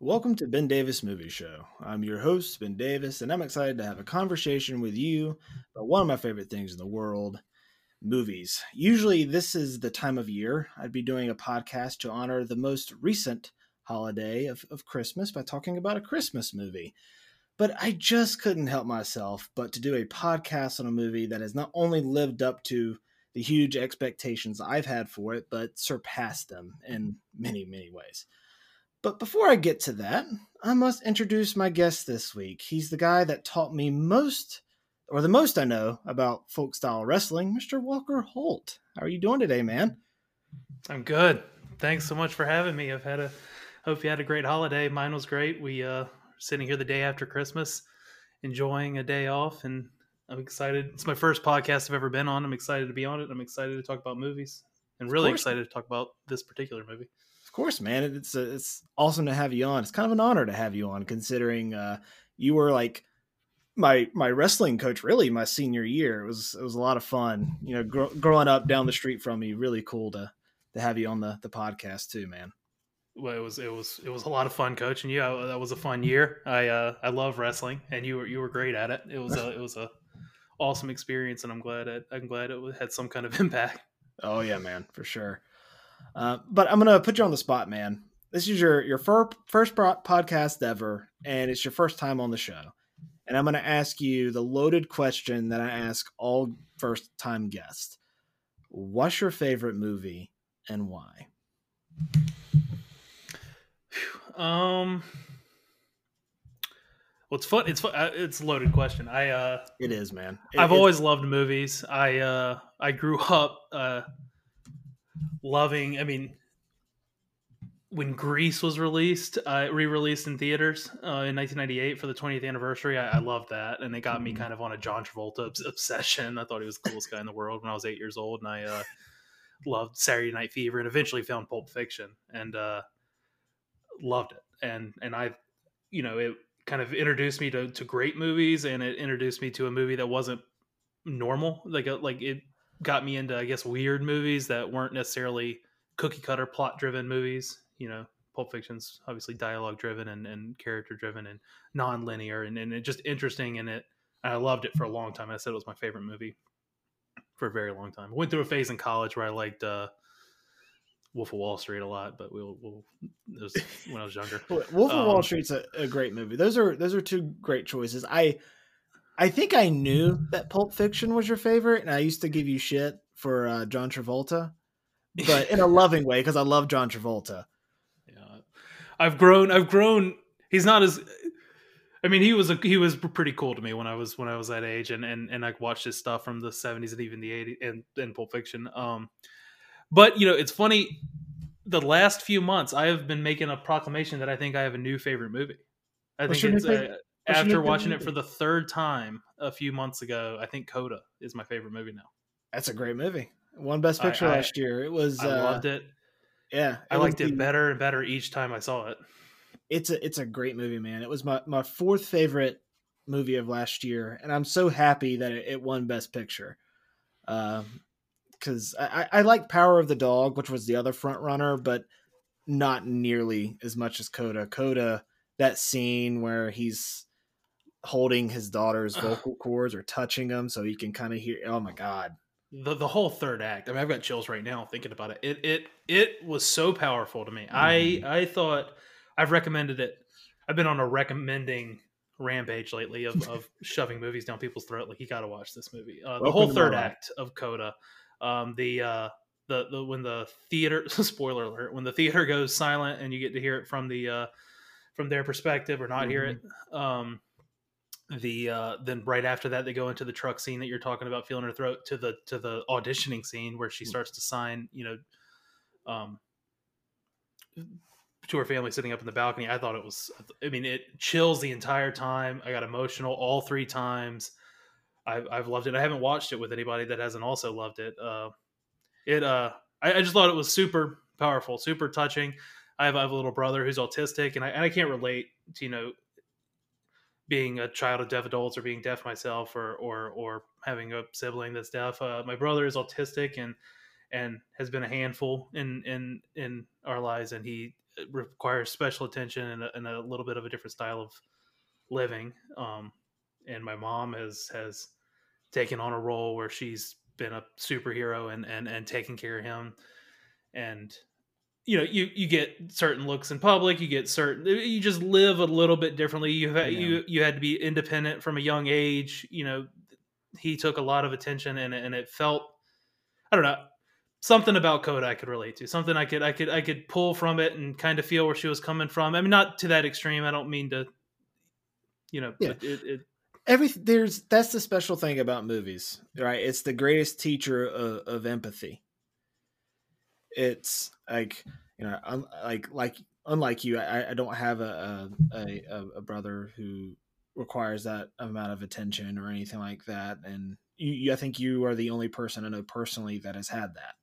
Welcome to Ben Davis Movie Show. I'm your host, Ben Davis, and I'm excited to have a conversation with you about one of my favorite things in the world movies. Usually, this is the time of year I'd be doing a podcast to honor the most recent holiday of, of Christmas by talking about a Christmas movie. But I just couldn't help myself but to do a podcast on a movie that has not only lived up to the huge expectations I've had for it, but surpassed them in many, many ways. But before I get to that, I must introduce my guest this week. He's the guy that taught me most, or the most I know, about folk style wrestling, Mr. Walker Holt. How are you doing today, man? I'm good. Thanks so much for having me. I've had a hope you had a great holiday. Mine was great. We uh sitting here the day after Christmas, enjoying a day off, and I'm excited. It's my first podcast I've ever been on. I'm excited to be on it. I'm excited to talk about movies, and really excited to talk about this particular movie. Of course, man. It's a, it's awesome to have you on. It's kind of an honor to have you on, considering uh, you were like my my wrestling coach really my senior year. It was it was a lot of fun. You know, gr- growing up down the street from me, really cool to to have you on the the podcast too, man. Well, it was it was it was a lot of fun coaching you. I, that was a fun year. I uh, I love wrestling, and you were you were great at it. It was a it was a awesome experience, and I'm glad it, I'm glad it had some kind of impact. Oh yeah, man, for sure. Uh, but I'm gonna put you on the spot, man. This is your your fir- first podcast ever, and it's your first time on the show. And I'm gonna ask you the loaded question that I ask all first time guests: What's your favorite movie and why? Um. Well, it's fun. It's fun. Uh, it's a loaded question. I uh, it is, man. It, I've always loved movies. I uh, I grew up uh, loving. I mean, when Grease was released, uh, re-released in theaters uh, in 1998 for the 20th anniversary, I, I loved that, and it got me mm-hmm. kind of on a John Travolta obsession. I thought he was the coolest guy in the world when I was eight years old, and I uh, loved Saturday Night Fever, and eventually found Pulp Fiction, and uh, loved it. And and I, you know, it kind of introduced me to to great movies, and it introduced me to a movie that wasn't normal, like a, like it got me into I guess weird movies that weren't necessarily cookie cutter plot driven movies. You know, Pulp Fiction's obviously dialogue driven and, and character driven and non linear and, and just interesting and it I loved it for a long time. I said it was my favorite movie for a very long time. I went through a phase in college where I liked uh, Wolf of Wall Street a lot, but we'll, we'll it was when I was younger. Wolf of um, Wall Street's a, a, great movie. Those are those are two great choices. I I think I knew that Pulp Fiction was your favorite, and I used to give you shit for uh, John Travolta, but in a loving way because I love John Travolta. Yeah, I've grown. I've grown. He's not as. I mean, he was a, he was pretty cool to me when I was when I was that age, and and and I watched his stuff from the seventies and even the eighties and and Pulp Fiction. Um, but you know, it's funny. The last few months, I have been making a proclamation that I think I have a new favorite movie. I think it's uh, after watching it for the third time a few months ago, I think Coda is my favorite movie now. That's a great movie. Won Best Picture I, I, last year. It was. I uh, loved it. Yeah, it I liked the, it better and better each time I saw it. It's a it's a great movie, man. It was my my fourth favorite movie of last year, and I'm so happy that it, it won Best Picture. Because I, I like Power of the Dog, which was the other front runner, but not nearly as much as Coda. Coda, that scene where he's holding his daughter's vocal cords or touching them so he can kind of hear. Oh my god, the the whole third act. I mean, I've got chills right now thinking about it. It it it was so powerful to me. Mm-hmm. I I thought I've recommended it. I've been on a recommending rampage lately of, of shoving movies down people's throat. Like you got to watch this movie. Uh, the whole third act of Coda. Um, the uh, the the when the theater spoiler alert when the theater goes silent and you get to hear it from the uh, from their perspective or not mm-hmm. hear it. Um, the uh then right after that they go into the truck scene that you're talking about feeling her throat to the to the auditioning scene where she mm. starts to sign you know um to her family sitting up in the balcony i thought it was i mean it chills the entire time i got emotional all three times i've, I've loved it i haven't watched it with anybody that hasn't also loved it uh it uh i, I just thought it was super powerful super touching I have, I have a little brother who's autistic and I, and I can't relate to you know being a child of deaf adults or being deaf myself or or or having a sibling that's deaf. Uh, my brother is autistic and and has been a handful in in in our lives, and he requires special attention and a, and a little bit of a different style of living. Um, and my mom has has taken on a role where she's been a superhero and and and taking care of him and you know you you get certain looks in public you get certain you just live a little bit differently you had yeah. you you had to be independent from a young age you know he took a lot of attention and and it felt i don't know something about coda i could relate to something i could i could i could pull from it and kind of feel where she was coming from i mean not to that extreme i don't mean to you know yeah. it, it, every there's that's the special thing about movies right? It's the greatest teacher of, of empathy. It's like you know un, like like unlike you I, I don't have a, a a brother who requires that amount of attention or anything like that. And you, you, i think you are the only person i know personally that has had that.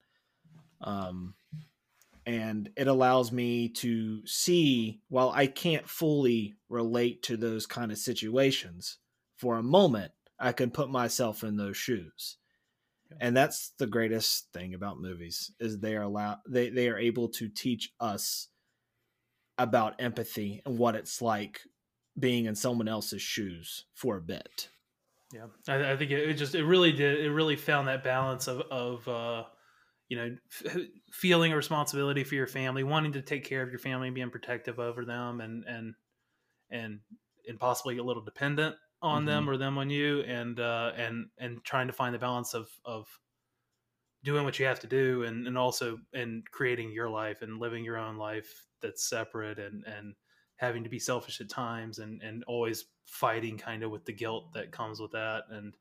Um and it allows me to see while i can't fully relate to those kind of situations for a moment i can put myself in those shoes. And that's the greatest thing about movies is they are allow they, they are able to teach us about empathy and what it's like being in someone else's shoes for a bit. Yeah i, I think it, it, just it really did it really found that balance of of uh you know f- feeling a responsibility for your family wanting to take care of your family being protective over them and and and and possibly a little dependent on mm-hmm. them or them on you and uh and and trying to find the balance of of doing what you have to do and and also and creating your life and living your own life that's separate and and having to be selfish at times and and always fighting kind of with the guilt that comes with that and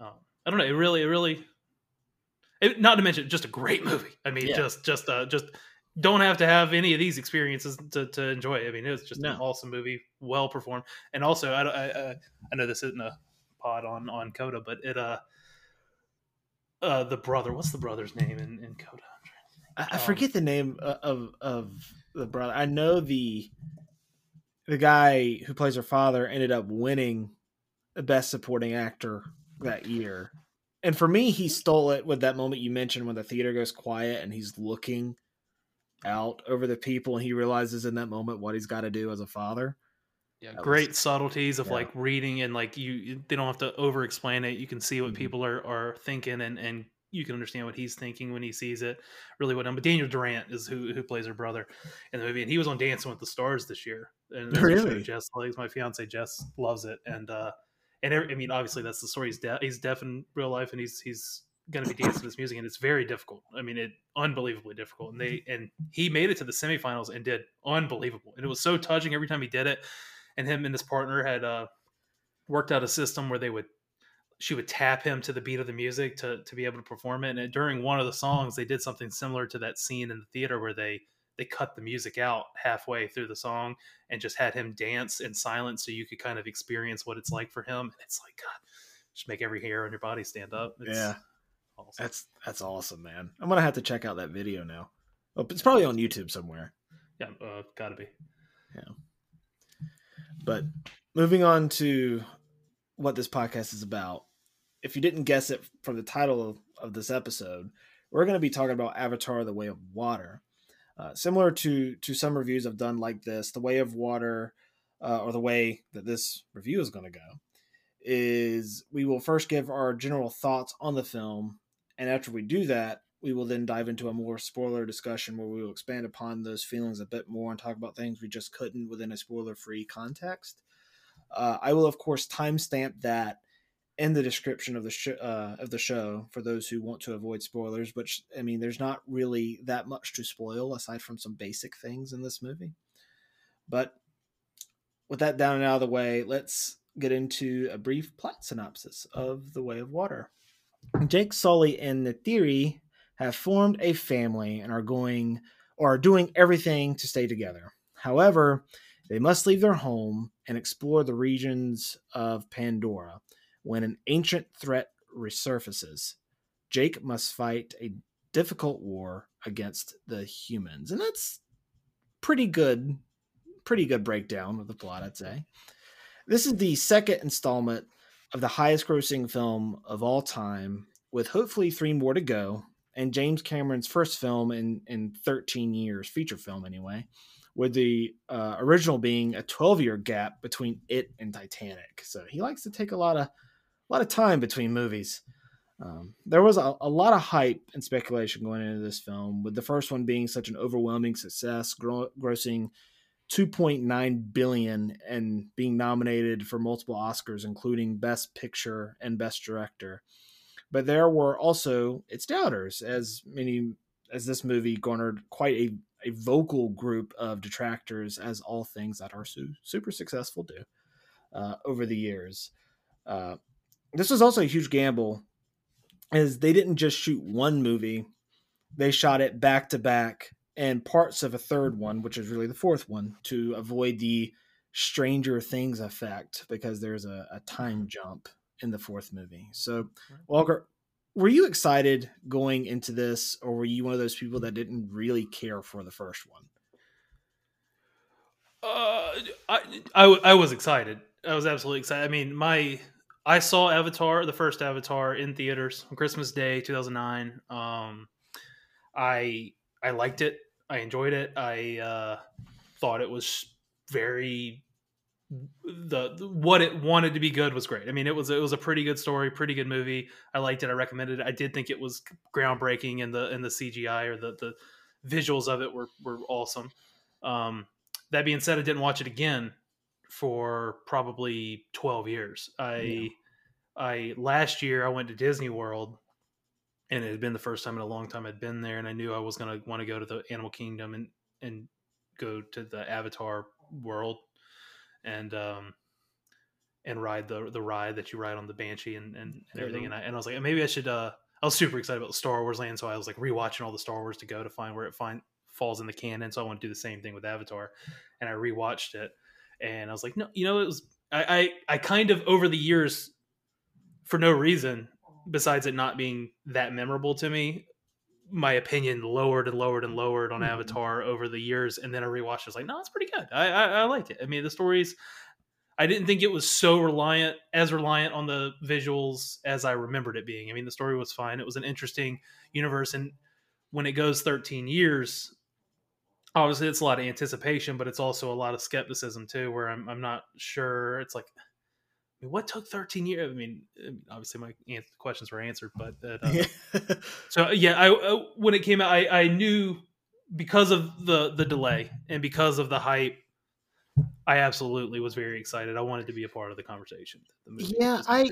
um, i don't know it really it really it, not to mention just a great movie i mean yeah. just just uh just don't have to have any of these experiences to, to enjoy it. I mean, it was just no. an awesome movie, well performed, and also I, I I know this isn't a pod on on Coda, but it uh uh the brother, what's the brother's name in in Coda? I, I um, forget the name of of the brother. I know the the guy who plays her father ended up winning the best supporting actor that year. And for me, he stole it with that moment you mentioned when the theater goes quiet and he's looking out over the people and he realizes in that moment what he's got to do as a father yeah that great was, subtleties of yeah. like reading and like you they don't have to over explain it you can see what mm-hmm. people are are thinking and and you can understand what he's thinking when he sees it really what but daniel durant is who who plays her brother in the movie and he was on dancing with the stars this year and really jess likes my fiance jess loves it and uh and i mean obviously that's the story he's deaf he's deaf in real life and he's he's going to be dancing this music and it's very difficult. I mean it unbelievably difficult. And they and he made it to the semifinals and did unbelievable. And it was so touching every time he did it. And him and his partner had uh worked out a system where they would she would tap him to the beat of the music to to be able to perform it. And during one of the songs they did something similar to that scene in the theater where they they cut the music out halfway through the song and just had him dance in silence so you could kind of experience what it's like for him. And it's like god just make every hair on your body stand up. It's, yeah That's that's awesome, man. I'm gonna have to check out that video now. Oh, it's probably on YouTube somewhere. Yeah, uh, gotta be. Yeah. But moving on to what this podcast is about. If you didn't guess it from the title of, of this episode, we're going to be talking about Avatar: The Way of Water. Uh, similar to to some reviews I've done like this, The Way of Water, uh, or the way that this review is going to go, is we will first give our general thoughts on the film and after we do that, we will then dive into a more spoiler discussion where we will expand upon those feelings a bit more and talk about things we just couldn't within a spoiler free context. Uh, I will, of course, timestamp that in the description of the sh- uh, of the show for those who want to avoid spoilers. But I mean, there's not really that much to spoil aside from some basic things in this movie. But with that down and out of the way, let's get into a brief plot synopsis of The Way of Water. Jake Sully and Neytiri have formed a family and are going or are doing everything to stay together. However, they must leave their home and explore the regions of Pandora when an ancient threat resurfaces. Jake must fight a difficult war against the humans. And that's pretty good pretty good breakdown of the plot, I'd say. This is the second installment of the highest grossing film of all time, with hopefully three more to go, and James Cameron's first film in, in 13 years, feature film anyway, with the uh, original being a 12 year gap between it and Titanic. So he likes to take a lot of a lot of time between movies. Um, there was a, a, lot of hype and speculation going into this film, with the first one being such an overwhelming success, gro- grossing 2.9 billion and being nominated for multiple Oscars, including Best Picture and Best Director. But there were also its doubters, as many as this movie garnered quite a, a vocal group of detractors, as all things that are su- super successful do uh, over the years. Uh, this was also a huge gamble is they didn't just shoot one movie they shot it back to back and parts of a third one which is really the fourth one to avoid the stranger things effect because there's a, a time jump in the fourth movie. So walker were you excited going into this or were you one of those people that didn't really care for the first one? Uh, I, I, I was excited. I was absolutely excited. I mean my I saw Avatar, the first Avatar, in theaters on Christmas Day, 2009. Um, I I liked it. I enjoyed it. I uh, thought it was very the, the, what it wanted to be good was great. I mean, it was it was a pretty good story, pretty good movie. I liked it. I recommended it. I did think it was groundbreaking, and the and the CGI or the the visuals of it were were awesome. Um, that being said, I didn't watch it again for probably 12 years. I yeah. I last year I went to Disney World and it had been the first time in a long time I'd been there and I knew I was going to want to go to the Animal Kingdom and and go to the Avatar world and um and ride the the ride that you ride on the Banshee and and, and everything and I and I was like maybe I should uh I was super excited about Star Wars land so I was like rewatching all the Star Wars to go to find where it find falls in the canon so I want to do the same thing with Avatar and I rewatched it and I was like, no, you know, it was I, I I kind of over the years, for no reason besides it not being that memorable to me, my opinion lowered and lowered and lowered on mm-hmm. Avatar over the years, and then I rewatched. it. I was like, no, it's pretty good. I, I I liked it. I mean, the stories. I didn't think it was so reliant as reliant on the visuals as I remembered it being. I mean, the story was fine. It was an interesting universe, and when it goes 13 years, obviously it's a lot of anticipation, but it's also a lot of skepticism too, where I'm I'm not sure. It's like, mean, what took 13 years? I mean, obviously my questions were answered, but uh, so yeah, I, uh, when it came out, I, I knew because of the the delay and because of the hype. I absolutely was very excited. I wanted to be a part of the conversation. The yeah, I.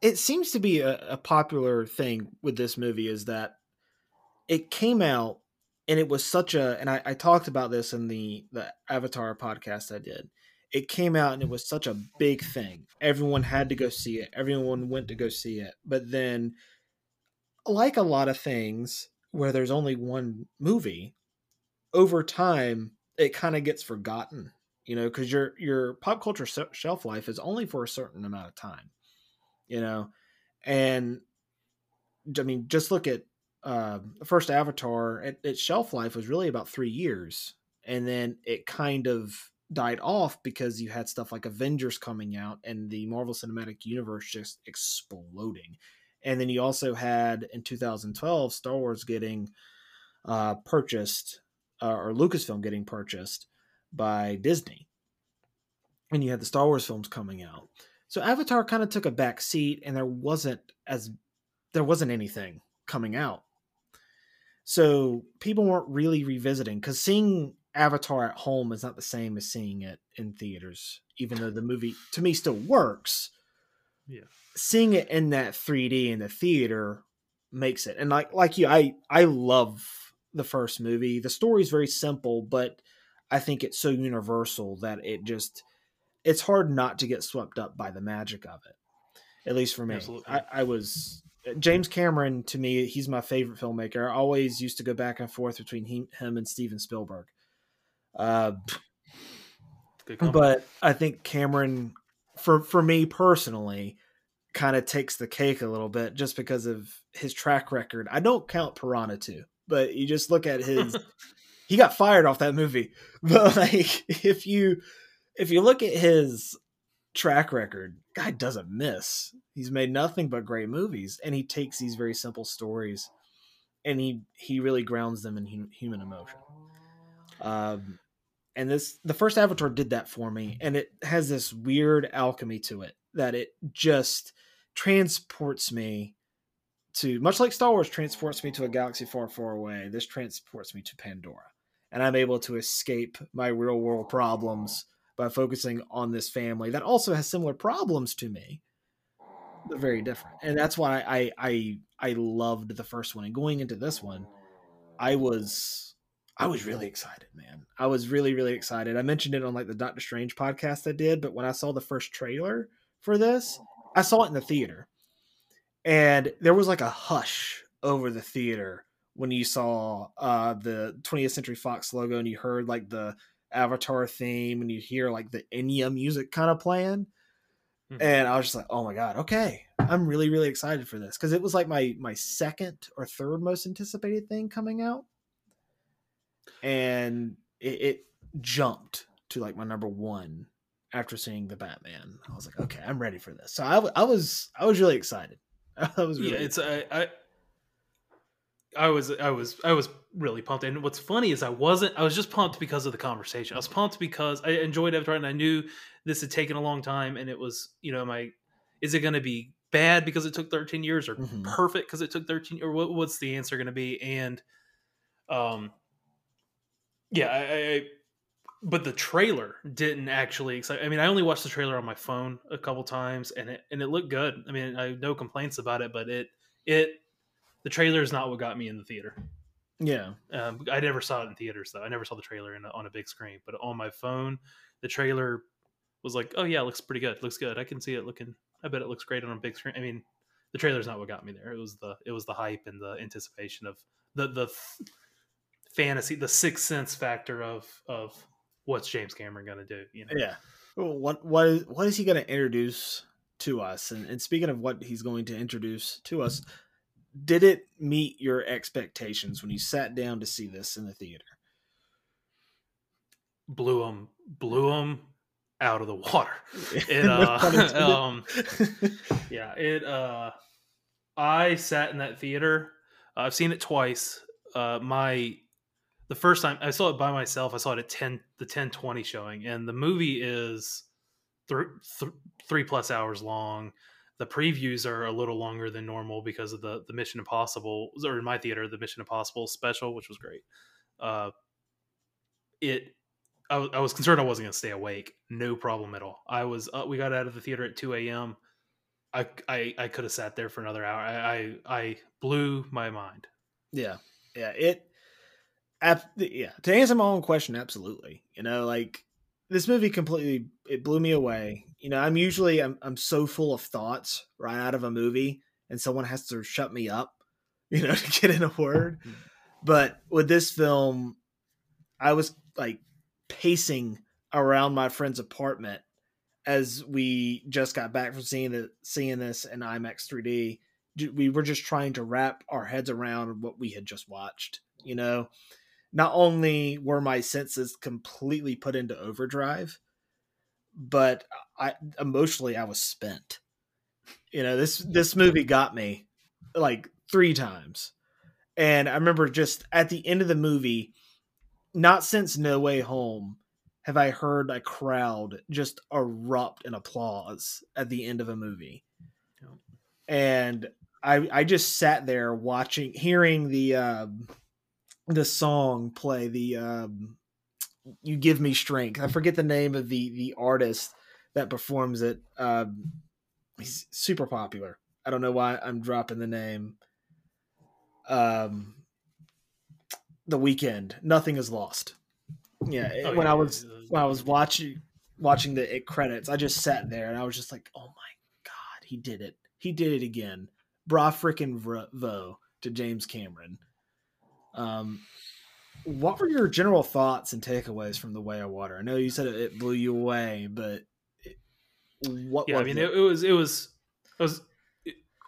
It seems to be a, a popular thing with this movie is that it came out and it was such a and I, I talked about this in the the avatar podcast i did it came out and it was such a big thing. Everyone had to go see it. Everyone went to go see it. But then like a lot of things where there's only one movie over time it kind of gets forgotten you know because your your pop culture shelf life is only for a certain amount of time you know? And i mean just look at uh, the first Avatar, it, its shelf life was really about three years, and then it kind of died off because you had stuff like Avengers coming out and the Marvel Cinematic Universe just exploding, and then you also had in 2012 Star Wars getting uh, purchased, uh, or Lucasfilm getting purchased by Disney, and you had the Star Wars films coming out. So Avatar kind of took a back seat, and there wasn't as there wasn't anything coming out. So people weren't really revisiting because seeing Avatar at home is not the same as seeing it in theaters, even though the movie to me still works. Yeah. Seeing it in that 3D in the theater makes it. And like like you, I I love the first movie. The story is very simple, but I think it's so universal that it just it's hard not to get swept up by the magic of it. At least for me. I, I was uh, James Cameron to me, he's my favorite filmmaker. I always used to go back and forth between him, him and Steven Spielberg. Uh, but I think Cameron, for for me personally, kind of takes the cake a little bit just because of his track record. I don't count Piranha 2, but you just look at his. he got fired off that movie, but like if you if you look at his track record, guy doesn't miss. He's made nothing but great movies, and he takes these very simple stories, and he he really grounds them in hum, human emotion. Um, and this the first Avatar did that for me, and it has this weird alchemy to it that it just transports me to much like Star Wars transports me to a galaxy far, far away. This transports me to Pandora, and I'm able to escape my real world problems by focusing on this family that also has similar problems to me. They're very different, and that's why I I I loved the first one. And going into this one, I was I was really excited, man. I was really really excited. I mentioned it on like the Doctor Strange podcast I did, but when I saw the first trailer for this, I saw it in the theater and there was like a hush over the theater when you saw uh, the 20th Century Fox logo and you heard like the Avatar theme and you hear like the Enya music kind of playing. Mm-hmm. And I was just like, oh my god, okay, I'm really really excited for this because it was like my my second or third most anticipated thing coming out, and it, it jumped to like my number one after seeing the Batman. I was like, okay, I'm ready for this. So I, I was I was really excited. I was really yeah, it's I, I I was I was I was really pumped. And what's funny is I wasn't I was just pumped because of the conversation. I was pumped because I enjoyed Avatar and I knew this had taken a long time and it was, you know, my is it gonna be bad because it took 13 years or mm-hmm. perfect because it took 13 or what, what's the answer gonna be? And um yeah, I, I but the trailer didn't actually excite. I mean, I only watched the trailer on my phone a couple times, and it and it looked good. I mean, I have no complaints about it, but it it the trailer is not what got me in the theater. Yeah, um, I never saw it in theaters though. I never saw the trailer in a, on a big screen, but on my phone, the trailer was like, "Oh yeah, it looks pretty good. looks good. I can see it looking. I bet it looks great on a big screen." I mean, the trailer's not what got me there. It was the it was the hype and the anticipation of the the fantasy, the sixth sense factor of of what's James Cameron going to do? You know? Yeah. what what is what is he going to introduce to us? And, and speaking of what he's going to introduce to us, did it meet your expectations when you sat down to see this in the theater? Blew him, blew him out of the water. It, uh, um, yeah, it. Uh, I sat in that theater. I've seen it twice. Uh, my the first time I saw it by myself, I saw it at 10 the 1020 showing and the movie is th- th- 3 plus hours long. The previews are a little longer than normal because of the the Mission Impossible or in my theater the Mission Impossible special which was great. Uh it I, w- I was concerned I wasn't going to stay awake. No problem at all. I was uh, we got out of the theater at 2 a.m. I, I, I could have sat there for another hour. I, I, I blew my mind. Yeah. Yeah. It, yeah, to answer my own question, absolutely. You know, like this movie completely it blew me away. You know, I'm usually I'm I'm so full of thoughts right out of a movie, and someone has to shut me up, you know, to get in a word. But with this film, I was like pacing around my friend's apartment as we just got back from seeing the seeing this in IMAX 3D. We were just trying to wrap our heads around what we had just watched, you know not only were my senses completely put into overdrive, but I emotionally I was spent. You know, this this movie got me like 3 times. And I remember just at the end of the movie, not since No Way Home have I heard a crowd just erupt in applause at the end of a movie. And I I just sat there watching hearing the um the song play the um you give me strength. I forget the name of the the artist that performs it. Um he's super popular. I don't know why i'm dropping the name. Um the Weeknd nothing is lost. Yeah oh, when yeah, i was yeah. when i was watching watching the it credits i just sat there and i was just like oh my god he did it. He did it again. Bra frickin' vo to james cameron um, what were your general thoughts and takeaways from The Way of Water? I know you said it, blew you away, but it, what? Yeah, I mean, it? It, was it was it was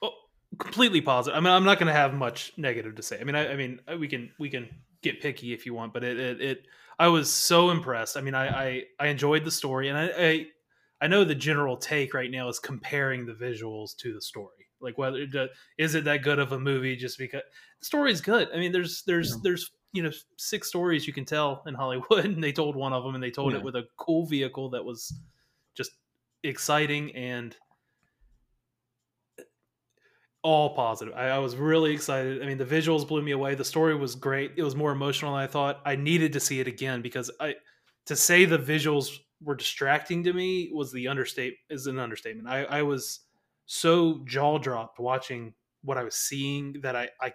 oh, completely positive. I mean, I'm not going to have much negative to say. I mean, I, I, mean, we can we can get picky if you want, but it, it, it I was so impressed. I mean, I, I I enjoyed the story, and I, I I know the general take right now is comparing the visuals to the story. Like whether is it that good of a movie just because the story is good. I mean, there's there's yeah. there's you know six stories you can tell in Hollywood, and they told one of them, and they told yeah. it with a cool vehicle that was just exciting and all positive. I, I, was really excited. I mean, the visuals blew me away. The story was great. It was more emotional than I thought. I needed to see it again because I to say the visuals were distracting to me was the understate is an understatement. I, I was so jaw dropped watching what I was seeing that I, I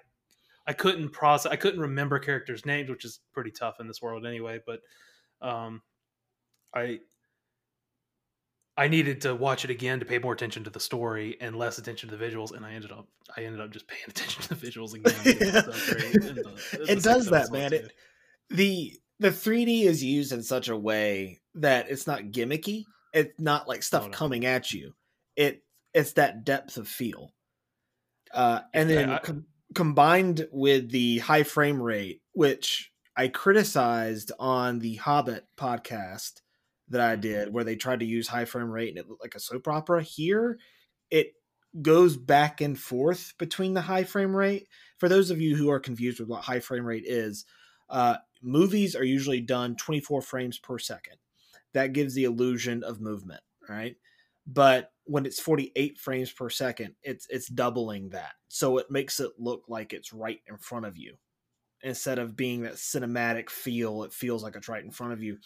I couldn't process I couldn't remember characters' names, which is pretty tough in this world anyway, but um I I needed to watch it again to pay more attention to the story and less attention to the visuals, and I ended up I ended up just paying attention to the visuals again. the, it does that, man. It, the the 3D is used in such a way that it's not gimmicky. It's not like stuff oh, no. coming at you. It it's that depth of feel. Uh, and then I, com- combined with the high frame rate, which I criticized on the Hobbit podcast that I did, where they tried to use high frame rate and it looked like a soap opera. Here, it goes back and forth between the high frame rate. For those of you who are confused with what high frame rate is, uh, movies are usually done 24 frames per second. That gives the illusion of movement, right? But when it's 48 frames per second, it's it's doubling that. So it makes it look like it's right in front of you. Instead of being that cinematic feel, it feels like it's right in front of you.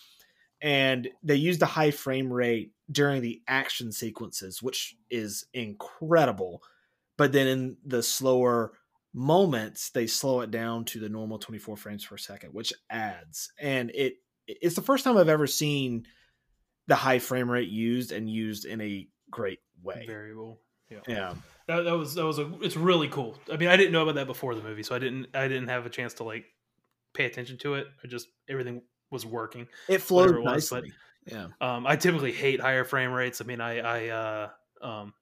And they use the high frame rate during the action sequences, which is incredible. But then in the slower moments, they slow it down to the normal 24 frames per second, which adds. And it it's the first time I've ever seen the high frame rate used and used in a great way. Variable. Yeah. Yeah. That, that was that was a it's really cool. I mean, I didn't know about that before the movie, so I didn't I didn't have a chance to like pay attention to it. I just everything was working. It flowed it nicely. Was, but, yeah. Um, I typically hate higher frame rates. I mean, I I uh um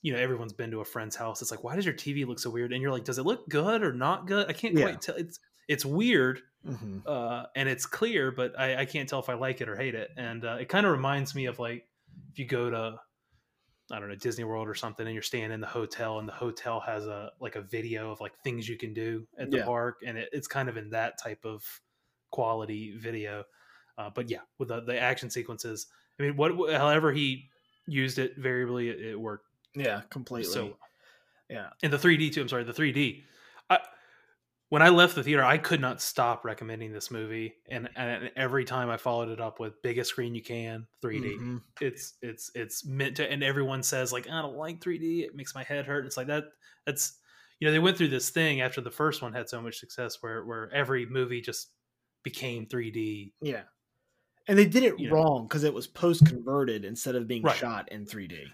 you know everyone's been to a friend's house. It's like, why does your TV look so weird? And you're like, does it look good or not good? I can't yeah. quite tell. It's it's weird mm-hmm. uh, and it's clear, but I, I, can't tell if I like it or hate it. And uh, it kind of reminds me of like if you go to I don't know Disney World or something, and you're staying in the hotel, and the hotel has a like a video of like things you can do at the yeah. park, and it, it's kind of in that type of quality video. Uh, but yeah, with the, the action sequences, I mean, what however he used it variably, it, it worked. Yeah, completely. So yeah, in the 3D too. I'm sorry, the 3D. I when I left the theater, I could not stop recommending this movie, and, and every time I followed it up with biggest screen you can, 3D. Mm-hmm. It's it's it's meant to, and everyone says like I don't like 3D. It makes my head hurt. It's like that. That's you know they went through this thing after the first one had so much success, where where every movie just became 3D. Yeah, and they did it wrong because it was post converted instead of being right. shot in 3D.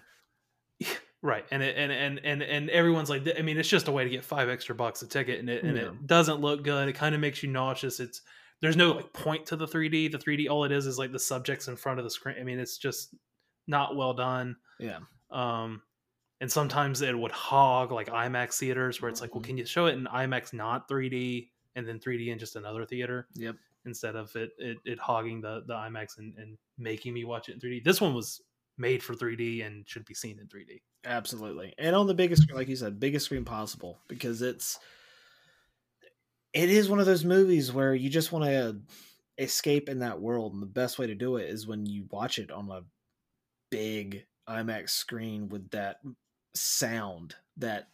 Right, and it, and and and and everyone's like, I mean, it's just a way to get five extra bucks a ticket, and it and yeah. it doesn't look good. It kind of makes you nauseous. It's there's no like point to the 3D. The 3D, all it is is like the subjects in front of the screen. I mean, it's just not well done. Yeah. Um, and sometimes it would hog like IMAX theaters where it's like, well, mm-hmm. can you show it in IMAX not 3D and then 3D in just another theater? Yep. Instead of it it, it hogging the the IMAX and, and making me watch it in 3D. This one was made for 3D and should be seen in 3D. Absolutely. And on the biggest screen, like you said, biggest screen possible because it's it is one of those movies where you just want to escape in that world and the best way to do it is when you watch it on a big IMAX screen with that sound that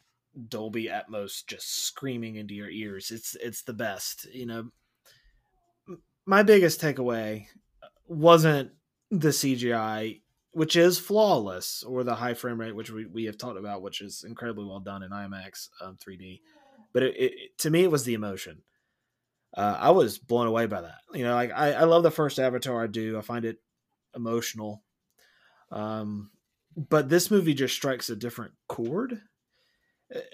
Dolby Atmos just screaming into your ears. It's it's the best, you know. My biggest takeaway uh, wasn't the CGI which is flawless, or the high frame rate, which we, we have talked about, which is incredibly well done in IMAX um, 3D. But it, it, to me, it was the emotion. Uh, I was blown away by that. You know, like I, I love the first Avatar. I do. I find it emotional. Um, but this movie just strikes a different chord,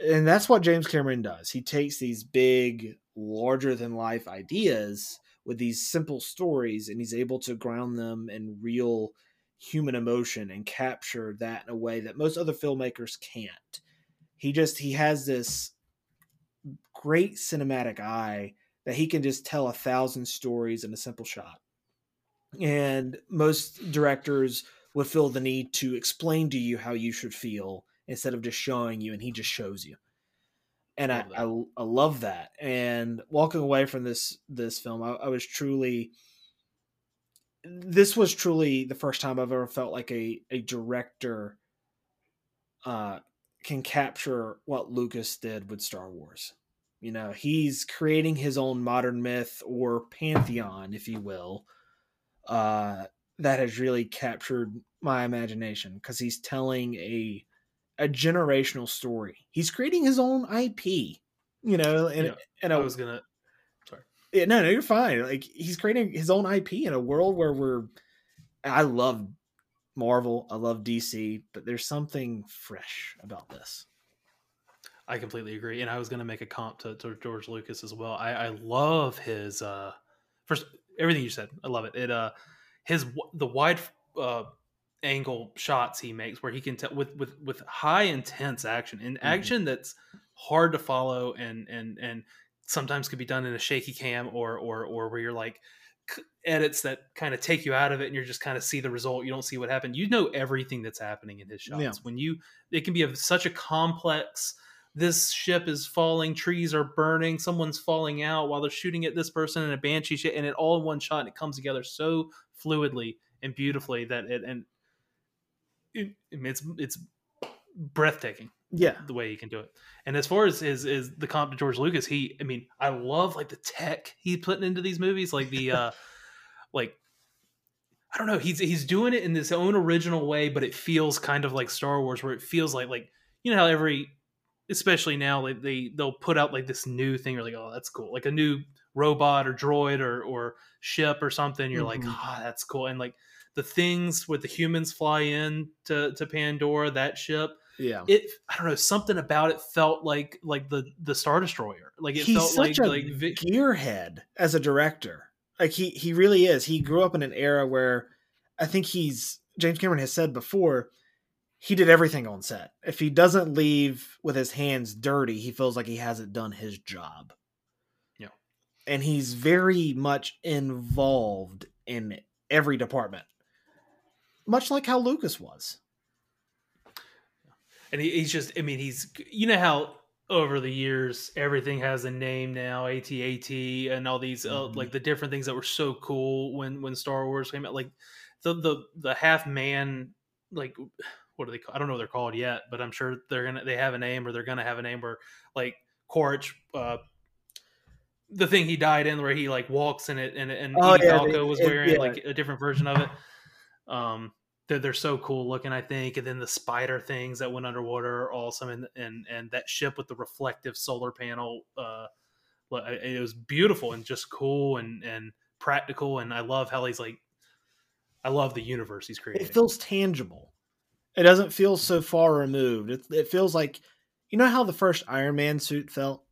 and that's what James Cameron does. He takes these big, larger than life ideas with these simple stories, and he's able to ground them in real human emotion and capture that in a way that most other filmmakers can't. He just he has this great cinematic eye that he can just tell a thousand stories in a simple shot. And most directors would feel the need to explain to you how you should feel instead of just showing you, and he just shows you. And I, I, I, love that. And walking away from this this film, I, I was truly this was truly the first time I've ever felt like a a director uh, can capture what Lucas did with Star Wars. You know, he's creating his own modern myth or pantheon, if you will, uh, that has really captured my imagination because he's telling a a generational story. He's creating his own IP, you know, and yeah, and I was gonna yeah, no, no, you're fine. Like he's creating his own IP in a world where we're. I love Marvel. I love DC, but there's something fresh about this. I completely agree, and I was going to make a comp to, to, George Lucas as well. I, I love his uh, first everything you said. I love it. It uh, his the wide uh, angle shots he makes where he can tell with with with high intense action and mm-hmm. action that's hard to follow and and and sometimes could be done in a shaky cam or or or where you're like edits that kind of take you out of it and you're just kind of see the result you don't see what happened. You know everything that's happening in his shots. Yeah. when you it can be a, such a complex this ship is falling trees are burning someone's falling out while they're shooting at this person in a banshee shit and it all in one shot and it comes together so fluidly and beautifully that it and it, it's it's breathtaking yeah, the way he can do it. And as far as is is the comp to George Lucas, he I mean, I love like the tech he's putting into these movies, like the uh like I don't know, he's he's doing it in his own original way, but it feels kind of like Star Wars, where it feels like like you know how every especially now like they they'll put out like this new thing, you're like, oh that's cool. Like a new robot or droid or or ship or something, you're mm-hmm. like, ah, oh, that's cool. And like the things with the humans fly in to, to Pandora, that ship yeah. it i don't know something about it felt like like the the star destroyer. Like it He's felt such like a like gearhead as a director. Like he he really is. He grew up in an era where i think he's james cameron has said before he did everything on set. If he doesn't leave with his hands dirty he feels like he hasn't done his job. Yeah. And he's very much involved in every department much like how lucas was and he, he's just i mean he's you know how over the years everything has a name now AT-AT and all these uh, mm-hmm. like the different things that were so cool when when Star Wars came out like the the the half man like what do they call I don't know what they're called yet but I'm sure they're gonna they have a name or they're gonna have a name where like Quaritch uh the thing he died in where he like walks in it and and oh, yeah, Falco was wearing yeah. like a different version of it um they're, they're so cool looking i think and then the spider things that went underwater are awesome and and and that ship with the reflective solar panel uh it was beautiful and just cool and and practical and i love how he's like i love the universe he's creating it feels tangible it doesn't feel so far removed it, it feels like you know how the first iron man suit felt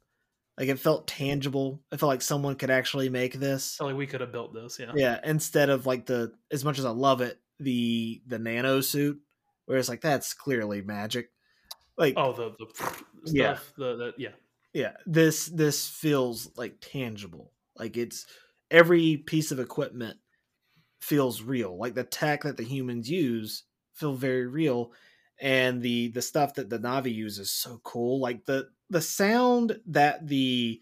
like it felt tangible. I felt like someone could actually make this. like we could have built this, yeah. Yeah, instead of like the as much as I love it, the the nano suit where it's like that's clearly magic. Like oh the, the stuff yeah the, the yeah. Yeah. This this feels like tangible. Like it's every piece of equipment feels real. Like the tech that the humans use feel very real. And the the stuff that the Na'vi uses so cool. Like the the sound that the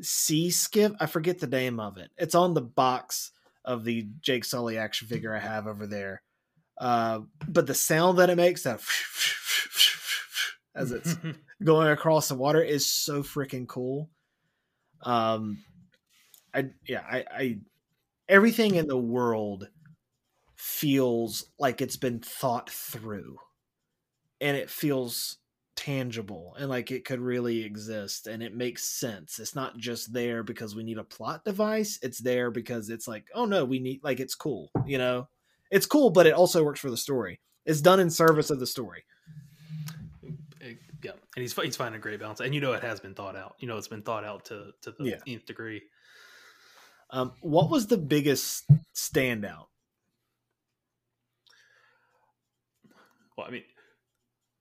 sea skiff i forget the name of it. It's on the box of the Jake Sully action figure I have over there. Uh, but the sound that it makes, that as it's going across the water, is so freaking cool. Um, I yeah, I, I everything in the world feels like it's been thought through, and it feels tangible and like it could really exist and it makes sense. It's not just there because we need a plot device. It's there because it's like, oh no, we need like it's cool, you know? It's cool, but it also works for the story. It's done in service of the story. Yeah, and he's he's finding a great balance, and you know it has been thought out. You know it's been thought out to to the yeah. nth degree. Um, what was the biggest standout? Well, I mean,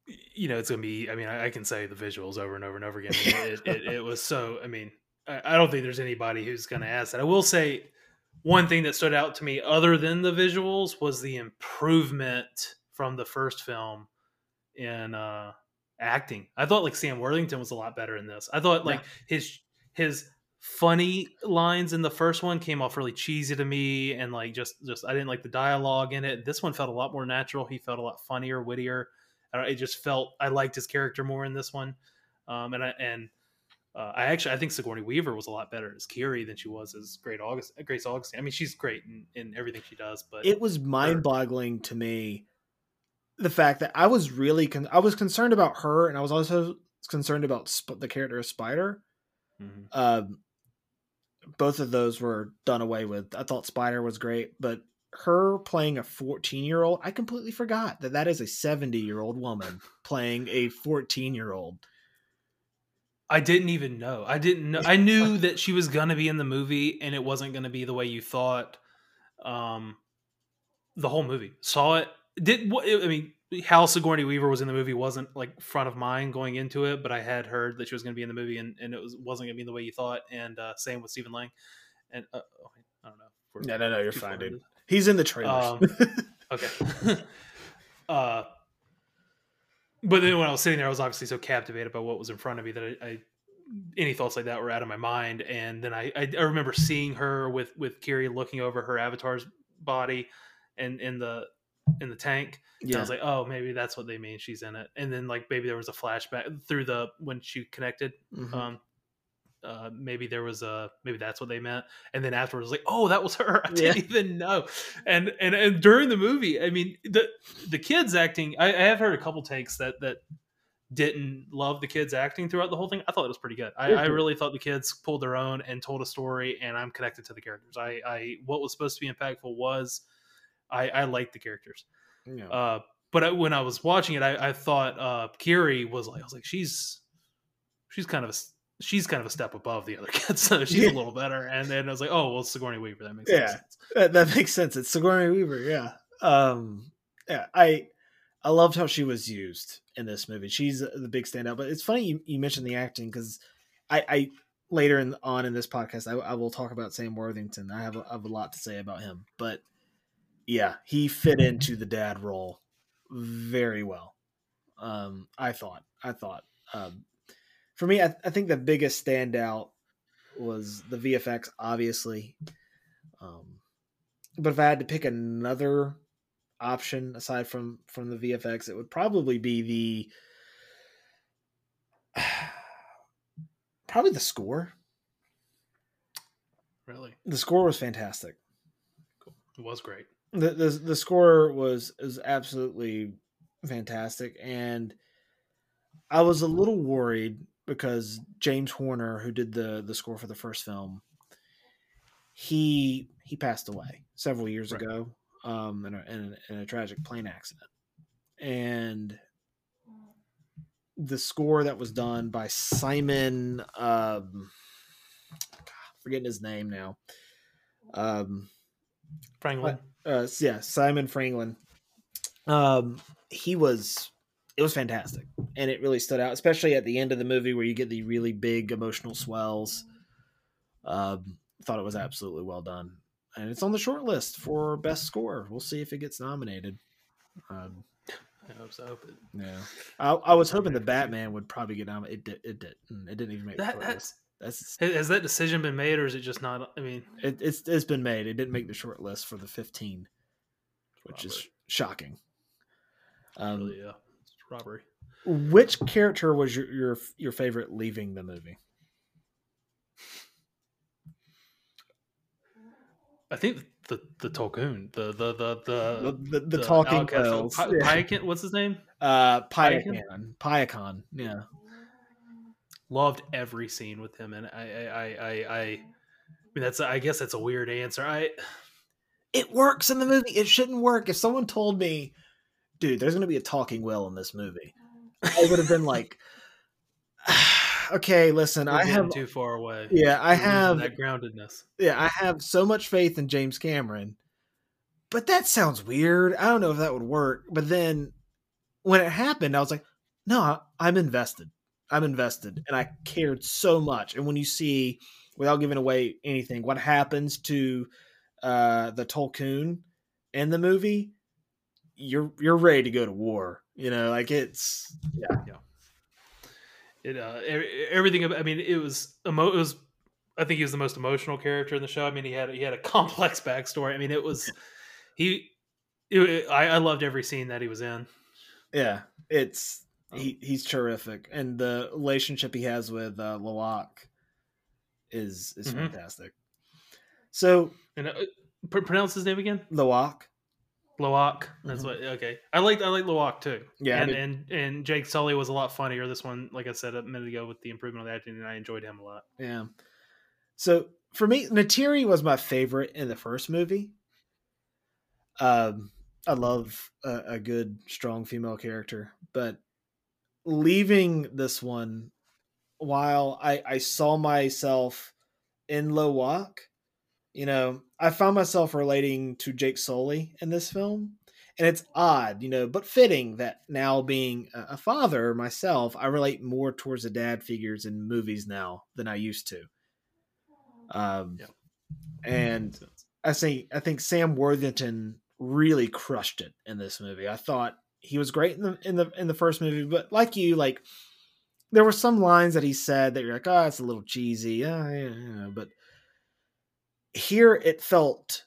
you know, it's gonna be. I mean, I, I, can say the visuals over and over and over again. It, it, it, was so. I mean, I, I, don't think there's anybody who's gonna ask that. I will say, one thing that stood out to me, other than the visuals, was the improvement from the first film in uh, acting. I thought like Sam Worthington was a lot better in this. I thought like yeah. his his funny lines in the first one came off really cheesy to me and like just just I didn't like the dialogue in it. This one felt a lot more natural. He felt a lot funnier, wittier. It just felt I liked his character more in this one. Um, and I and uh, I actually I think Sigourney Weaver was a lot better as Kiri than she was as Great August Grace Augustine. I mean, she's great in, in everything she does, but it was mind boggling to me the fact that I was really con- I was concerned about her, and I was also concerned about sp- the character of Spider. Mm-hmm. Um, both of those were done away with. I thought Spider was great, but her playing a 14 year old, I completely forgot that that is a 70 year old woman playing a 14 year old. I didn't even know. I didn't know. I knew that she was gonna be in the movie, and it wasn't gonna be the way you thought. Um, the whole movie saw it. Did what? I mean, how Sigourney Weaver was in the movie wasn't like front of mind going into it, but I had heard that she was going to be in the movie and, and it was wasn't going to be the way you thought. And uh, same with Stephen Lang. And uh, oh, I don't know. No, no, no, you're fine, dude. He's in the trailer. Um, okay. uh, but then when I was sitting there, I was obviously so captivated by what was in front of me that I, I any thoughts like that were out of my mind. And then I, I, I remember seeing her with with Kiri looking over her avatar's body and in the in the tank. Yeah. I was like, oh, maybe that's what they mean. She's in it. And then like maybe there was a flashback through the when she connected. Mm-hmm. Um, uh, maybe there was a maybe that's what they meant. And then afterwards, like, oh, that was her. I didn't yeah. even know. And and and during the movie, I mean, the the kids acting. I, I have heard a couple takes that that didn't love the kids acting throughout the whole thing. I thought it was pretty good. I, I, really thought the kids pulled their own and told a story, and I'm connected to the characters. I, I what was supposed to be impactful was I, I like the characters. Yeah. Uh, but I, when I was watching it, I, I thought uh, Kiri was like, I was like, she's she's kind of a she's kind of a step above the other kids, so she's yeah. a little better. And then I was like, oh well, Sigourney Weaver. That makes yeah, sense. That, that makes sense. It's Sigourney Weaver. Yeah. Um, yeah. I I loved how she was used in this movie. She's the big standout. But it's funny you, you mentioned the acting because I, I later in, on in this podcast I, I will talk about Sam Worthington. I have, a, I have a lot to say about him, but yeah, he fit into the dad role very well. Um, I thought. I thought. Um, for me, I, I, think the biggest standout was the VFX, obviously. Um, but if I had to pick another option aside from from the VFX, it would probably be the probably the score. Really, the score was fantastic. Cool. It was great the the the score was is absolutely fantastic, and I was a little worried because James Horner, who did the the score for the first film, he he passed away several years right. ago um, in, a, in, a, in a tragic plane accident, and the score that was done by Simon, um, forgetting his name now, um, Franglen uh, yeah, Simon Franglen. Um, he was it was fantastic, and it really stood out, especially at the end of the movie where you get the really big emotional swells. Um, thought it was absolutely well done, and it's on the short list for best score. We'll see if it gets nominated. Um, I hope so. But... Yeah, I, I was hoping the Batman would probably get nominated. It did. It did. It didn't even make that. That's that's has that decision been made, or is it just not? I mean, it, it's it's been made. It didn't make the short list for the fifteen, which robbery. is shocking. Um, really, yeah, robbery. Which character was your your your favorite leaving the movie? I think the the Tulkun, the the the the the, the, the talking whales. P- what's his name? Uh, Payakan. Payakan. Yeah loved every scene with him, and I, I, I, I, I mean, that's, I guess that's a weird answer. I, it works in the movie. It shouldn't work. If someone told me, dude, there's going to be a talking whale in this movie, I would have been like, okay, listen, We're I have too far away. Yeah, I have that groundedness. Yeah, I have so much faith in James Cameron, but that sounds weird. I don't know if that would work. But then when it happened, I was like, no, I'm invested. I'm invested and I cared so much. And when you see, without giving away anything, what happens to uh, the Tulkun in the movie, you're you're ready to go to war. You know, like it's yeah, yeah. It uh, everything. I mean, it was emo- it was. I think he was the most emotional character in the show. I mean, he had he had a complex backstory. I mean, it was he. It, I, I loved every scene that he was in. Yeah, it's um, he he's terrific, and the relationship he has with uh, Loak is is mm-hmm. fantastic. So, and uh, pr- pronounce his name again. Loak. Loak. That's mm-hmm. what. Okay, I like I like Loak too. Yeah, and, and and Jake Sully was a lot funnier. This one, like I said a minute ago, with the improvement of the acting, and I enjoyed him a lot. Yeah. So for me, Neytiri was my favorite in the first movie. Um, I love a, a good, strong female character, but leaving this one, while I I saw myself in Loak, you know, I found myself relating to Jake Sully in this film. And it's odd, you know, but fitting that now being a father myself, I relate more towards the dad figures in movies now than I used to. Um, yeah. and I think I think Sam Worthington really crushed it in this movie. I thought he was great in the in the in the first movie, but like you, like there were some lines that he said that you're like, oh, it's a little cheesy, yeah, yeah, yeah. but here it felt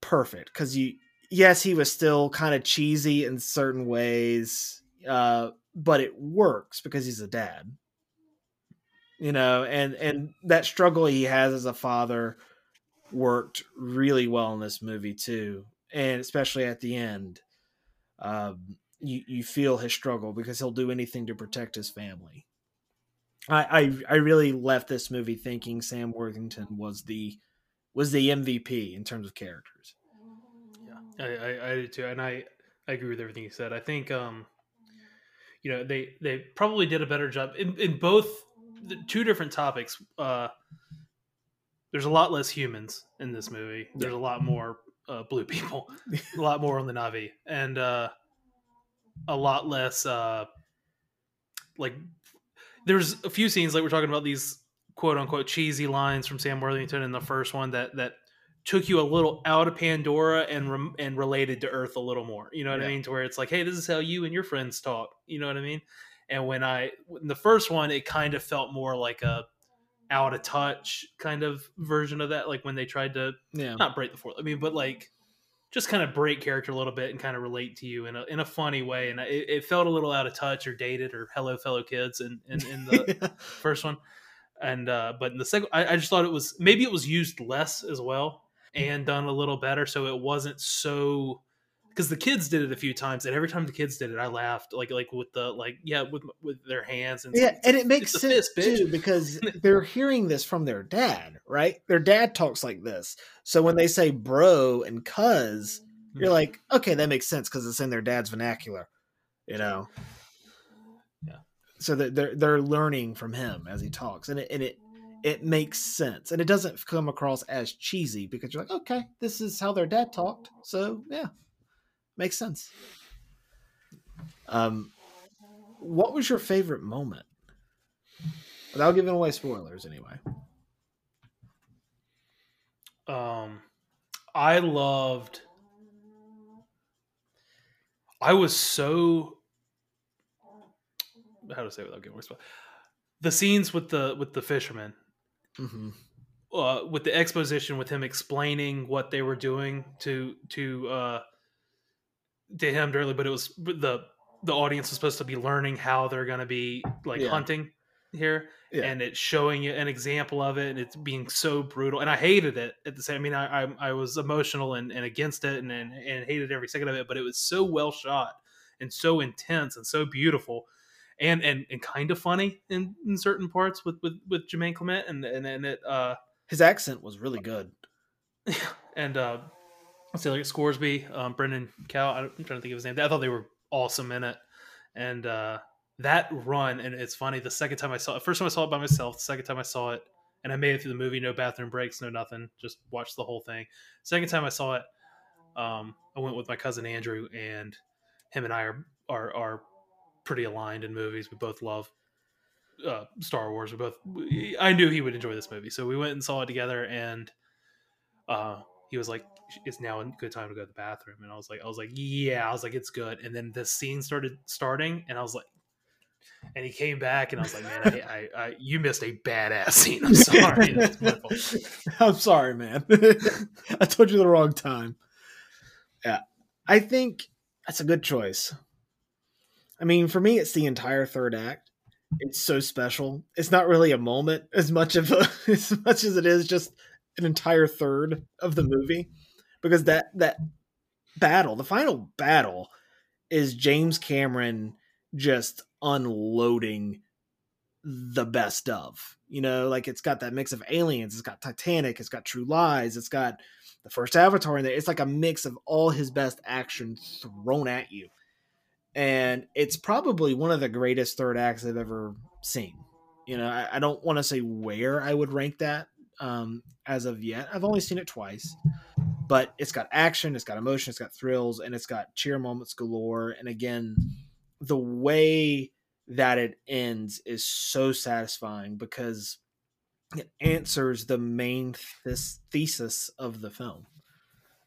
perfect because you, yes, he was still kind of cheesy in certain ways, uh, but it works because he's a dad, you know, and and that struggle he has as a father worked really well in this movie too and especially at the end, um, you you feel his struggle because he'll do anything to protect his family. I, I I really left this movie thinking Sam Worthington was the was the MVP in terms of characters. Yeah, I, I, I did too, and I I agree with everything you said. I think um, you know, they they probably did a better job in in both the two different topics. Uh, there's a lot less humans in this movie. There's a lot more uh, blue people, a lot more on the Na'vi, and uh, a lot less uh, like. There's a few scenes like we're talking about these quote unquote cheesy lines from Sam Worthington in the first one that that took you a little out of Pandora and re- and related to Earth a little more. You know what yeah. I mean? To where it's like, hey, this is how you and your friends talk. You know what I mean? And when I in the first one, it kind of felt more like a out of touch kind of version of that like when they tried to yeah. not break the fourth i mean but like just kind of break character a little bit and kind of relate to you in a in a funny way and it, it felt a little out of touch or dated or hello fellow kids in in, in the first one and uh but in the second I, I just thought it was maybe it was used less as well and done a little better so it wasn't so because the kids did it a few times, and every time the kids did it, I laughed like like with the like yeah with with their hands and yeah, and it makes sense fist, too because they're hearing this from their dad, right? Their dad talks like this, so when they say bro and cuz, you're like, okay, that makes sense because it's in their dad's vernacular, you know. So that they're they're learning from him as he talks, and it and it it makes sense, and it doesn't come across as cheesy because you're like, okay, this is how their dad talked, so yeah. Makes sense. Um, what was your favorite moment? Without giving away spoilers, anyway. Um, I loved. I was so. How to say it without giving away spoilers? The scenes with the with the fishermen. Mm-hmm. Uh, with the exposition, with him explaining what they were doing to to uh, to him directly, but it was the the audience was supposed to be learning how they're going to be like yeah. hunting here yeah. and it's showing you an example of it and it's being so brutal and i hated it at the same i mean i i, I was emotional and, and against it and, and, and hated every second of it but it was so well shot and so intense and so beautiful and and, and kind of funny in, in certain parts with with with Jermaine Clement and and, and it uh his accent was really good and uh say like Scoresby, um, Brendan Cow. I'm trying to think of his name. I thought they were awesome in it, and uh, that run. And it's funny. The second time I saw it, first time I saw it by myself. The second time I saw it, and I made it through the movie, no bathroom breaks, no nothing, just watched the whole thing. Second time I saw it, um, I went with my cousin Andrew, and him and I are are are pretty aligned in movies. We both love uh, Star Wars. We both. I knew he would enjoy this movie, so we went and saw it together, and uh, he was like, "It's now a good time to go to the bathroom," and I was like, "I was like, yeah," I was like, "It's good." And then the scene started starting, and I was like, and he came back, and I was like, "Man, I, I, I you missed a badass scene. I'm sorry. I'm sorry, man. I told you the wrong time." Yeah, I think that's a good choice. I mean, for me, it's the entire third act. It's so special. It's not really a moment as much of a, as much as it is just an entire third of the movie, because that that battle, the final battle, is James Cameron just unloading the best of. You know, like it's got that mix of aliens, it's got Titanic, it's got True Lies, it's got the first Avatar in there. It's like a mix of all his best action thrown at you and it's probably one of the greatest third acts I've ever seen. You know, I, I don't want to say where I would rank that um, as of yet. I've only seen it twice, but it's got action, it's got emotion, it's got thrills, and it's got cheer moments galore. And again, the way that it ends is so satisfying because it answers the main th- thesis of the film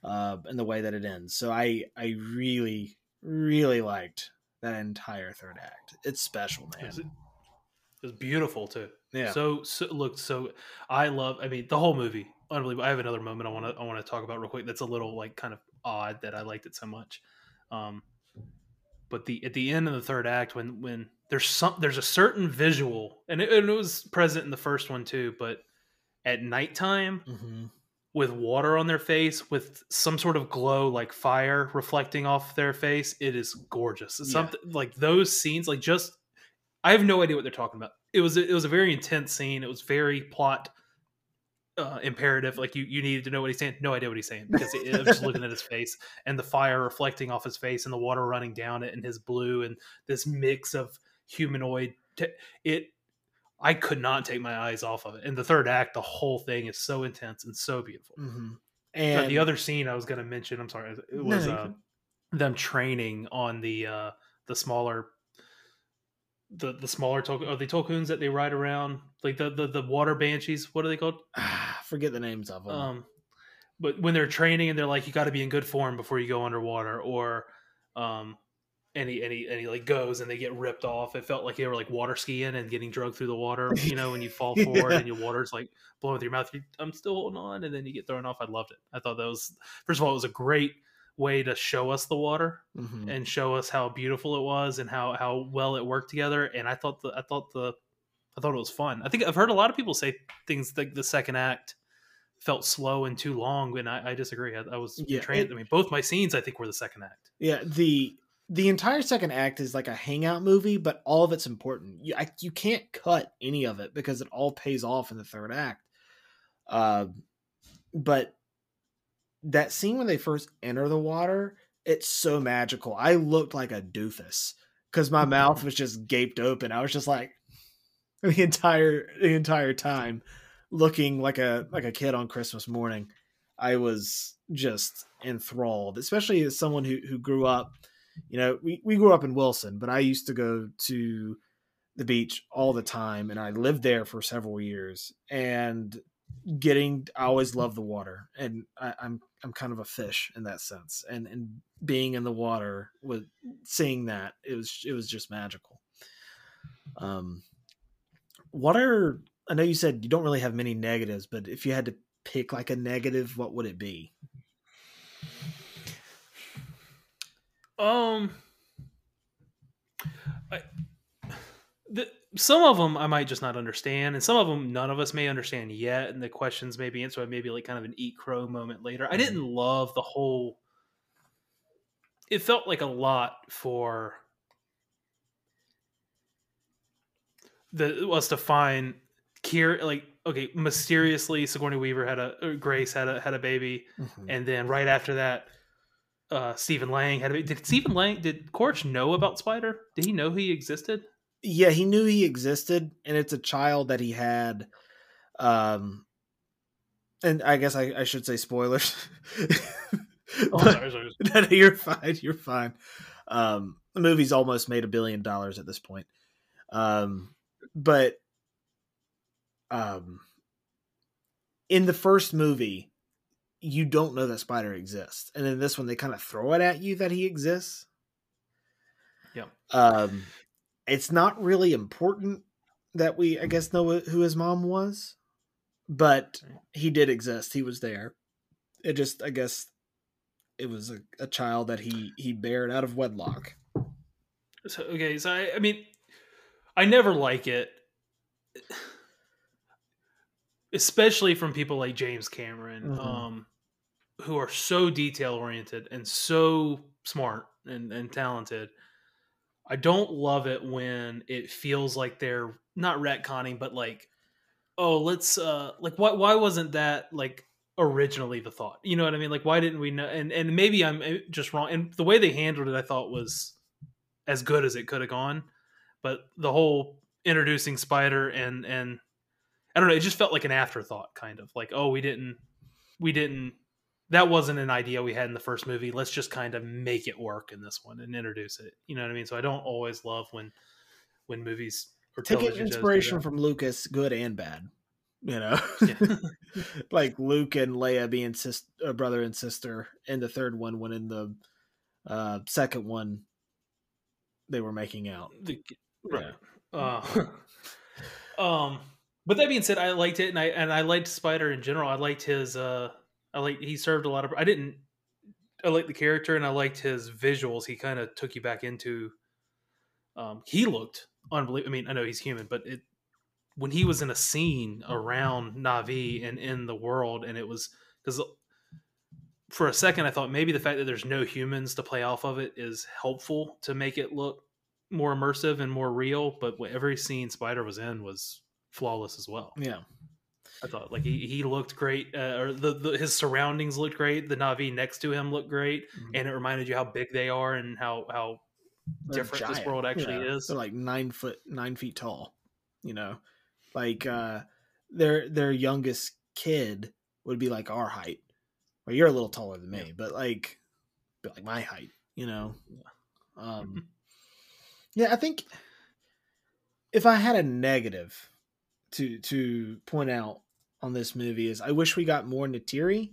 uh, and the way that it ends. So I I really really liked that entire third act. It's special, man. It was beautiful too. Yeah. So, so look, so I love. I mean, the whole movie, unbelievable. I have another moment I want to I want to talk about real quick. That's a little like kind of odd that I liked it so much. Um, but the at the end of the third act, when when there's some there's a certain visual, and it, and it was present in the first one too, but at nighttime. Mm-hmm with water on their face with some sort of glow like fire reflecting off their face it is gorgeous. It's yeah. something like those scenes like just i have no idea what they're talking about. It was it was a very intense scene. It was very plot uh, imperative. Like you you needed to know what he's saying. No idea what he's saying because it, i'm just looking at his face and the fire reflecting off his face and the water running down it and his blue and this mix of humanoid t- it I could not take my eyes off of it. In the third act, the whole thing is so intense and so beautiful. Mm-hmm. And the other scene I was going to mention, I'm sorry, it was no, uh, them training on the uh, the smaller the the smaller to- are the Tulkuns that they ride around like the, the the water banshees. What are they called? Forget the names of them. Um, but when they're training and they're like, you got to be in good form before you go underwater, or um, and he and he and he like goes and they get ripped off. It felt like they were like water skiing and getting drugged through the water. You know, when you fall forward yeah. and your water's like blowing through your mouth. You, I'm still holding on, and then you get thrown off. I loved it. I thought that was first of all, it was a great way to show us the water mm-hmm. and show us how beautiful it was and how how well it worked together. And I thought the I thought the I thought it was fun. I think I've heard a lot of people say things like the second act felt slow and too long, and I, I disagree. I, I was yeah, trained. It, I mean, both my scenes I think were the second act. Yeah, the the entire second act is like a hangout movie, but all of it's important. You I, you can't cut any of it because it all pays off in the third act. Uh, but that scene when they first enter the water, it's so magical. I looked like a doofus because my mouth was just gaped open. I was just like the entire the entire time looking like a like a kid on Christmas morning. I was just enthralled, especially as someone who who grew up you know, we, we grew up in Wilson, but I used to go to the beach all the time and I lived there for several years and getting I always love the water and I, I'm I'm kind of a fish in that sense. And and being in the water with seeing that it was it was just magical. Um what are I know you said you don't really have many negatives, but if you had to pick like a negative, what would it be? Um, I, the, some of them I might just not understand, and some of them none of us may understand yet, and the questions may be answered maybe like kind of an eat crow moment later. I didn't mm-hmm. love the whole. It felt like a lot for the was to find Kiri like okay mysteriously Sigourney Weaver had a Grace had a had a baby, mm-hmm. and then right after that uh, Stephen Lang had. A, did Stephen Lang? Did Quaritch know about Spider? Did he know he existed? Yeah, he knew he existed, and it's a child that he had. Um, and I guess I, I should say spoilers. oh, sorry, sorry. No, you're fine. You're fine. Um, the movie's almost made a billion dollars at this point. Um, but um, in the first movie, you don't know that Spider exists, and in this one they kind of throw it at you that he exists. Yeah. Um, it's not really important that we, I guess, know who his mom was, but he did exist. He was there. It just, I guess, it was a, a child that he he bared out of wedlock. So okay, so I, I mean, I never like it, especially from people like James Cameron, Mhm. um, who are so detail oriented and so smart and, and talented. I don't love it when it feels like they're not retconning, but like, oh, let's uh, like why why wasn't that like originally the thought? You know what I mean? Like, why didn't we know? And and maybe I'm uh, just wrong. And the way they handled it, I thought was as good as it could have gone. But the whole introducing Spider and and I don't know, it just felt like an afterthought, kind of like, oh, we didn't we didn't that wasn't an idea we had in the first movie. Let's just kind of make it work in this one and introduce it. You know what I mean? So I don't always love when when movies or Taking television shows do inspiration from Lucas, good and bad. You know, Yeah. like Luke and Leia being sis- uh, brother and sister in the third one, when in the uh, second one they were making out. The- Yeah. Uh, um, but that being said, I liked it, and I and I liked Spider in general. I liked his. Uh, I like he served a lot of. I didn't. I liked the character, and I liked his visuals. He kind of took you back into. Um, he looked unbelievable. I mean, I know he's human, but it when he was in a scene around Na'vi and in the world, and it was because for a second I thought maybe the fact that there's no humans to play off of it is helpful to make it look more immersive and more real. But every scene Spider was in was flawless as well. Yeah. I thought like he, he looked great, uh, or the, the his surroundings looked great. The Na'vi next to him looked great, and it reminded you how big they are and how how They're different this world actually Yeah. is. They're like nine foot, nine feet tall. You know, like uh, their their youngest kid would be like our height. Well, you're a little taller than me, Yeah. but like, but like my height. You know. Um, yeah, I think if I had a negative to to point out on this movie is I wish we got more Neytiri.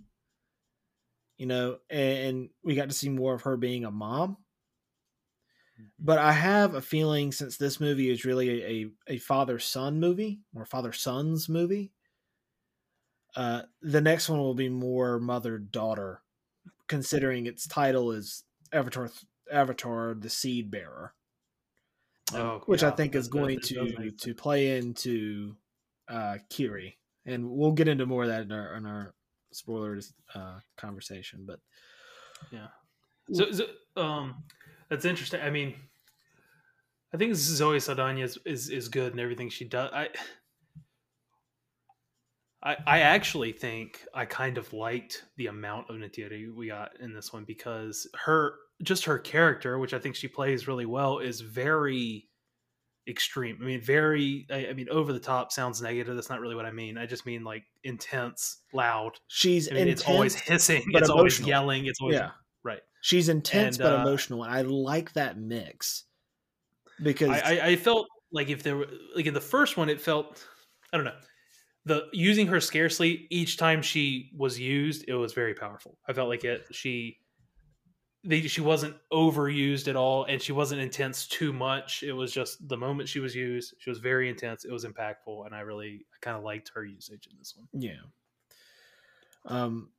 You know, and we got to see more of her being a mom. But I have a feeling since this movie is really a, a, father son movie or father sons movie, uh, the next one will be more mother daughter, considering its title is Avatar Avatar the Seed Bearer, Oh, which I think is going to to play into uh, Kiri, and we'll get into more of that in our in our spoilers uh, conversation. But yeah, So, so um, that's interesting. I mean, I think Zoe Saldana is, is is good in everything she does. I, I, I actually think I kind of liked the amount of Neytiri we got in this one because her just her character, which I think she plays really well, is very extreme. I mean, very. I, I mean, over the top sounds negative. That's not really what I mean. I just mean like intense, loud. she's I mean, it's always hissing. but It's always yelling. It's always yeah. right. She's intense And, but uh, emotional, and I like that mix because I, I, I felt like if there were like in the first one, it felt I don't know the using her scarcely each time she was used, it was very powerful. I felt like it she they, she wasn't overused at all, and she wasn't intense too much. It was just the moment she was used, she was very intense. It was impactful, and I really I kind of liked her usage in this one. yeah. Um,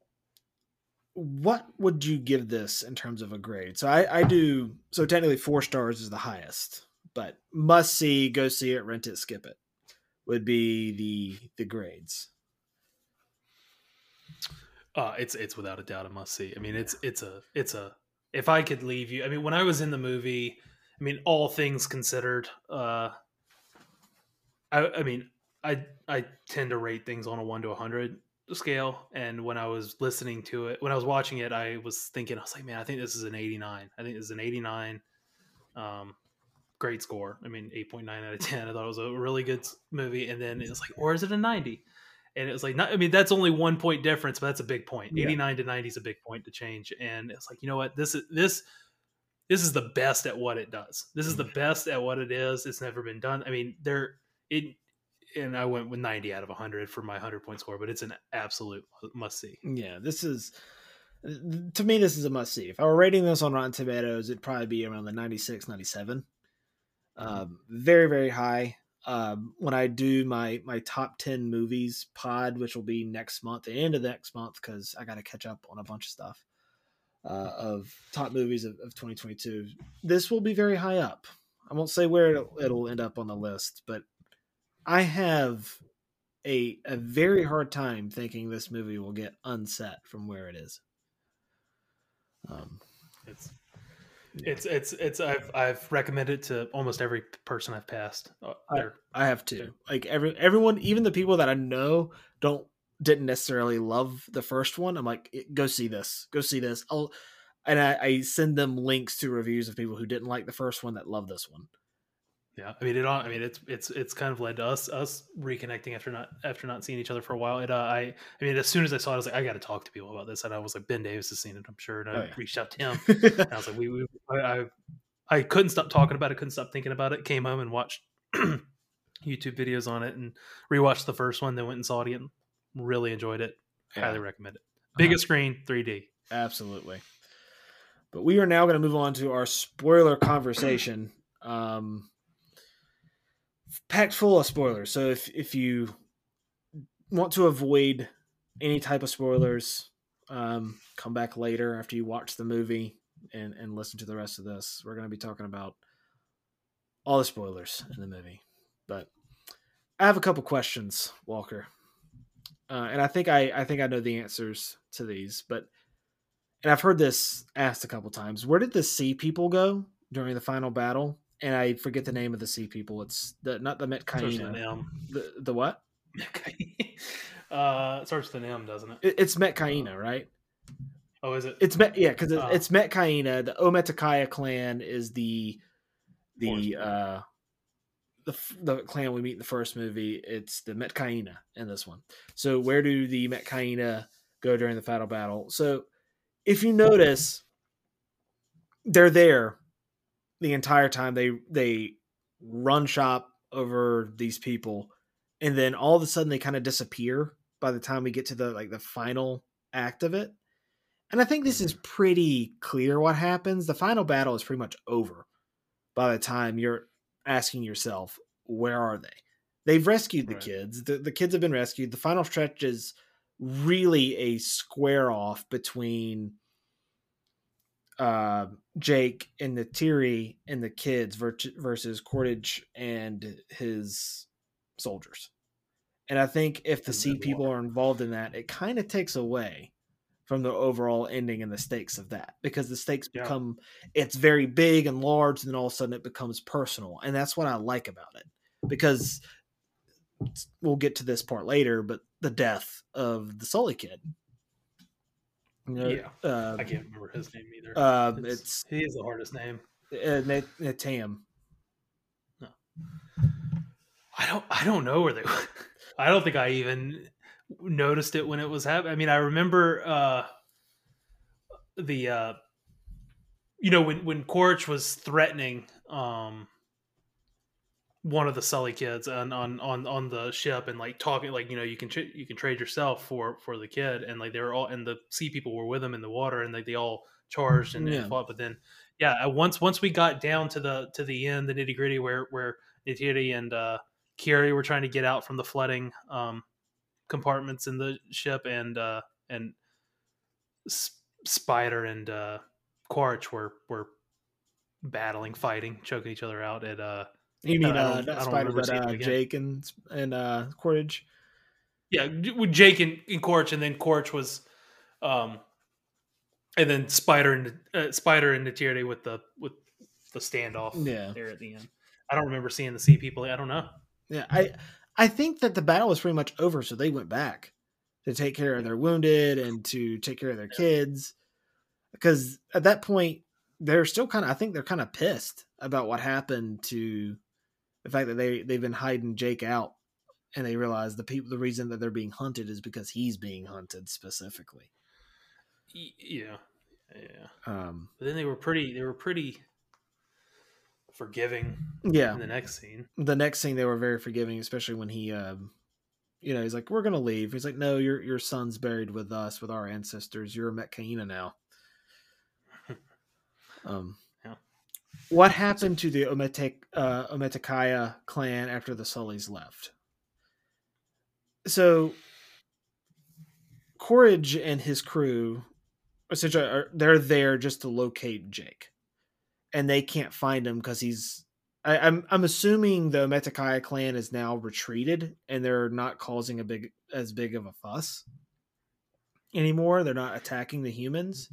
what would you give this in terms of a grade? So I I do so technically four stars is the highest, but must see, go see it, rent it, skip it would be the the grades. Uh, it's it's without a doubt a must see. I mean, it's it's a it's a. If I could leave you, I mean, when I was in the movie, I mean, all things considered, uh, I I mean, I I tend to rate things on a one to a hundred scale, and when I was listening to it, when I was watching it, I was thinking, I was like, man, I think this is an eighty nine. I think this is an eighty nine. Um, great score. I mean, eight point nine out of ten. I thought it was a really good movie, and then it was like, or is it a ninety? And it was like not, i mean that's only one point difference but that's a big point Yeah. 89 to 90 is a big point to change and it's like you know what this is this this is the best at what it does this is the best at what it is it's never been done i mean there it and I went with 90 out of 100 for my 100 point score, but it's an absolute must see. Yeah, this is to me this is a must see. If I were rating this on Rotten Tomatoes, it'd probably be around the 96, 97. Mm-hmm. Um, very very high. Um, when I do my my top 10 movies pod, which will be next month, the end of next month, because I got to catch up on a bunch of stuff uh, of top movies of, of 2022. This will be very high up. I won't say where it'll, it'll end up on the list, but I have a a very hard time thinking this movie will get unset from where it is. Um, it's it's it's it's I've I've recommended it to almost every person I've passed. Uh, I, I have too. Like every everyone, even the people that I know don't didn't necessarily love the first one. I'm like, go see this, go see this. I'll and I, I send them links to reviews of people who didn't like the first one that love this one. Yeah, I mean it. All I mean it's it's it's kind of led to us us reconnecting after not after not seeing each other for a while. It uh, I I mean as soon as I saw it, I was like I got to talk to people about this, and I was like Ben Davis has seen it, I'm sure, and I oh, yeah. reached out to him. and I was like we, we I, I, I couldn't stop talking about it, couldn't stop thinking about it. Came home and watched YouTube videos on it and rewatched the first one, then went and saw it again. Really enjoyed it. Yeah. Highly recommend it. Biggest uh, screen, 3D. Absolutely. But we are now going to move on to our spoiler conversation. Um, packed full of spoilers. So if if you want to avoid any type of spoilers, um, come back later after you watch the movie and and listen to the rest of this. We're going to be talking about all the spoilers in the movie. But I have a couple questions, Walker, uh, and I think I I think I know the answers to these. But and I've heard this asked a couple times. Where did the sea people go during the final battle? And I forget the name of the sea people. It's the not the Metkayina. The the what? uh, it starts with an M, doesn't it? it it's Metkayina, uh, right? Oh, is it? It's Met, yeah, because it, uh, it's Metkayina. The Omaticaya clan is the the uh the the clan we meet in the first movie. It's the Metkayina in this one. So where do the Metkayina go during the final battle? So if you notice, they're there the entire time they they run shop over these people and then all of a sudden they kind of disappear by the time we get to the like the final act of it. And i think this is pretty clear what happens. The final battle is pretty much over by the time you're asking yourself where are they? They've rescued the right. kids. The, the kids have been rescued. The final stretch is really a square off between uh, Jake and Neytiri and the kids versus Quaritch and his soldiers. And I think if the sea people are involved in that, it kind of takes away from the overall ending and the stakes of that because the stakes yeah. become it's very big and large and then all of a sudden it becomes personal and that's what i like about it because we'll get to this part later but the death of the sully kid yeah, uh, I can't remember his name either. Uh, it's, it's, he is the hardest name. Uh, Neteyam. No, I don't. I don't know where they. I don't think I even noticed it when it was happening. I mean, I remember uh, the uh, you know when when Quaritch was threatening um one of the Sully kids on on on on the ship and like talking like you know you can tra- you can trade yourself for for the kid and like they were all and the sea people were with him in the water and like they all charged and, yeah. and fought but then yeah once once we got down to the to the end the nitty gritty where where Neytiri and uh Kiri were trying to get out from the flooding um compartments in the ship and uh and S- Spider and uh Quaritch were were battling fighting choking each other out at uh you mean uh, not Spider, but uh, Jake and and uh, Quaritch? Yeah, with Jake and, and Quaritch, and then Quaritch was, um, and then Spider and uh, Spider and Neytiri with the with the standoff. Yeah, there at the end. I don't remember seeing the sea people. I don't know. Yeah, I I think that the battle was pretty much over, so they went back to take care of their wounded and to take care of their kids, because at that point they're still kind of. I think they're kind of pissed about what happened to the fact that they they've been hiding Jake out, and they realize the people the reason that they're being hunted is because he's being hunted specifically. Yeah, yeah. Um, but then they were pretty. They were pretty forgiving Yeah, in the next scene. the next scene they were very forgiving, especially when he, um, you know, he's like, "We're gonna leave." He's like, "No, your your son's buried with us, with our ancestors. You're a Metkayina now." um. What happened to the Ometek uh, clan after the Sullys left? So, Quaritch and his crew, essentially, are they're there just to locate Jake, and they can't find him because he's I, I'm I'm assuming the Metakaya clan is now retreated and they're not causing a big as big of a fuss anymore. They're not attacking the humans.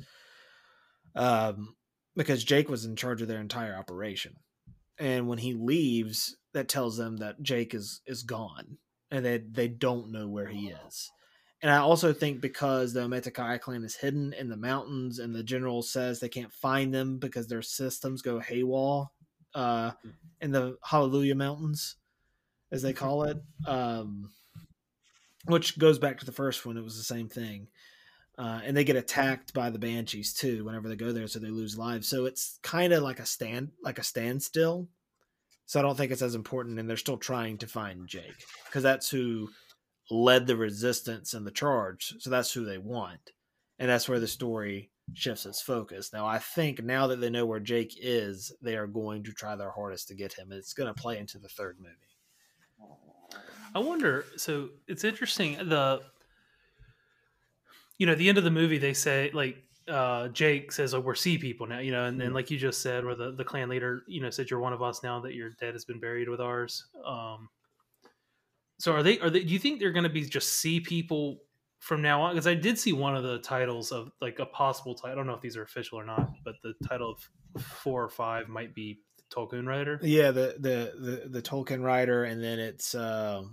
Um because Jake was in charge of their entire operation. And when he leaves, that tells them that Jake is is gone and they they don't know where he is. And I also think because the Metakai clan is hidden in the mountains and the general says they can't find them because their systems go haywall uh, in the Hallelujah Mountains, as they call it, um, which goes back to the first one. It was the same thing. Uh, and they get attacked by the banshees too whenever they go there, so they lose lives. So it's kind of like a stand, like a standstill. So I don't think it's as important, and they're still trying to find Jake because that's who led the resistance and the charge. So that's who they want, and that's where the story shifts its focus. Now I think now that they know where Jake is, they are going to try their hardest to get him. It's going to play into the third movie. I wonder. So it's interesting. The you know, at the end of the movie, they say like uh, Jake says, "Oh, we're sea people now," you know, and, and like you just said, where the, the clan leader, you know, said, "You're one of us now that your dead has been buried with ours." Um, so are they? Are they? Do you think they're going to be just sea people from now on? Because I did see one of the titles of like a possible title. I don't know if these are official or not, but the title of four or five might be Tulkun writer. Yeah, the the the, the Tulkun writer, and then it's uh,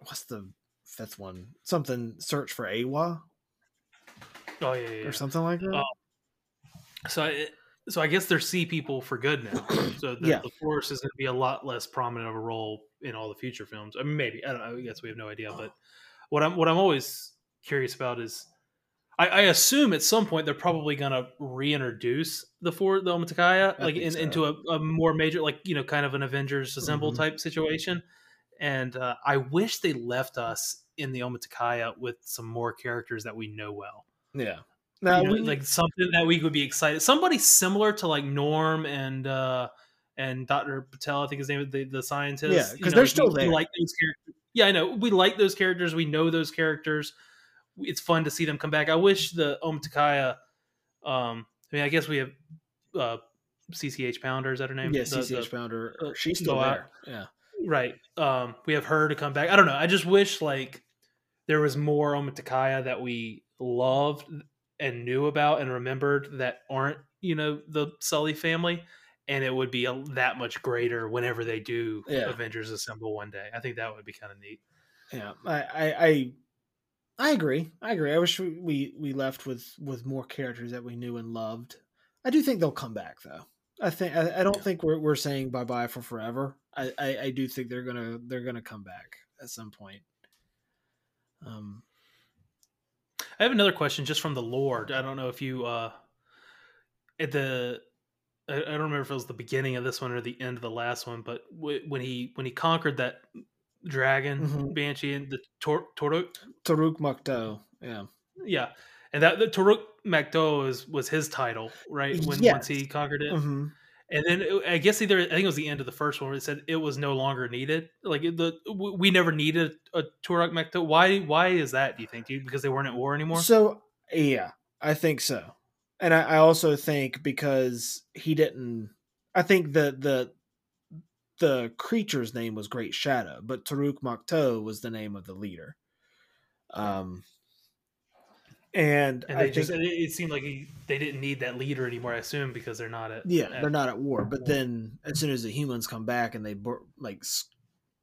what's the fifth one? Something search for Eywa Oh yeah, yeah, or something like that. Oh. So I, so I guess they're sea people for good now. So the, Yeah. the force is going to be a lot less prominent of a role in all the future films. I mean, maybe I don't know. I guess we have no idea. But what I'm what I'm always curious about is, I, I assume at some point they're probably going to reintroduce the four the Omaticaya like in, so. into a, a more major like you know kind of an Avengers assemble Mhm. type situation. And uh, I wish they left us in the Omaticaya with some more characters that we know well yeah. Now, you know, we, like something that we would be excited. Somebody similar to like Norm and uh and Dr. Patel, I think his name is the, the scientist. Yeah, you 'cause know, they're still we there. like those characters. Yeah, I know. We like those characters. We know those characters. It's fun to see them come back. I wish the Omaticaya um I mean I guess we have uh CCH Pounder, is that her name? yeah, The- CCH the- founder, uh, she's still go out. Yeah, Right. Um, we have her to come back. I don't know. I just wish like there was more Omaticaya that we loved and knew about and remembered that aren't, you know, the Sully family. And it would be a, that much greater whenever they do Yeah. Avengers Assemble one day. I think that would be kind of neat. yeah. I, I, I, I agree. I agree. I wish we, we left with with more characters that we knew and loved. I do think they'll come back though. I think I, I don't think we're we're saying bye bye for forever. I, I I do think they're gonna they're gonna come back at some point. Um. I have another question just from the Lord. I don't know if you uh at the I I don't remember if it was the beginning of this one or the end of the last one, but w- when he when he conquered that dragon Mhm. banshee and the Tor- Toruk, Taruk Makto. Yeah. yeah, and that the Toruk Makto was was his title, right? When Yes. once he conquered it, hmm and then it- I guess either I think it was the end of the first one where it said it was no longer needed. Like the we never needed a Toruk Makto. Why why is that? Do you think? You, because they weren't at war anymore? So yeah, I think so, and I, I also think because he didn't. I think the the the creature's name was Great Shadow, but Toruk Makto was the name of the leader. Um, and, And they just think it, seemed like he, they didn't need that leader anymore. I assume because they're not at yeah, at- they're not at war. But then as soon as the humans come back and they like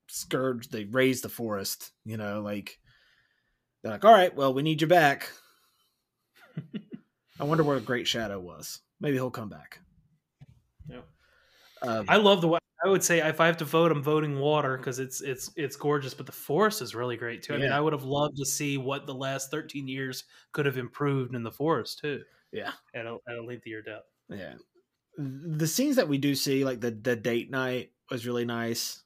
scourge, they raise the forest. You know, like they're like, all right, well, we need you back. I wonder where Great Shadow was. Maybe he'll come back. Yeah. Um, I love the. wa- I would say if I have to vote, I'm voting water because it's it's it's gorgeous. But the forest is really great too. I mean, I would have loved to see what the last 13 years could have improved in the forest too. Yeah. at a, at a lengthier depth. yeah. the scenes that we do see, like the the date night, was really nice.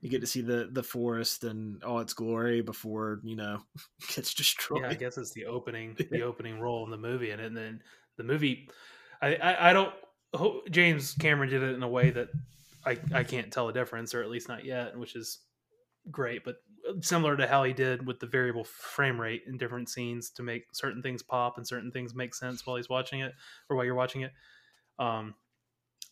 You get to see the the forest and all its glory before you know gets destroyed. Yeah, I guess it's the opening the opening role in the movie, and, and then the movie. I, I I don't. James Cameron did it in a way that I I can't tell a difference, or at least not yet, which is great. But uh, similar to how he did with the variable frame rate in different scenes to make certain things pop and certain things make sense while he's watching it or while you're watching it. Um,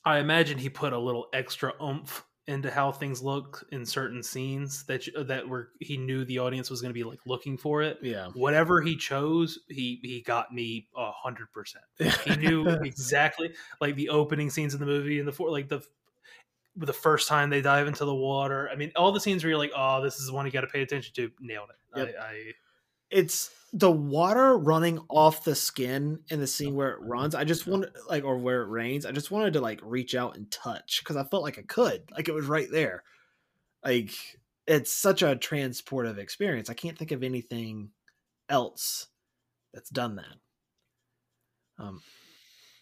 I imagine he put a little extra oomph into how things look in certain scenes that that were he knew the audience was going to be like looking for it. Yeah, whatever he chose, he he got me a hundred percent. He knew exactly like the opening scenes in the movie and the four like the the first time they dive into the water. I mean, all the scenes where you're like, oh, this is the one you got to pay attention to. Nailed it. Yep. I, I it's the water running off the skin in the scene where it runs. I just wanted like or where it rains. I just wanted to like reach out and touch because I felt like I could, like it was right there. Like it's such a transportive experience. I can't think of anything else that's done that. Um,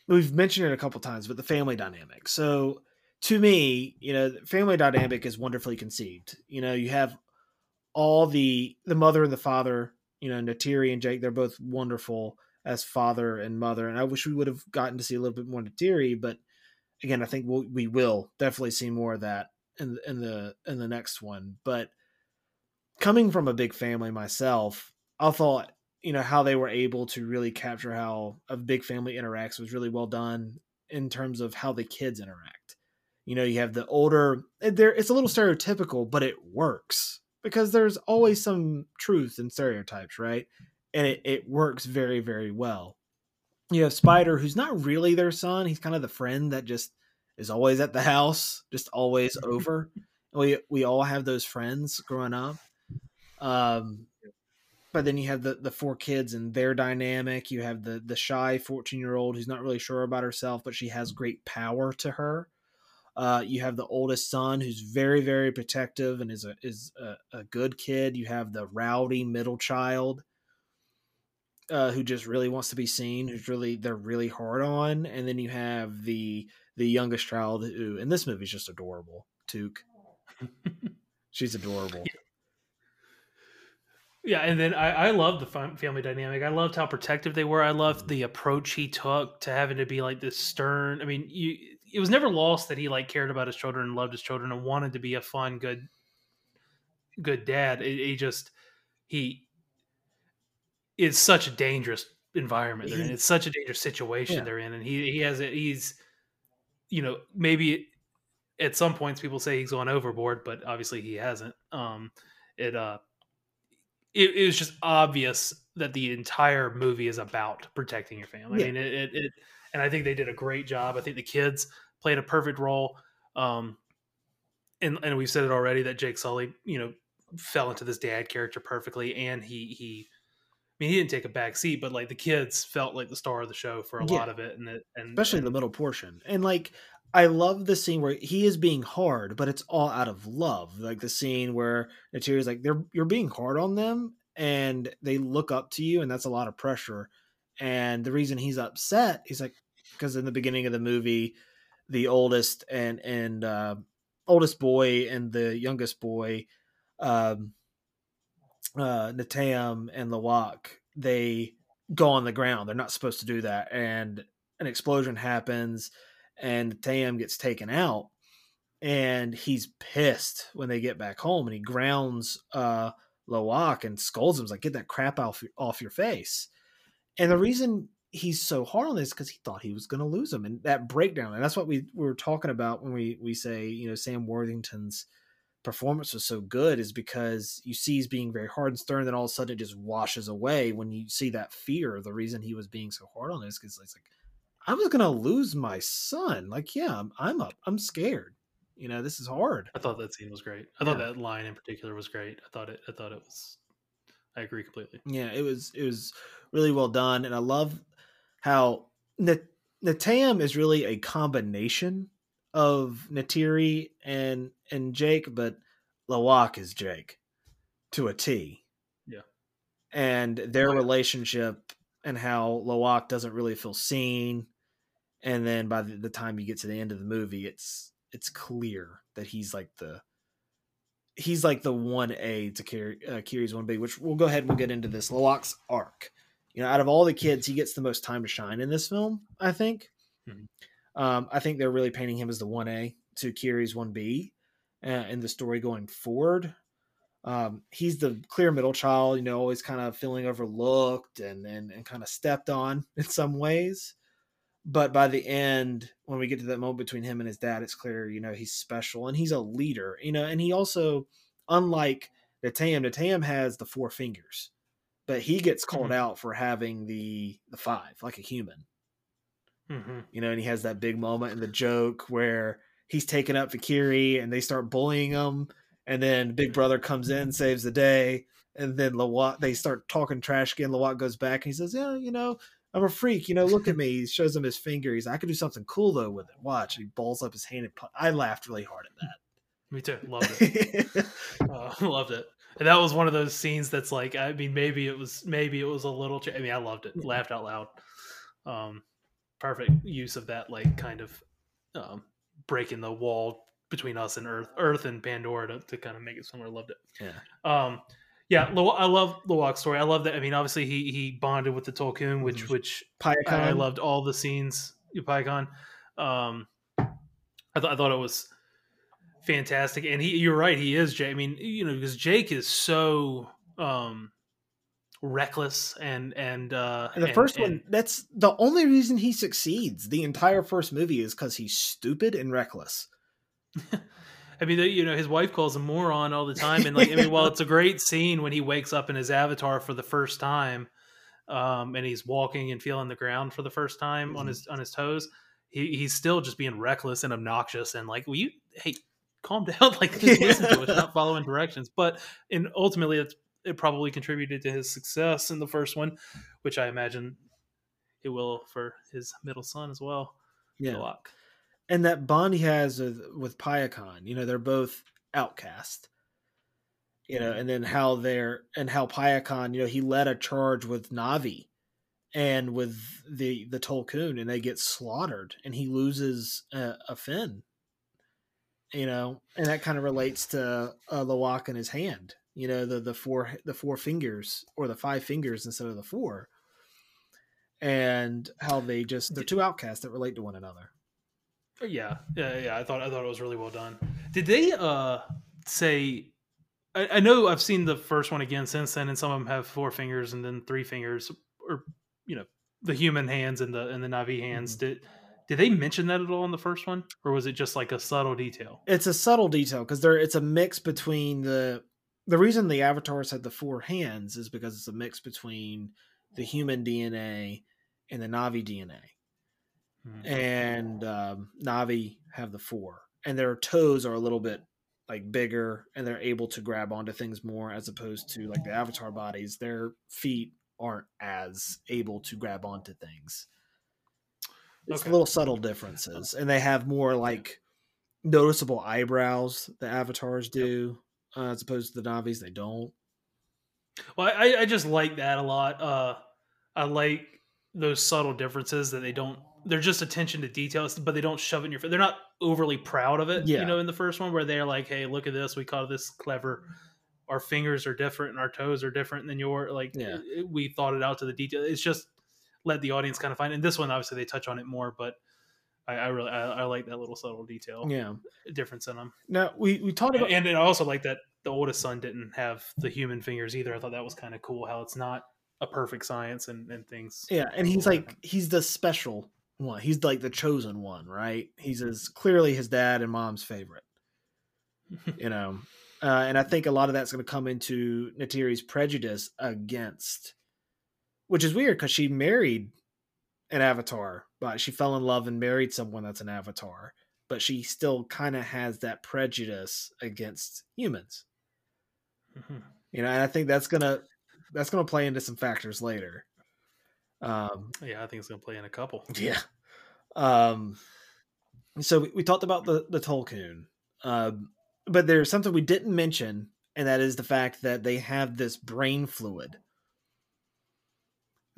we've mentioned it a couple times, but the family dynamic. So to me, you know, family dynamic is wonderfully conceived. You know, you have all the the mother and the father you know, Neytiri and Jake, they're both wonderful as father and mother. And I wish we would have gotten to see a little bit more Neytiri, but again, I think we'll, we will definitely see more of that in in the in the next one. But coming from a big family myself, I thought you know how they were able to really capture how a big family interacts was really well done in terms of how the kids interact. You know, you have the older there it's a little stereotypical, but it works because there's always some truth in stereotypes, right? And it, it works very, very well. You have Spider, who's not really their son. He's kind of the friend that just is always at the house, just always over. We we all have those friends growing up. Um, but then you have the the four kids and their dynamic. You have the the shy fourteen year old who's not really sure about herself, but she has great power to her. Uh, you have the oldest son who's very, very protective and is a is a, a good kid. You have the rowdy middle child uh, who just really wants to be seen, who's really they're really hard on, and then you have the the youngest child who in this movie is just adorable. Took, she's adorable. Yeah, and then I, I loved the family dynamic. I loved how protective they were. I loved the approach he took to having to be like this stern. I mean, you it was never lost that he like cared about his children and loved his children and wanted to be a fun, good, good dad. He just he is such a dangerous environment they're in. It's such a dangerous situation yeah. they're in, and he he has it. He's you know maybe at some points people say he's gone overboard, but obviously he hasn't. Um, it uh, it, it was just obvious that the entire movie is about protecting your family. Yeah. I mean, it, it, it and I think they did a great job. I think the kids played a perfect role. Um, and and we've said it already that Jake Sully, you know, fell into this dad character perfectly, and he he. I mean, he didn't take a back seat, but like the kids felt like the star of the show for a yeah. lot of it, and it, and especially and, the middle portion. And like, I love the scene where he is being hard, but it's all out of love. Like the scene where where is like, "They're you're being hard on them, and they look up to you, and that's a lot of pressure." And the reason he's upset, he's like, because in the beginning of the movie, the oldest and and uh, oldest boy and the youngest boy, um, uh, Neteyam and Lo'ak, they go on the ground. They're not supposed to do that, and an explosion happens, and Neteyam gets taken out, and he's pissed when they get back home, and he grounds uh, Lo'ak and scolds him, like, "Get that crap off off your face." And the reason he's so hard on this because he thought he was going to lose him, and that breakdown, and that's what we, we were talking about when we we say you know Sam Worthington's performance was so good is because you see he's being very hard and stern, then all of a sudden it just washes away when you see that fear. The reason he was being so hard on this because it's like I was going to lose my son. Like, yeah, I'm, I'm up. I'm scared. You know, this is hard. I thought that scene was great. I yeah. thought that line in particular was great. I thought it. I thought it was. I agree completely. Yeah, it was. It was really well done, and I love how Neteyam is really a combination of Neytiri and and Jake, but Lo'ak is Jake to a T. Yeah. And their relationship and how Lo'ak doesn't really feel seen and then by the, the time you get to the end of the movie, it's it's clear that he's like the he's like the one A to carry uh, Kiri's one B, which we'll go ahead and we'll get into this Lo'ak's arc. You know, out of all the kids, he gets the most time to shine in this film. I think. Mhm. Um, I think they're really painting him as the one A to Kiri's one B, uh, in the story going forward. Um, he's the clear middle child, you know, always kind of feeling overlooked and and, and kind of stepped on in some ways. But by the end, when we get to that moment between him and his dad, it's clear, you know, he's special and he's a leader, you know, and he also, unlike Neteyam, Neteyam has the four fingers, but he gets called Mhm. out for having the the five, like a human hmm you know, and he has that big moment in the joke where he's taken up for Kiri and they start bullying him, and then Big Brother comes in, saves the day, and then Lo'ak they start talking trash again. Lo'ak goes back and he says, "Yeah, you know, I'm a freak. You know, look at me." He shows him his finger. He's, "I could do something cool though with it. Watch." And he balls up his hand and pu- I laughed really hard at that. Me too. Loved it. uh, loved it. And that was one of those scenes that's like, I mean, maybe it was, maybe it was a little. Ch- I mean, I loved it. Laughed out loud. Um, perfect use of that, like, kind of um, breaking the wall between us and Earth, Earth and Pandora to, to kind of make it similar. Loved it. yeah, Um, yeah, I love Lo'ak's story. I love that. I mean, obviously he he bonded with the Tulkun, which Mhm. which Payakan. I, I loved all the scenes. Payakan. Um, I thought I thought it was fantastic, and he you're right. He is Jake. I mean, you know, because Jake is so um reckless and and uh And the and- first and- one, that's the only reason he succeeds. The entire first movie is because he's stupid and reckless. I mean, you know, his wife calls him moron all the time, and like, I mean, while it's a great scene when he wakes up in his avatar for the first time, um, and he's walking and feeling the ground for the first time on his on his toes, he, he's still just being reckless and obnoxious, and like, will you, hey, calm down, like, just listen to us, not following directions. But and ultimately, it's it probably contributed to his success in the first one, which I imagine it will for his middle son as well. Yeah. And that bond he has with with Payakan, you know, they're both outcast. You know, and then how they're and how Payakan, you know, he led a charge with Na'vi and with the the Tulkun, and they get slaughtered, and he loses a, a fin. You know, and that kind of relates to uh, Lo'ak and his hand. You know, the the four the four fingers or the five fingers instead of the four, and how they just they're two outcasts that relate to one another. Yeah, yeah, yeah. I thought I thought it was really well done. Did they uh say? I, I know I've seen the first one again since then, and some of them have four fingers and then three fingers, or you know, the human hands and the and the Na'vi hands. Did did they mention that at all in the first one, or was it just like a subtle detail? it's a subtle detail because there it's a mix between the the reason the avatars had the four hands is because it's a mix between the human DNA and the Na'vi DNA, Hmm. and um, Na'vi have the four, and their toes are a little bit like bigger, and they're able to grab onto things more as opposed to like the avatar bodies. Their feet aren't as able to grab onto things. It's Okay. little subtle differences, and they have more like noticeable eyebrows. The avatars do, uh, as opposed to the Na'vis. They don't. Well, I, I just like that a lot. Uh, I like those subtle differences that they don't. They're just attention to details, but they don't shove it in your face. They're not overly proud of it. Yeah. You know, in the first one where they're like, "Hey, look at this. We caught this clever. Our fingers are different, and our toes are different than your. Like, Yeah. we thought it out to the detail. It's just let the audience kind of find. And this one, obviously, they touch on it more, but I, I really I, I like that little subtle detail Yeah. difference in them. Now we we talked about And, and I also like that the oldest son didn't have the human fingers either. I thought that was kind of cool how it's not a perfect science and, and things. yeah, and he's like he's the special one. He's like the chosen one, right? He's as clearly his dad and mom's favorite. You know, uh, and I think a lot of that's going to come into Neytiri's prejudice against, which is weird because she married an avatar, but she fell in love and married someone that's an avatar, but she still kind of has that prejudice against humans. Mhm. You know, and I think that's gonna that's gonna play into some factors later. Um, yeah, I think it's gonna play in a couple. yeah. Um, so we, we talked about the the Tulkun, um, but there's something we didn't mention, and that is the fact that they have this brain fluid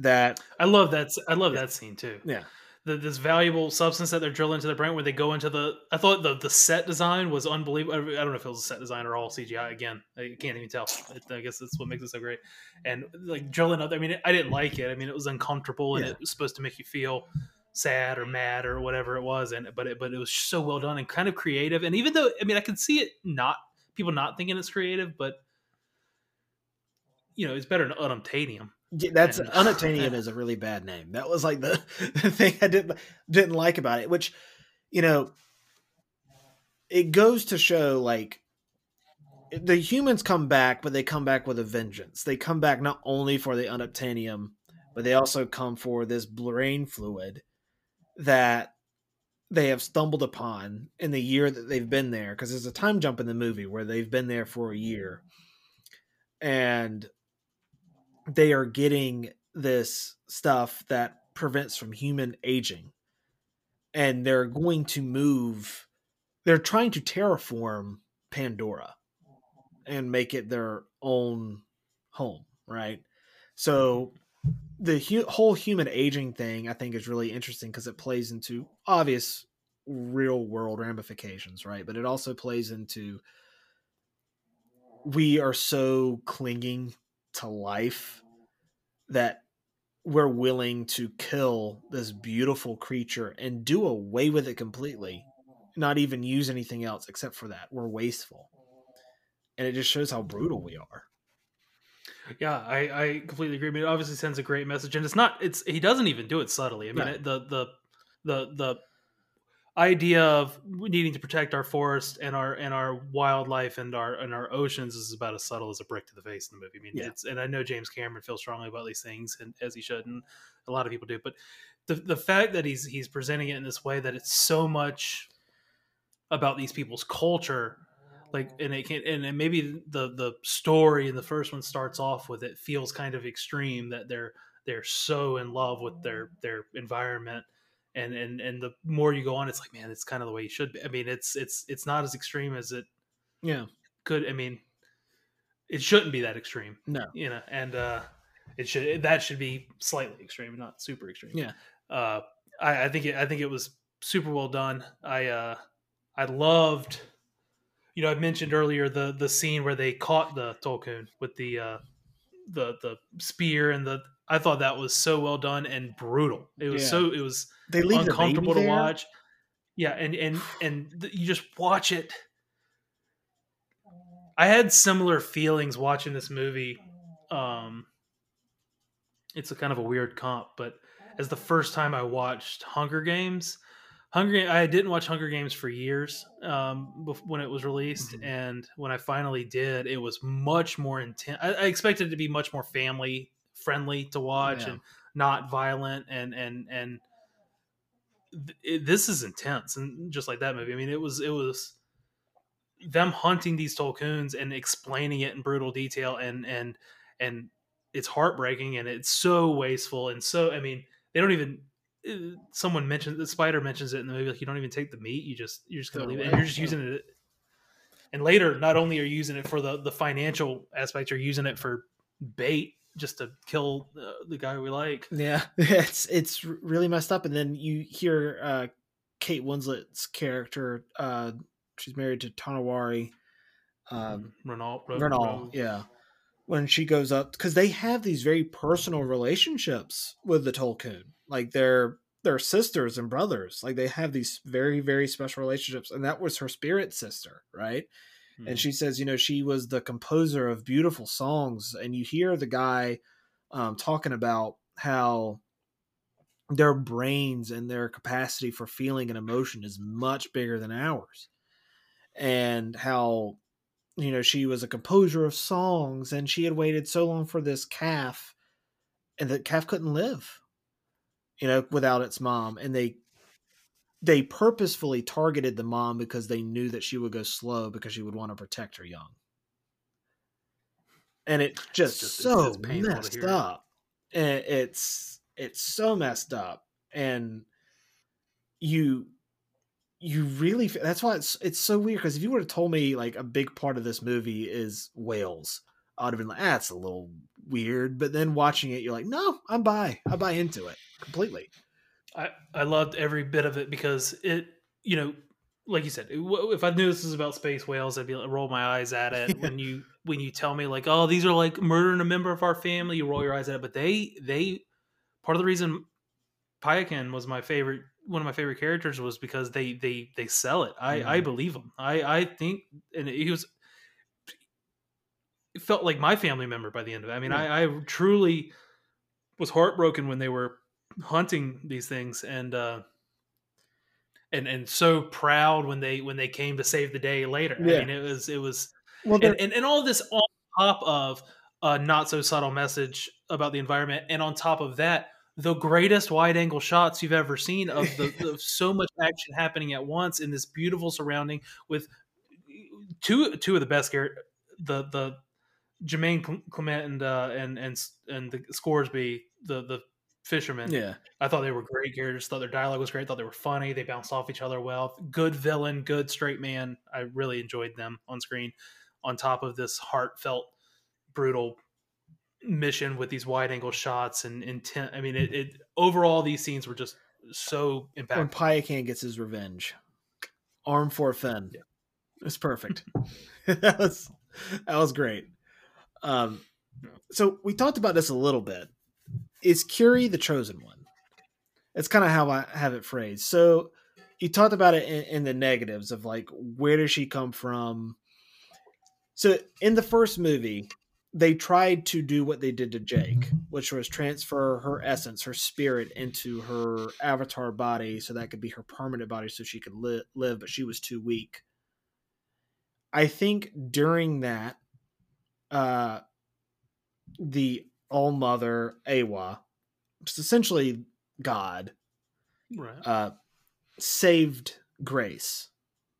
that I love that. I love Yeah. that scene too. Yeah. the, this valuable substance that they're drilling into their brain where they go into the i thought the, the set design was unbelievable i don't know if it was a set design or all cgi again i can't even tell i guess that's what makes it so great and like drilling up i mean i didn't like it i mean it was uncomfortable and yeah. it was supposed to make you feel sad or mad or whatever it was and but it but it was so well done and kind of creative and even though i mean i can see it not people not thinking it's creative but you know it's better than unobtainium that's and, unobtainium is a really bad name. That was like the, the thing I didn't didn't like about it, which you know it goes to show like the humans come back, but they come back with a vengeance. They come back not only for the unobtainium, but they also come for this brain fluid that they have stumbled upon in the year that they've been there. Because there's a time jump in the movie where they've been there for a year, and they are getting this stuff that prevents from human aging. And they're going to move they're trying to terraform pandora and make it their own home right? So the hu- whole human aging thing i think is really interesting because it plays into obvious real world ramifications right? But it also plays into we are so clinging to life that we're willing to kill this beautiful creature and do away with it completely not even use anything else except for that. We're wasteful. And it just shows how brutal we are. Yeah i i completely agree. I mean, it obviously sends a great message and it's not it's he doesn't even do it subtly. I mean no. the the the the idea of needing to protect our forest and our and our wildlife and our and our oceans is about as subtle as a brick to the face in the movie. I mean, yeah. it's and I know James Cameron feels strongly about these things, and as he should, and a lot of people do. But the the fact that he's he's presenting it in this way that it's so much about these people's culture like and it can and maybe the the story in the first one starts off with it feels kind of extreme that they're they're so in love with their their environment and and and the more you go on it's like man it's kind of the way you should be. I mean it's it's it's not as extreme as it yeah. could i mean it shouldn't be that extreme no. you know and uh it should that should be slightly extreme not super extreme. Yeah. Uh i i think it i think it was super well done. I uh i loved you know i mentioned earlier the the scene where they caught the Tulkun with the uh the the spear and the I thought that was so well done and brutal. It was yeah. so it was they leave uncomfortable the to watch. Yeah, and and and you just watch it. I had similar feelings watching this movie. Um, it's a kind of a weird comp, but as the first time I watched Hunger Games, Hunger I didn't watch Hunger Games for years um, when it was released, mm-hmm. and when I finally did, it was much more intense. I, I expected it to be much more family friendly to watch yeah. and not violent and and and it, this is intense and just like that movie i mean it was it was them hunting these Tulkuns and explaining it in brutal detail and and and it's heartbreaking and it's so wasteful and so i mean they don't even uh, someone mentioned the spider mentions it in the movie like you don't even take the meat you just you're just gonna leave it and you're just using it. And later not only are you using it for the the financial aspect you're using it for bait just to kill uh, the guy we like. Yeah, it's it's really messed up. And then you hear uh, Kate Winslet's character. Uh, she's married to Tonowari. Um, Ronal, Ronal, yeah. When she goes up, because they have these very personal relationships with the Tulkun, like they're they're sisters and brothers. Like they have these very very special relationships, and that was her spirit sister, right? And hmm. she says, you know, she was the composer of beautiful songs. And you hear the guy um, talking about how their brains and their capacity for feeling and emotion is much bigger than ours. And how, you know, she was a composer of songs and she had waited so long for this calf and that calf couldn't live, you know, without its mom. And they they purposefully targeted the mom because they knew that she would go slow because she would want to protect her young. And it's just, it's just so it's, it's messed up. And it's it's so messed up. And you you really that's why it's it's so weird because if you would have told me like a big part of this movie is whales, I would have been like, that's ah, a little weird. But then watching it, you're like, no, I'm buy. I buy into it completely. I I loved every bit of it because it you know like you said if I knew this was about space whales I'd be like, roll my eyes at it. When you when you tell me like oh these are like murdering a member of our family you roll your eyes at it. But they they part of the reason Payakan was my favorite one of my favorite characters was because they they they sell it. I mm-hmm. I believe them I I think and he was it felt like my family member by the end of it. I mean yeah. I I truly was heartbroken when they were hunting these things and uh and and so proud when they when they came to save the day later. Yeah. I mean, it was it was well, and, and, and all this on top of a not so subtle message about the environment, and on top of that, the greatest wide angle shots you've ever seen of the of so much action happening at once in this beautiful surrounding with two two of the best the the Jermaine Clement and uh, and and and the Scoresby the the fishermen. Yeah. I thought they were great characters. Thought their dialogue was great. Thought they were funny. They bounced off each other well. Good villain, good straight man. I really enjoyed them on screen. On top of this heartfelt, brutal mission with these wide angle shots and intent. I mean, it, it overall these scenes were just so impactful. When Payakan gets his revenge, arm for Finn. Yeah. It's perfect. that was that was great. Um, so we talked about this a little bit is Kiri the chosen one? It's kind of how I have it phrased. So you talked about it in, in, the negatives of like where does she come from? So in the first movie, they tried to do what they did to Jake, which was transfer her essence, her spirit into her avatar body so that could be her permanent body so she could li- live, but she was too weak. I think during that, uh, the all Mother Eywa, is essentially God, right. uh, saved Grace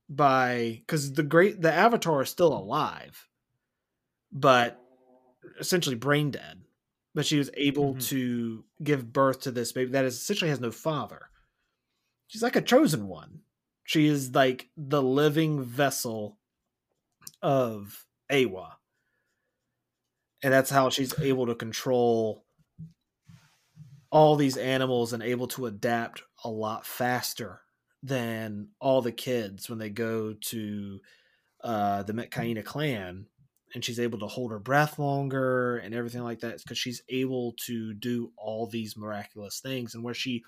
by because the great the Avatar is still alive, but essentially brain dead. But she was able mm-hmm. to give birth to this baby that is essentially has no father. She's like a chosen one. She is like the living vessel of Eywa and that's how she's able to control all these animals and able to adapt a lot faster than all the kids when they go to uh, the Metkayina clan and she's able to hold her breath longer and everything like that because she's able to do all these miraculous things and where she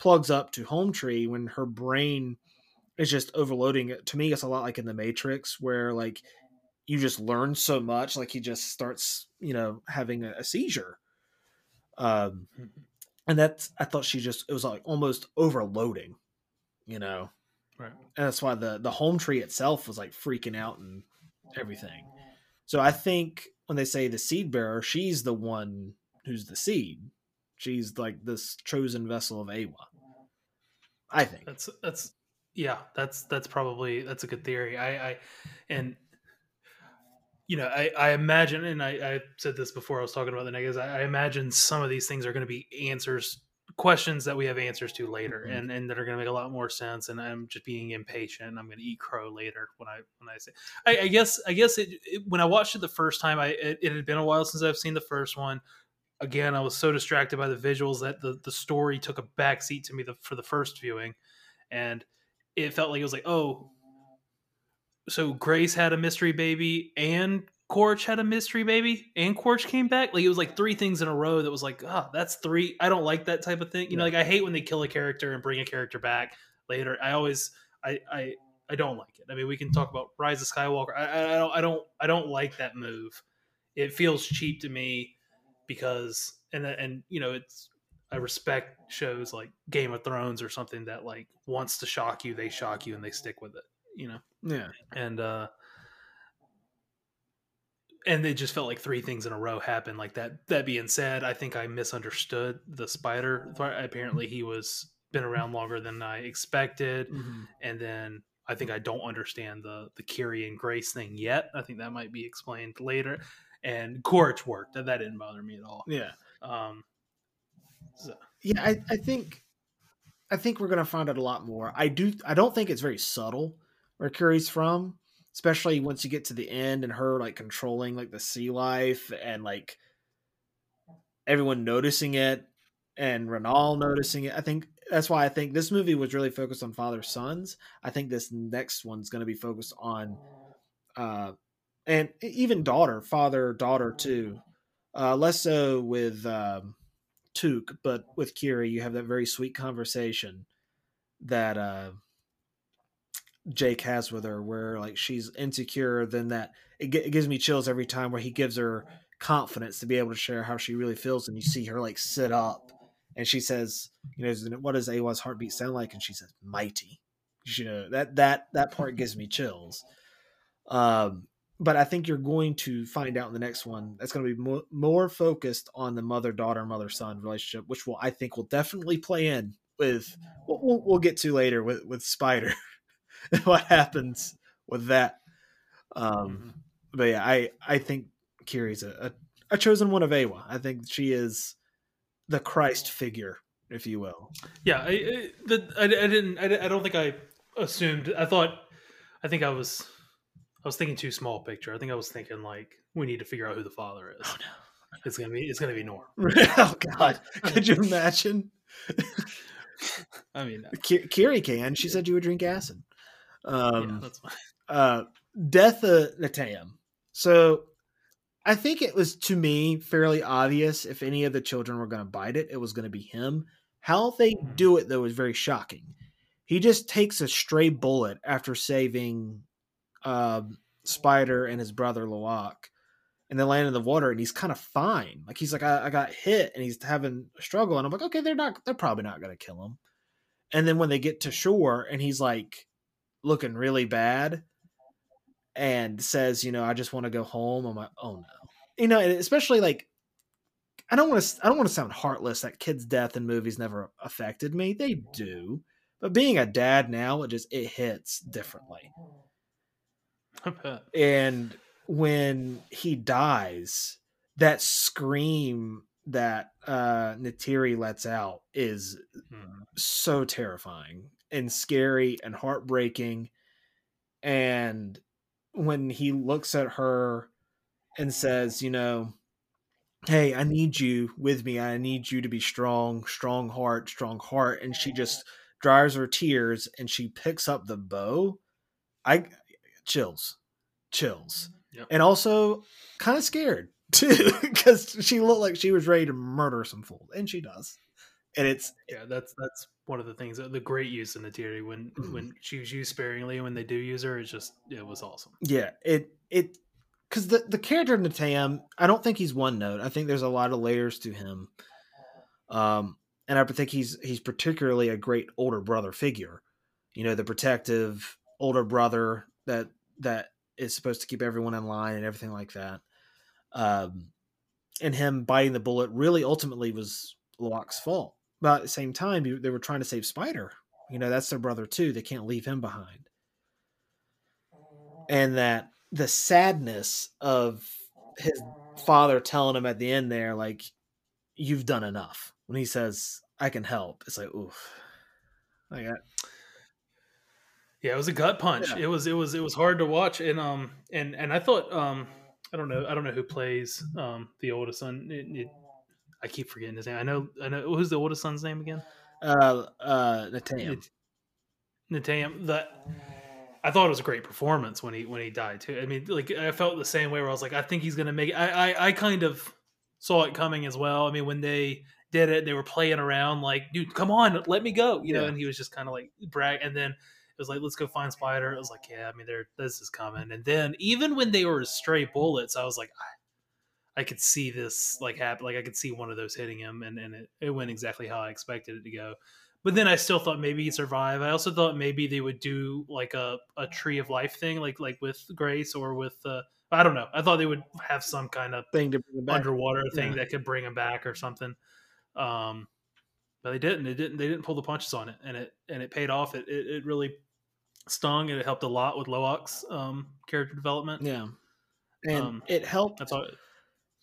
plugs up to home tree when her brain is just overloading to me it's a lot like in the matrix where like you just learn so much like he just starts you know having a, a seizure. Um mm-hmm. and that's i thought she just it was like almost overloading you know? Right. And that's why the the home tree itself was like freaking out and everything. So i think when they say the seed bearer she's the one who's the seed. She's like this chosen vessel of Eywa i think. That's that's yeah that's that's probably that's a good theory. I i and you know, I, I imagine, and I, I, said this before I was talking about the negatives. I, I imagine some of these things are going to be answers, questions that we have answers to later, mm-hmm. and and that are going to make a lot more sense. And I'm just being impatient. I'm going to eat crow later when I when I say. I, I guess I guess it, it, when I watched it the first time, I it, it had been a while since I've seen the first one. Again, I was so distracted by the visuals that the the story took a backseat to me the, for the first viewing, and it felt like it was like, oh, so Grace had a mystery baby and Quaritch had a mystery baby and Quaritch came back. Like it was like three things in a row that was like, oh, that's three. I don't like that type of thing. You know, like I hate when they kill a character and bring a character back later. I always, I, I, I don't like it. I mean, we can talk about Rise of Skywalker. I, I don't, I don't, I don't like that move. It feels cheap to me because, and and you know, it's I respect shows like Game of Thrones or something that like wants to shock you, they shock you and they stick with it you know. Yeah. And uh and it just felt like three things in a row happened like that. That being said, I think I misunderstood the spider. Apparently, he was been around longer than I expected, mm-hmm. and then I think I don't understand the the Kiri and Grace thing yet. I think that might be explained later. And Quaritch worked. That, that didn't bother me at all. Yeah. Um. So. Yeah, I, I think I think we're gonna find out a lot more. I do. I don't think it's very subtle where Kiri's from, especially once you get to the end and her like controlling like the sea life and like everyone noticing it and Ronal noticing it. I think that's why I think this movie was really focused on father sons. I think this next one's going to be focused on, uh, and even daughter, father, daughter too. Uh, less so with um, Took, but with Kiri, you have that very sweet conversation that uh, Jake has with her, where like she's insecure. Then that it, g- it gives me chills every time where he gives her confidence to be able to share how she really feels, and you see her like sit up, and she says, "You know, what does Eywa's heartbeat sound like?" And she says, "Mighty." You know that that that part gives me chills. Um, but I think you're going to find out in the next one that's going to be more, more focused on the mother daughter mother son relationship, which will I think will definitely play in with we'll, we'll get to later with with Spider, what happens with that. Um, mm-hmm. but yeah, I I think Kiri's a, a, a chosen one of Eywa. I think she is the Christ figure, if you will. Yeah, I I, the, I, I didn't I, I don't think I assumed. I thought I think I was I was thinking too small picture. I think I was thinking like we need to figure out who the father is. Oh no. It's gonna be it's gonna be Norm. oh God! Could you imagine? I mean, Kiri can. She said you would drink acid. Um, yeah, that's fine. Uh, Death of Neteyam. So, I think it was to me fairly obvious if any of the children were going to bite it, it was going to be him. How they hmm. do it though is very shocking. He just takes a stray bullet after saving um, Spider and his brother Lo'ak, and they land in the water, and he's kind of fine. Like he's like, I, I, got hit, and he's having a struggle, and I'm like, okay, they're not, they're probably not gonna kill him. And then when they get to shore, and he's like looking really bad, and says, you know, I just want to go home. I'm like, oh no, you know, especially like. I don't want to. I don't want to sound heartless. That kid's death in movies never affected me. They do, but being a dad now, it just it hits differently and when he dies, that scream that uh Neytiri lets out is hmm. so terrifying and scary and heartbreaking. And when he looks at her and says, you know, hey, I need you with me. I need you to be strong, strong heart, strong heart. And she just dries her tears and she picks up the bow. I chills, chills, mm-hmm. yep. and also kind of scared too because she looked like she was ready to murder some fool, and she does. And it's yeah, that's that's one of the things the great use in the theory when mm-hmm. when she was used sparingly when they do use her, it's just it was awesome. Yeah, it it because the the character of Neteyam, I don't think he's one note. I think there's a lot of layers to him. Um, and I think he's he's particularly a great older brother figure. You know, the protective older brother that that is supposed to keep everyone in line and everything like that. Um, and him biting the bullet really ultimately was Lo'ak's fault. But at the same time, they were trying to save Spider. You know, that's their brother too. They can't leave him behind. And that the sadness of his father telling him at the end there, like, you've done enough. When he says, I can help, it's like, oof. I got yeah, it was a gut punch. Yeah. It was it was it was hard to watch, and um and and I thought um I don't know I don't know who plays um the oldest son. It, it, I keep forgetting his name. I know I know who's the oldest son's name again. Uh, uh. That I thought it was a great performance when he when he died too. I mean, like I felt the same way where I was like, I think he's gonna make it. I I, I kind of saw it coming as well. I mean, when they did it, they were playing around like, dude, come on, let me go, you yeah. know, and he was just kind of like brag, and then it was like, let's go find Spider. It was like, yeah, I mean, there, this is coming. And then even when they were stray bullets, I was like, I, I could see this like happen. Like I could see one of those hitting him, and and it, it went exactly how I expected it to go. But then I still thought maybe he'd survive. I also thought maybe they would do like a, a tree of life thing, like like with Grace or with uh, I don't know. I thought they would have some kind of thing to bring them back underwater thing yeah. that could bring him back or something. Um, but they didn't. They didn't. They didn't pull the punches on it, and it and it paid off. It it, it really stung and it helped a lot with Lo'ak's um, character development. Yeah, and um, it helped. That's all.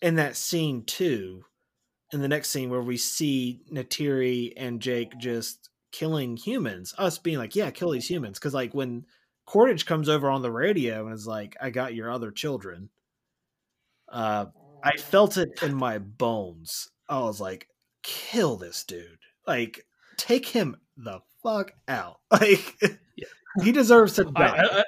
In that scene too, in the next scene where we see Neytiri and Jake just killing humans, us being like, "Yeah, kill these humans," because like when Quaritch comes over on the radio and is like, "I got your other children," uh, I felt it in my bones. I was like, "Kill this dude!" Like take him the fuck out. Like yeah. he deserves to die. I, I,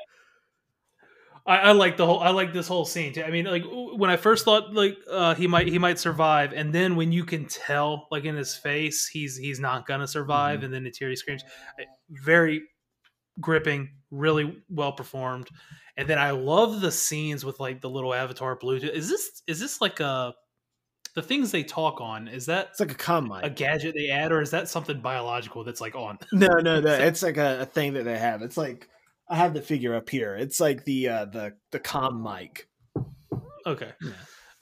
I, I, like the whole. I like this whole scene too. I mean, like when I first thought like uh, he might he might survive, and then when you can tell like in his face he's he's not gonna survive, mm-hmm. and then Neytiri screams, very gripping, really well performed. And then I love the scenes with like the little avatar Bluetooth. Is this is this like a the things they talk on? Is that it's like a com a gadget they add, or is that something biological that's like on? No, no, no. it's like a, a thing that they have. It's like I have the figure up here. It's like the uh the the com mic. Okay. Yeah.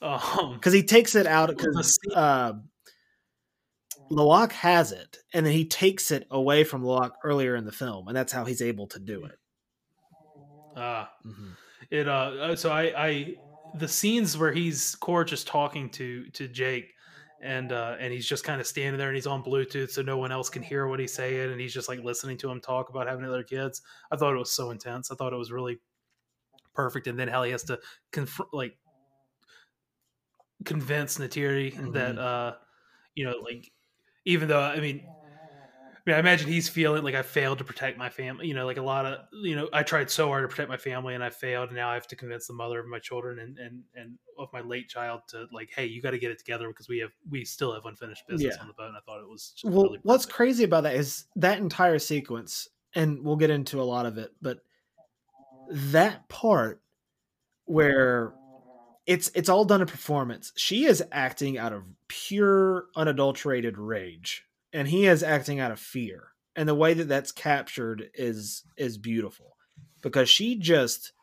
Um, because he takes it out because uh, Lo'ak has it, and then he takes it away from Lo'ak earlier in the film, and that's how he's able to do it. Ah, uh, mm-hmm. it. Uh, uh, so I, I, the scenes where he's Core just talking to to Jake, and uh, and he's just kind of standing there, and he's on Bluetooth, so no one else can hear what he's saying, and he's just like listening to him talk about having other kids. I thought it was so intense. I thought it was really perfect, and then how he has to confront, like, convince Neytiri mm-hmm. that, uh, you know, like even though I mean, I mean, I imagine he's feeling like I failed to protect my family. You know, like a lot of you know, I tried so hard to protect my family and I failed, and now I have to convince the mother of my children and and and of my late child to like, hey, you got to get it together because we have we still have unfinished business yeah. on the boat. And I thought it was well. Really what's crazy about that is that entire sequence, and we'll get into a lot of it, but that part where it's it's all done in performance. She is acting out of pure unadulterated rage and he is acting out of fear. And the way that that's captured is is beautiful because she just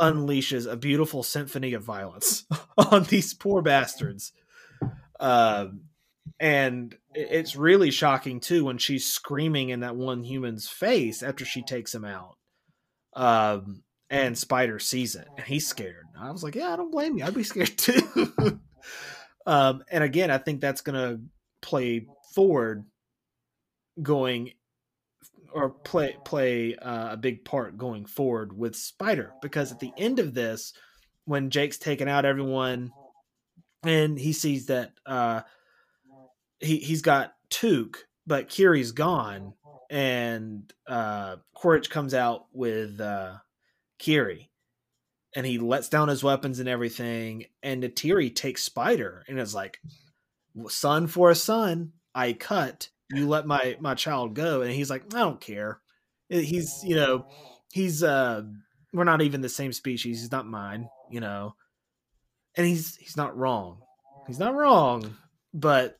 unleashes a beautiful symphony of violence on these poor bastards. Um and it's really shocking too when she's screaming in that one human's face after she takes him out. Um and Spider sees it and he's scared. I was like, yeah, I don't blame you. I'd be scared too. um, and again, I think that's to play forward going or play play uh, a big part going forward with Spider because at the end of this, when Jake's taken out everyone, and he sees that uh, he he's got Took, but Kiri's gone, and uh, Quaritch comes out with uh, Kiri and he lets down his weapons and everything. And Neytiri takes Spider and is like, "Son for a son, I cut. You let my my child go." And he's like, "I don't care." He's you know, he's uh, we're not even the same species. He's not mine, you know. And he's he's not wrong. He's not wrong, but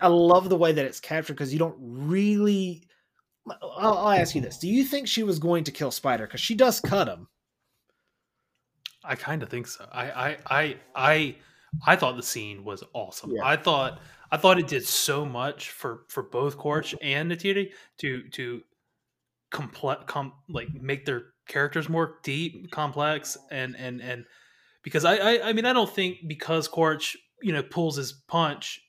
I love the way that it's captured because you don't really I'll, I'll, ask you this: Do you think she was going to kill Spider? Because she does cut him. I kind of think so. I, I, I, I, I thought the scene was awesome. Yeah. I thought, I thought it did so much for for both Quaritch and Neytiri to to complex, com, like make their characters more deep, complex, and and and because I, I, I mean, I don't think because Quaritch, you know, pulls his punch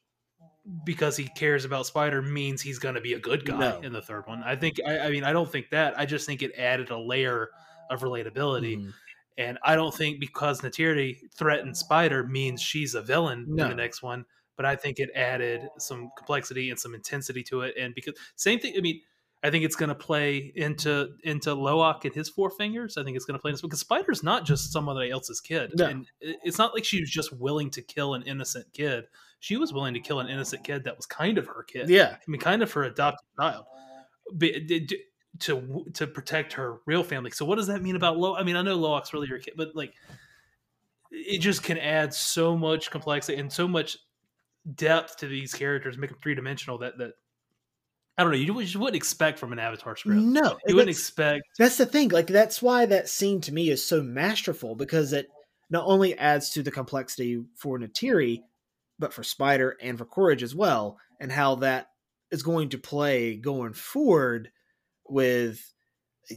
because he cares about Spider means he's going to be a good guy no. in the third one. I think I, I, mean I don't think that. I just think it added a layer of relatability. Mm. And I don't think because Neytiri threatened Spider means she's a villain no. in the next one. But I think it added some complexity and some intensity to it. And because same thing, I mean, I think it's going to play into into Lo'ak and his four fingers. I think it's going to play into because Spider's not just somebody else's kid, no. and it's not like she was just willing to kill an innocent kid she was willing to kill an innocent kid that was kind of her kid. Yeah, I mean, kind of her adopted child, but, to to protect her real family. So, what does that mean about Lo? I mean, I know Lo'ak's really your kid, but like, it just can add so much complexity and so much depth to these characters, make them three dimensional. That that I don't know. You, you wouldn't expect from an Avatar script. No, you wouldn't expect. That's the thing. Like that's why that scene to me is so masterful because it not only adds to the complexity for Neytiri, but for Spider and for Quaritch as well, and how that is going to play going forward with,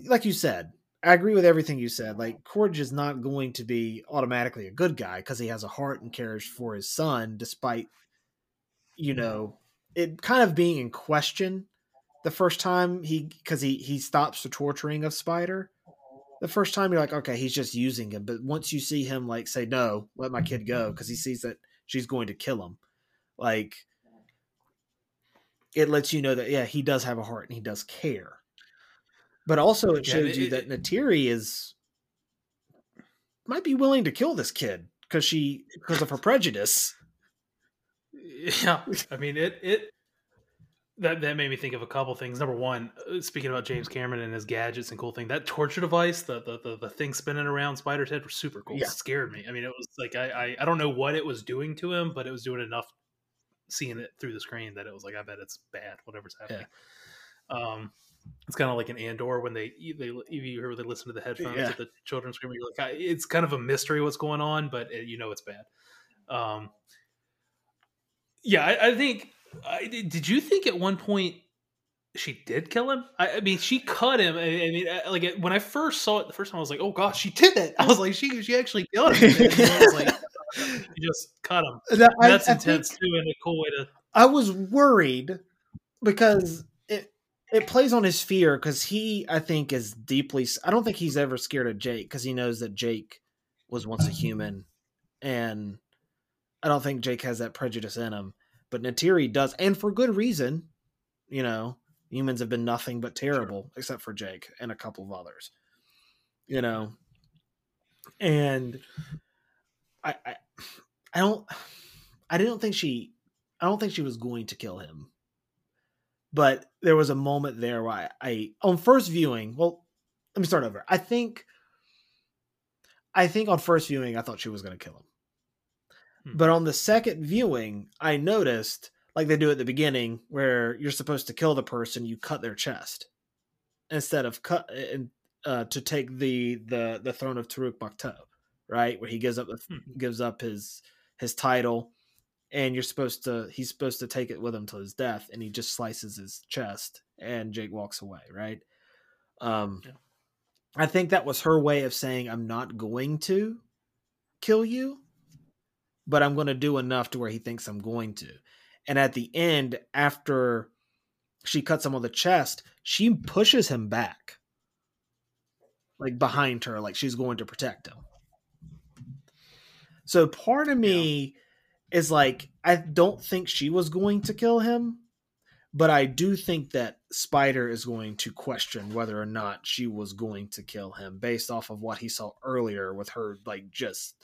like you said, I agree with everything you said. Like Quaritch is not going to be automatically a good guy because he has a heart and cares for his son, despite you know it kind of being in question the first time he because he he stops the torturing of Spider. The first time you're like, okay, he's just using him, but once you see him like say no, let my kid go because he sees that she's going to kill him. Like it lets you know that yeah, he does have a heart and he does care. But also it Yeah, shows it- you that Neytiri is might be willing to kill this kid because she because of her prejudice. Yeah, I mean it. It that that made me think of a couple things. Number one, uh, speaking about James Cameron and his gadgets and cool thing, that torture device, the the the, the thing spinning around Spider's head was super cool. Yeah. It scared me. I mean, it was like I, I I don't know what it was doing to him, but it was doing enough seeing it through the screen that it was like I bet it's bad. Whatever's happening. Um, it's kind of like an Andor when they they you hear they listen to the headphones Yeah. of the children screaming. You're like, I- it's kind of a mystery what's going on, but it, you know it's bad. Um, yeah, I, I think. I, did you think at one point she did kill him? I, I mean, she cut him. I, I mean, I- like when I first saw it the first time, I was like, "Oh gosh, she did it!" I was like, "She she actually killed him." Like, "You just cut him." That's intense too, and a cool way to. I was worried because it it plays on his fear because he I think is deeply I don't think he's ever scared of Jake because he knows that Jake was once a human and I don't think Jake has that prejudice in him but Neytiri does and for good reason you know humans have been nothing but terrible except for Jake and a couple of others you know and I I, I don't I didn't think she I don't think she was going to kill him. But there was a moment there where I, I on first viewing, well, let me start over. I think I think on first viewing I thought she was going to kill him. Hmm. But on the second viewing, I noticed like they do at the beginning where you're supposed to kill the person, you cut their chest instead of cut and uh, to take the the the throne of Toruk Makto, right? Where he gives up Hmm. gives up his his title and you're supposed to he's supposed to take it with him till his death and he just slices his chest and Jake walks away, right? Um Yeah. I think that was her way of saying I'm not going to kill you, but I'm going to do enough to where he thinks I'm going to. And at the end after she cuts him on the chest, she pushes him back. Like behind her like she's going to protect him. So part of me is like I don't think she was going to kill him, but I do think that Spider is going to question whether or not she was going to kill him based off of what he saw earlier with her like just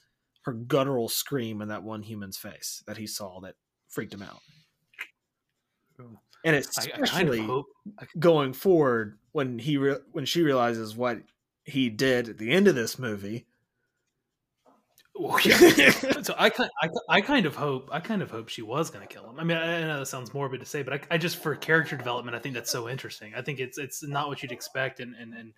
her guttural scream in that one human's face that he saw that freaked him out. And I, I kind of hope. going forward when he re- when she realizes what he did at the end of this movie. Well, yeah. so I, I, I kind of hope I kind of hope she was going to kill him. I mean, I, I know that sounds morbid to say, but I, I just for character development, I think that's so interesting. I think it's it's not what you'd expect, and and, and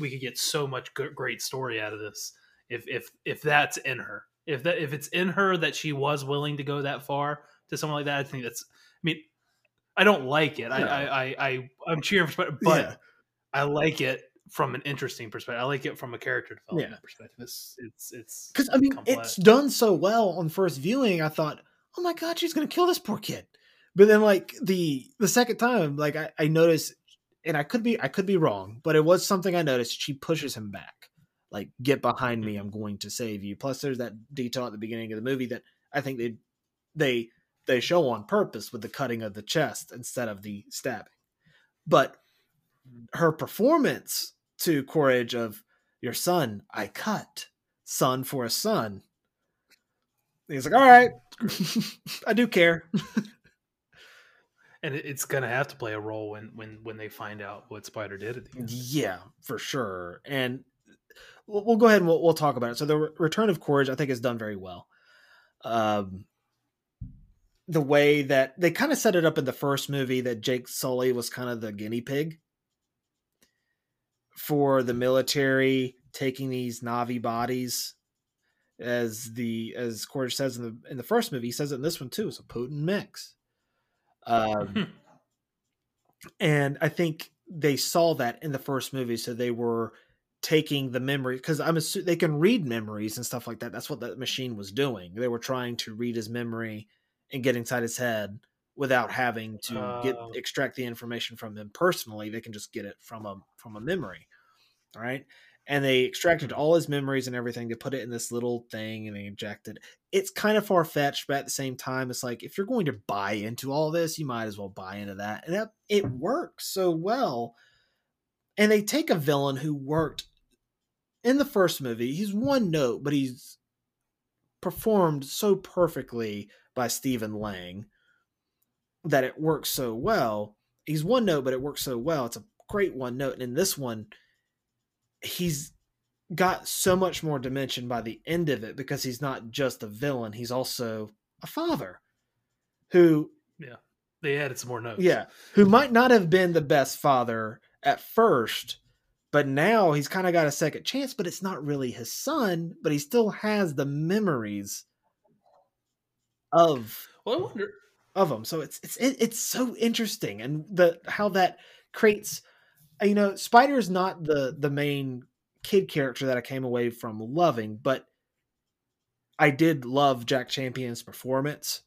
we could get so much great story out of this if if if that's in her. If that if it's in her that she was willing to go that far to someone like that, I think that's. I mean, I don't like it. I I, I I I'm cheering for, but Yeah. I like it from an interesting perspective. I like it from a character development Yeah. perspective. It's it's it's Because I mean, complex. it's done so well on first viewing. I thought, oh my god, she's gonna kill this poor kid. But then, like the the second time, like I, I noticed, and I could be I could be wrong, but it was something I noticed. She pushes him back, like get behind mm-hmm. me, I'm going to save you. Plus, there's that detail at the beginning of the movie that I think they they they show on purpose with the cutting of the chest instead of the stabbing. But her performance to Quaritch of your son, I cut son for a son. He's like, all right, I do care. and it's gonna have to play a role when when when they find out what Spider did at the end. Yeah, for sure. And we'll, we'll go ahead and we'll, we'll talk about it. So the Re- Return of Quaritch, I think, is done very well. Um, the way that they kind of set it up in the first movie that Jake Sully was kind of the guinea pig for the military taking these Na'vi bodies as the as Quaritch says in the in the first movie, he says it in this one too. It's a potent mix. Um, and I think they saw that in the first movie, so they were taking the memory because I'm assu- they can read memories and stuff like that. That's what that machine was doing. They were trying to read his memory and get inside his head without having to get Oh. extract the information from him personally. They can just get it from a from a memory. All right. and they extracted Mhm. all his memories and everything to put it in this little thing and they injected it's kind of far-fetched but at the same time it's like if you're going to buy into all this you might as well buy into that and that, it works so well and they take a villain who worked in the first movie he's one note but he's performed so perfectly by Stephen Lang that it works so well he's one note but it works so well it's a great one note and in this one he's got so much more dimension by the end of it because he's not just a villain he's also a father who Yeah. They added some more notes. yeah who might not have been the best father at first but now he's kind of got a second chance but it's not really his son but he still has the memories of Well, I wonder. of them so it's it's it's so interesting and the how that creates you know spider's not the the main kid character that i came away from loving but i did love jack champion's performance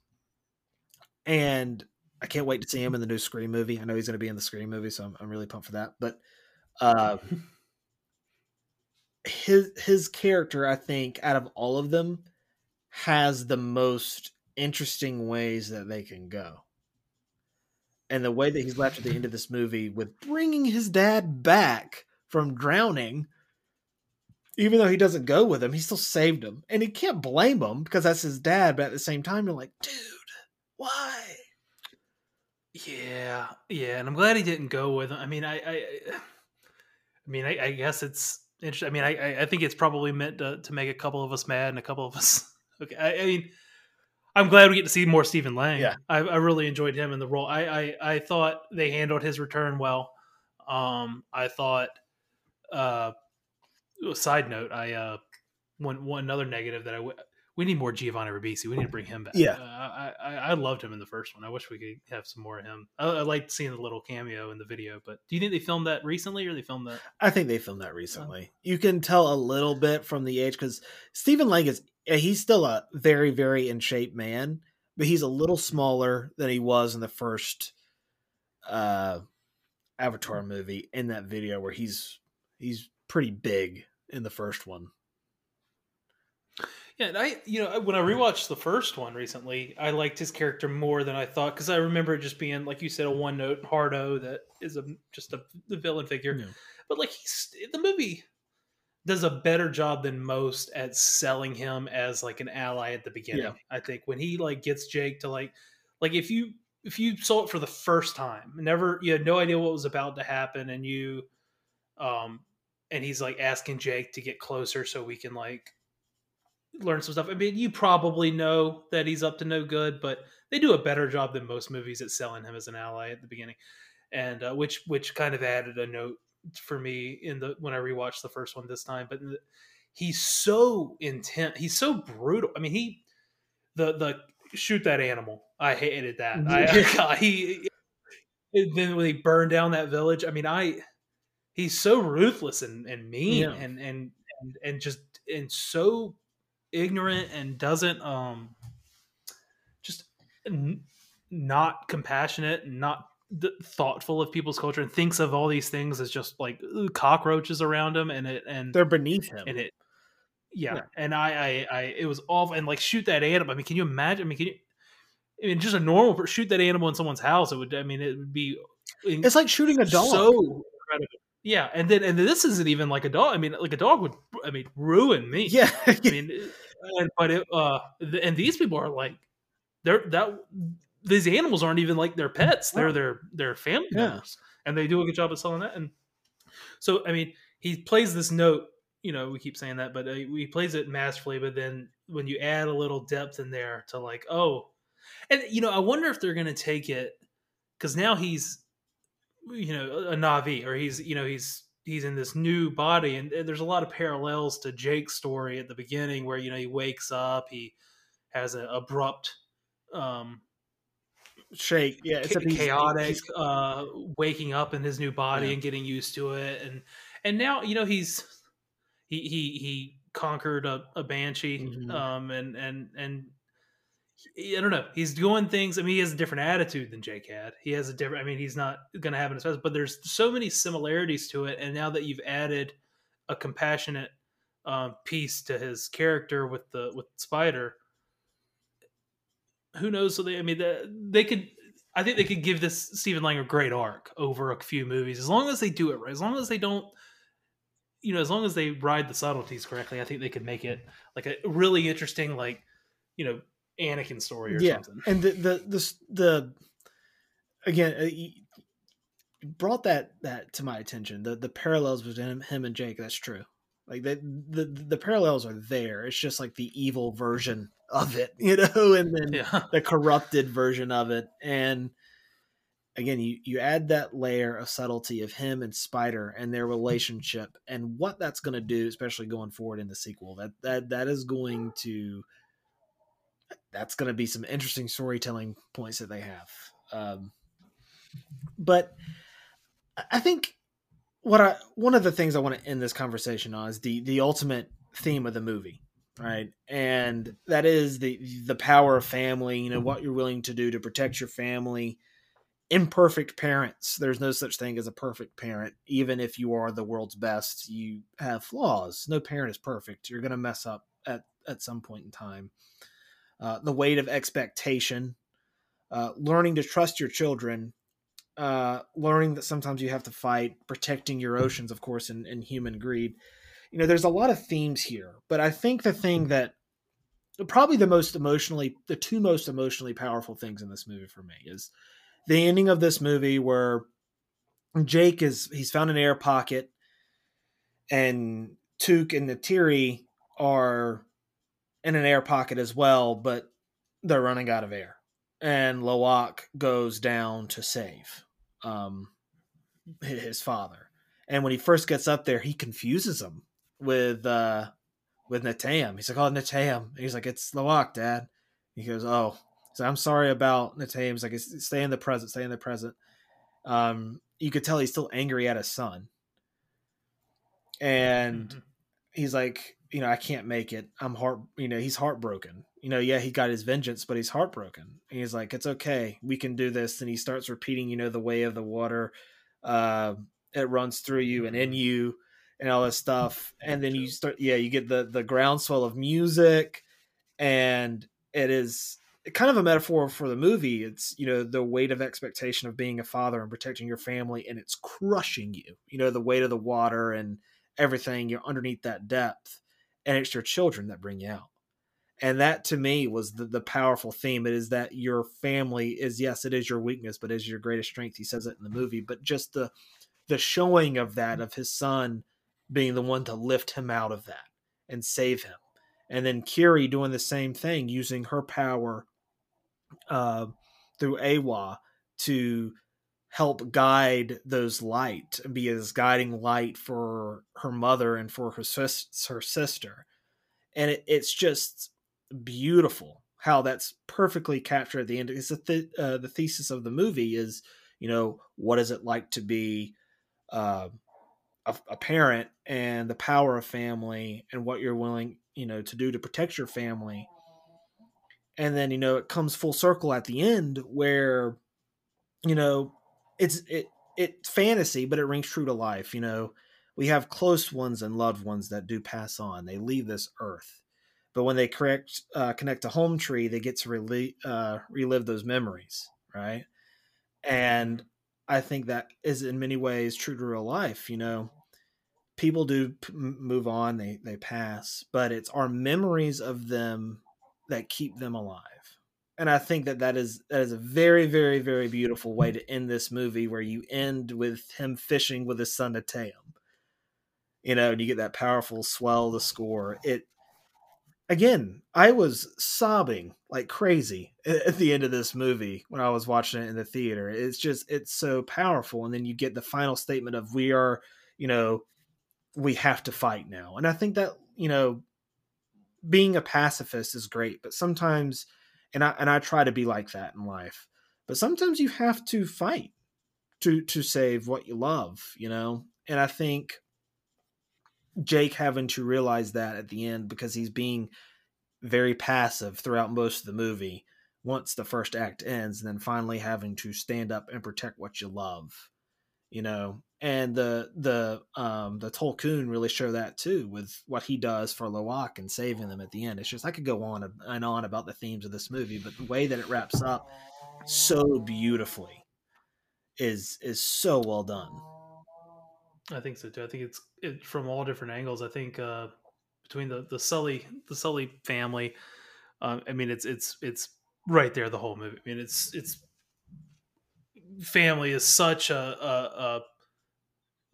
and i can't wait to see him in the new scream movie i know he's going to be in the scream movie so i'm, I'm really pumped for that but uh his his character i think out of all of them has the most interesting ways that they can go. And the way that he's left at the end of this movie with bringing his dad back from drowning even though he doesn't go with him he still saved him. And he can't blame him because that's his dad but at the same time you're like dude why? Yeah, yeah, and I'm glad he didn't go with him. I mean, I, I, I mean, I, I guess it's interesting. I mean, I, I- think it's probably meant to, to make a couple of us mad and a couple of us. Okay, I, I mean, I'm glad we get to see more Stephen Lang. Yeah. I, I really enjoyed him in the role. I, I, I thought they handled his return well. Um, I thought. Uh, side note, I uh, one one another negative that I w- we need more Giovanni Ribisi. We need to bring him back. Yeah. uh, I, I I loved him in the first one. I wish we could have some more of him. I, I liked seeing the little cameo in the video. But do you think they filmed that recently, or they filmed that? I think they filmed that recently. You can tell a little bit from the age because Stephen Lang is he's still a very very in shape man, but he's a little smaller than he was in the first uh Avatar movie in that video where he's he's pretty big in the first one. Yeah, and I you know when I rewatched the first one recently, I liked his character more than I thought because I remember it just being like you said a one note hardo that is a just a the villain figure. Yeah. But like he's the movie does a better job than most at selling him as like an ally at the beginning. Yeah. I think when he like gets Jake to like like if you if you saw it for the first time, never you had no idea what was about to happen, and you um and he's like asking Jake to get closer so we can like learn some stuff. I mean, you probably know that he's up to no good, but they do a better job than most movies at selling him as an ally at the beginning, and uh, which which kind of added a note for me in the when I rewatched the first one this time. But he's so intent, He's so brutal. I mean, he the the shoot that animal. I hated that. I, God, he then when he burned down that village. I mean, I he's so ruthless and, and mean Yeah. and, and and and just and so ignorant and doesn't um just n- not compassionate and not th- thoughtful of people's culture and thinks of all these things as just like uh, cockroaches around him and it and They're beneath him. and it yeah, Yeah. and I, I i it was awful and like shoot that animal i mean can you imagine i mean can you I mean, just a normal shoot that animal in someone's house. It would. I mean, it would be. It's like shooting a dog. So incredible. Yeah, and then and this isn't even like a dog. I mean, like a dog would. I mean, ruin me. yeah. I mean, and, but it, uh, and these people are like, they're that these animals aren't even like their pets. They're their their family Yeah. members, and they do a good job of selling that. And so, I mean, he plays this note. You know, we keep saying that, but uh, he plays it masterfully. But then when you add a little depth in there to like, oh, and you know, I wonder if they're going to take it because now he's, you know, a Na'vi, or he's, you know, he's he's in this new body, and, there's a lot of parallels to Jake's story at the beginning, where you know he wakes up, he has an abrupt, um, Shake. Yeah. it's he's- chaotic he's- uh, waking up in his new body Yeah. and getting used to it, and and now you know he's he he he conquered a, a banshee, Mhm. um, and and and I don't know. He's doing things. I mean, he has a different attitude than Jake had. He has a different. I mean, he's not going to have an expense, but there's so many similarities to it. And now that you've added a compassionate um, piece to his character with the with Spider. Who knows? So they, I mean, they, they could. I think they could give this Stephen Lang a great arc over a few movies as long as they do it right. As long as they don't, you know, as long as they ride the subtleties correctly. I think they could make it like a really interesting, like you know, Anakin story or yeah. something. And the the the, the again, uh, brought that that to my attention. The the parallels between him, him and Jake. That's true. Like the, the the parallels are there. It's just like the evil version of it, you know, and then Yeah. the corrupted version of it. And again, you you add that layer of subtlety of him and Spider and their relationship and what that's going to do, especially going forward in the sequel. That that that is going to that's going to be some interesting storytelling points that they have. Um, but I think what I one of the things I want to end this conversation on is the the ultimate theme of the movie, right? And that is the the power of family. You know what you're willing to do to protect your family. Imperfect parents. There's no such thing as a perfect parent. Even if you are the world's best, you have flaws. No parent is perfect. You're going to mess up at at some point in time. Uh, the weight of expectation, uh, learning to trust your children, uh, learning that sometimes you have to fight, protecting your oceans, of course, and, and human greed. You know, there's a lot of themes here, but I think the thing that probably the most emotionally, the two most emotionally powerful things in this movie for me is the ending of this movie where Jake is he's found an air pocket, and Tuk and Neytiri are in an air pocket as well, but they're running out of air. And Lo'ak goes down to save um, his father. And when he first gets up there, he confuses him with uh, with Neteyam. He's like, "Oh, Neteyam." He's like, "It's Lo'ak, Dad." He goes, "Oh." So I'm sorry about Neteyam. He's like, "Stay in the present. Stay in the present." Um, you could tell he's still angry at his son, and Mhm. he's like, you know, I can't make it. I'm heart, you know, he's heartbroken. You know, yeah, he got his vengeance, but he's heartbroken. And he's like, it's okay. We can do this. And he starts repeating, you know, the way of the water. Uh, it runs through you and in you and all this stuff. And then you start, yeah, you get the, the groundswell of music and it is kind of a metaphor for the movie. It's, you know, the weight of expectation of being a father and protecting your family and it's crushing you, you know, the weight of the water and everything you're underneath that depth and it's your children that bring you out. And that to me was the, the powerful theme. It is that your family is yes it is your weakness but is your greatest strength. He says it in the movie but just the the showing of that of his son being the one to lift him out of that and save him. And then Kiri doing the same thing using her power uh, through Eywa to help guide those light be as guiding light for her mother and for her sis- her sister. And it, it's just beautiful how that's perfectly captured at the end. It's the, th- uh, the thesis of the movie is you know what is it like to be uh, a, a parent and the power of family and what you're willing you know to do to protect your family. And then you know it comes full circle at the end where you know it's it it's fantasy but it rings true to life you know? We have close ones and loved ones that do pass on. They leave this earth. But when they correct uh, connect to home tree they get to relive, uh, relive those memories right? And i think that is in many ways true to real life you know? People do p- move on they they pass but it's our memories of them that keep them alive and i think that that is that is a very very very beautiful way to end this movie where you end with him fishing with his son Ateum. you know and you get that powerful swell the score. It again i was sobbing like crazy at the end of this movie when i was watching it in the theater. It's just it's so powerful. And then you get the final statement of we are you know we have to fight now. And i think that you know being a pacifist is great but sometimes and i and i try to be like that in life. But sometimes you have to fight to to save what you love you know? And i think jake having to realize that at the end because he's being very passive throughout most of the movie once the first act ends and then finally having to stand up and protect what you love you know and the the um the Tulkun really show that too with what he does for Lo'ak and saving them at the end. It's just I could go on and on about the themes of this movie, but the way that it wraps up so beautifully is is so well done. I think so too. I think it's it, from all different angles. I think uh, between the the Sully the Sully family, um, I mean it's it's it's right there the whole movie. I mean it's it's family is such a, a, a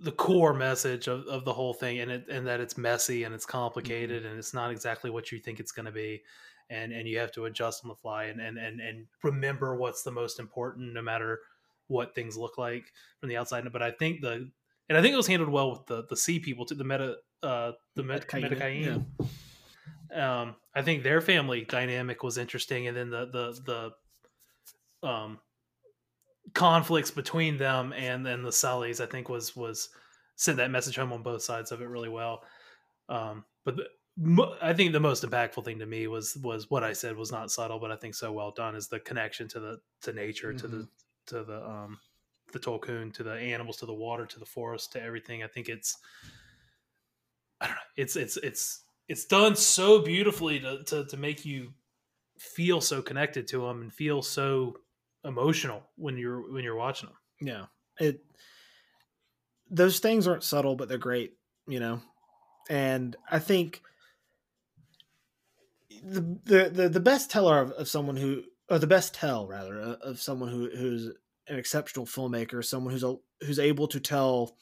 the core message of, of the whole thing and it and that it's messy and it's complicated mm-hmm. and it's not exactly what you think it's going to be and and you have to adjust on the fly and and and, and remember what's the most important no matter what things look like from the outside but i think the and i think it was handled well with the the sea people too the meta uh the Met- Metkayina. Yeah. um i think their family dynamic was interesting and then the the the um conflicts between them and then the Sullys, I think was was sent that message home on both sides of it really well. Um, but the, I think the most impactful thing to me was was what I said was not subtle, but I think so well done is the connection to the to nature, mm-hmm. to the mm-hmm. to the um the Tulkun, to the animals, to the water, to the forest, to everything. I think it's I don't know, it's it's it's it's done so beautifully to to, to make you feel so connected to them and feel so emotional when you're when you're watching them. Yeah, it those things aren't subtle, but they're great, you know. And I think the the the, the best teller of, of someone who, or the best tell rather, of someone who who's an exceptional filmmaker, someone who's a, who's able to tell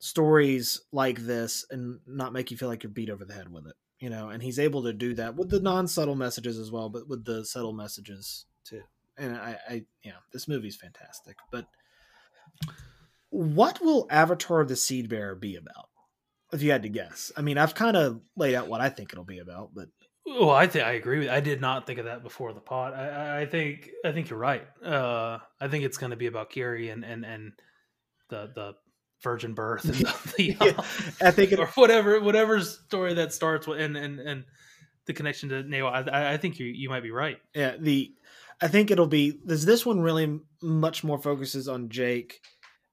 stories like this and not make you feel like you're beat over the head with it you know and he's able to do that with the non-subtle messages as well but with the subtle messages too and I, I yeah, this movie's fantastic. But what will Avatar: The Seed Bearer be about? If you had to guess, I mean, I've kind of laid out what I think it'll be about, but well, I think I agree with. I did not think of that before the pot. I, I think I think you're right. Uh, I think it's going to be about Kiri and and and the the virgin birth and the, the um, I think it, or whatever whatever story that starts with and and and the connection to Neo. I, I think you you might be right. Yeah, the I think it'll be this. This one really much more focuses on Jake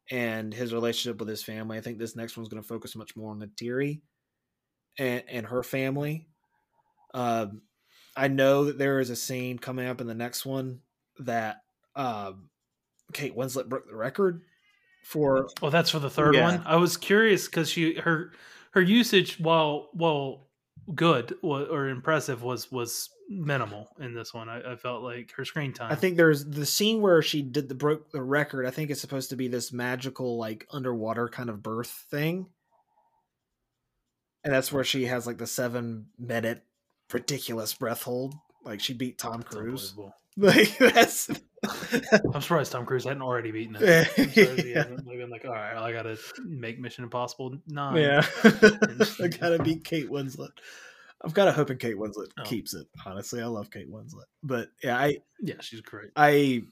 and his relationship with his family. I think this next one's going to focus much more on Neytiri and and her family. Um, I know that there is a scene coming up in the next one that um, Kate Winslet broke the record for. Oh, that's for the third yeah. one. I was curious because she her her usage while while good or impressive was was minimal in this one. I, I, felt like her screen time. I think there's the scene where she did the broke the record. I think it's supposed to be this magical like underwater kind of birth thing, and that's where she has like the seven minute ridiculous breath hold. Like she beat Tom Cruise. Like that's. I'm surprised Tom Cruise hadn't already beaten it. yeah. He been like, all right, I got to make Mission Impossible nine. Yeah, I got to beat Kate Winslet. I've got a hope Kate Winslet oh. keeps it. Honestly, I love Kate Winslet, but yeah, I yeah, she's great. I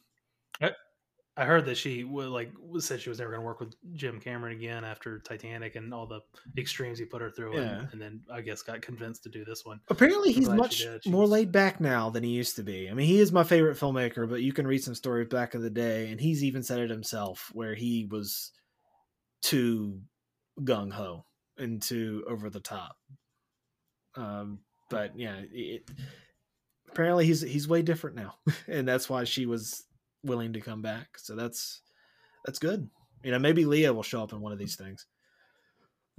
I, heard that she like said she was never going to work with Jim Cameron again after Titanic and all the extremes he put her through, yeah. and, and then I guess got convinced to do this one. Apparently, he's much more laid back now than he used to be. I mean, he is my favorite filmmaker, but you can read some stories back in the day, and he's even said it himself, where he was too gung ho and too over the top um, but yeah, it, apparently he's he's way different now, and that's why she was willing to come back. So that's that's good. You know, maybe Leah will show up in one of these things.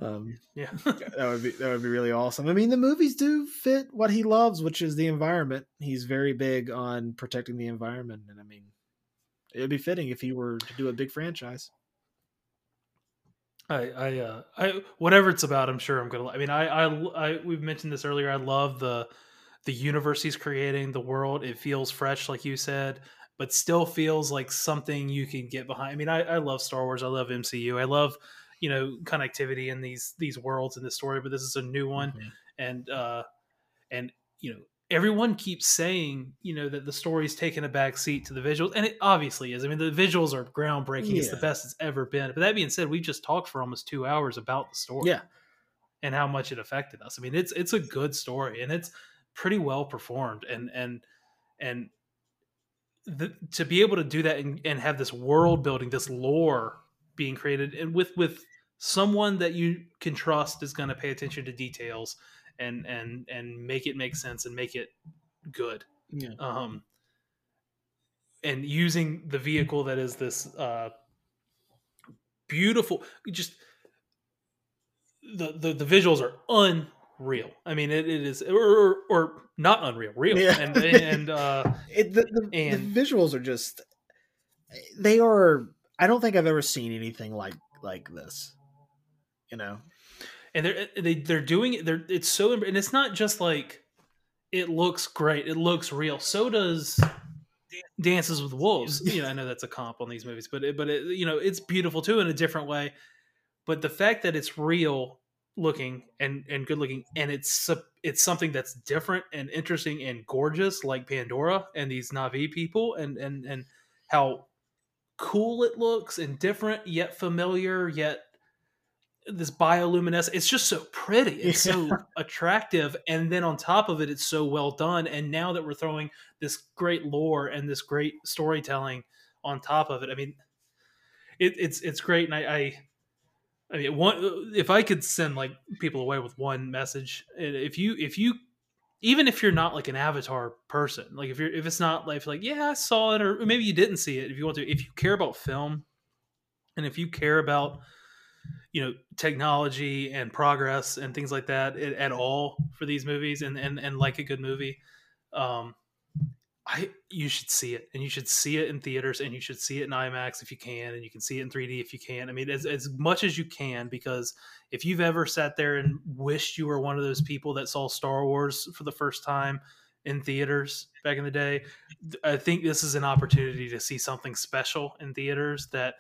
Um, yeah, that would be that would be really awesome. I mean, the movies do fit what he loves, which is the environment. He's very big on protecting the environment, and I mean, it'd be fitting if he were to do a big franchise. I, I, uh, I, whatever it's about, I'm sure I'm gonna. I mean, I, I, I, we've mentioned this earlier. I love the, the universe he's creating, the world. It feels fresh, like you said, but still feels like something you can get behind. I mean, I, I love Star Wars. I love MCU. I love, you know, connectivity in these these worlds in the story. But this is a new one, mm-hmm. and uh, and you know, everyone keeps saying, you know, that the story's taken a back seat to the visuals, and it obviously is. I mean, the visuals are groundbreaking; yeah. it's the best it's ever been. But that being said, we just talked for almost two hours about the story, yeah, and how much it affected us. I mean, it's it's a good story, and it's pretty well performed, and and and the, to be able to do that and, and have this world building, this lore being created and with with someone that you can trust is going to pay attention to details and and and make it make sense and make it good Yeah. um and using the vehicle that is this uh beautiful just the the, the visuals are unreal i mean it, it is or, or not unreal real Yeah. and and uh It, the, the, And- the visuals are just they are I don't think I've ever seen anything like like this. You know. and they're they they're doing it they're it's so and it's not just like it looks great it looks real so does dances with wolves you know i know that's a comp on these movies but it, but it, you know it's beautiful too in a different way but the fact that it's real looking and and good looking and it's it's something that's different and interesting and gorgeous like pandora and these na'vi people and and and how cool it looks and different yet familiar yet this bioluminescence it's just so pretty it's so attractive. And then on top of it it's so well done. And now that we're throwing this great lore and this great storytelling on top of it i mean it, it's it's great. And i i I mean, one if I could send like people away with one message, if you if you even if you're not like an avatar person, like if you're if it's not like like yeah I saw it or maybe you didn't see it, if you want to, if you care about film, and if you care about you know technology and progress and things like that at, all for these movies and and and like a good movie, um, I you should see it and you should see it in theaters and you should see it in IMAX if you can and you can see it in 3D if you can. I mean as as much as you can because if you've ever sat there and wished you were one of those people that saw Star Wars for the first time in theaters back in the day, I think this is an opportunity to see something special in theaters that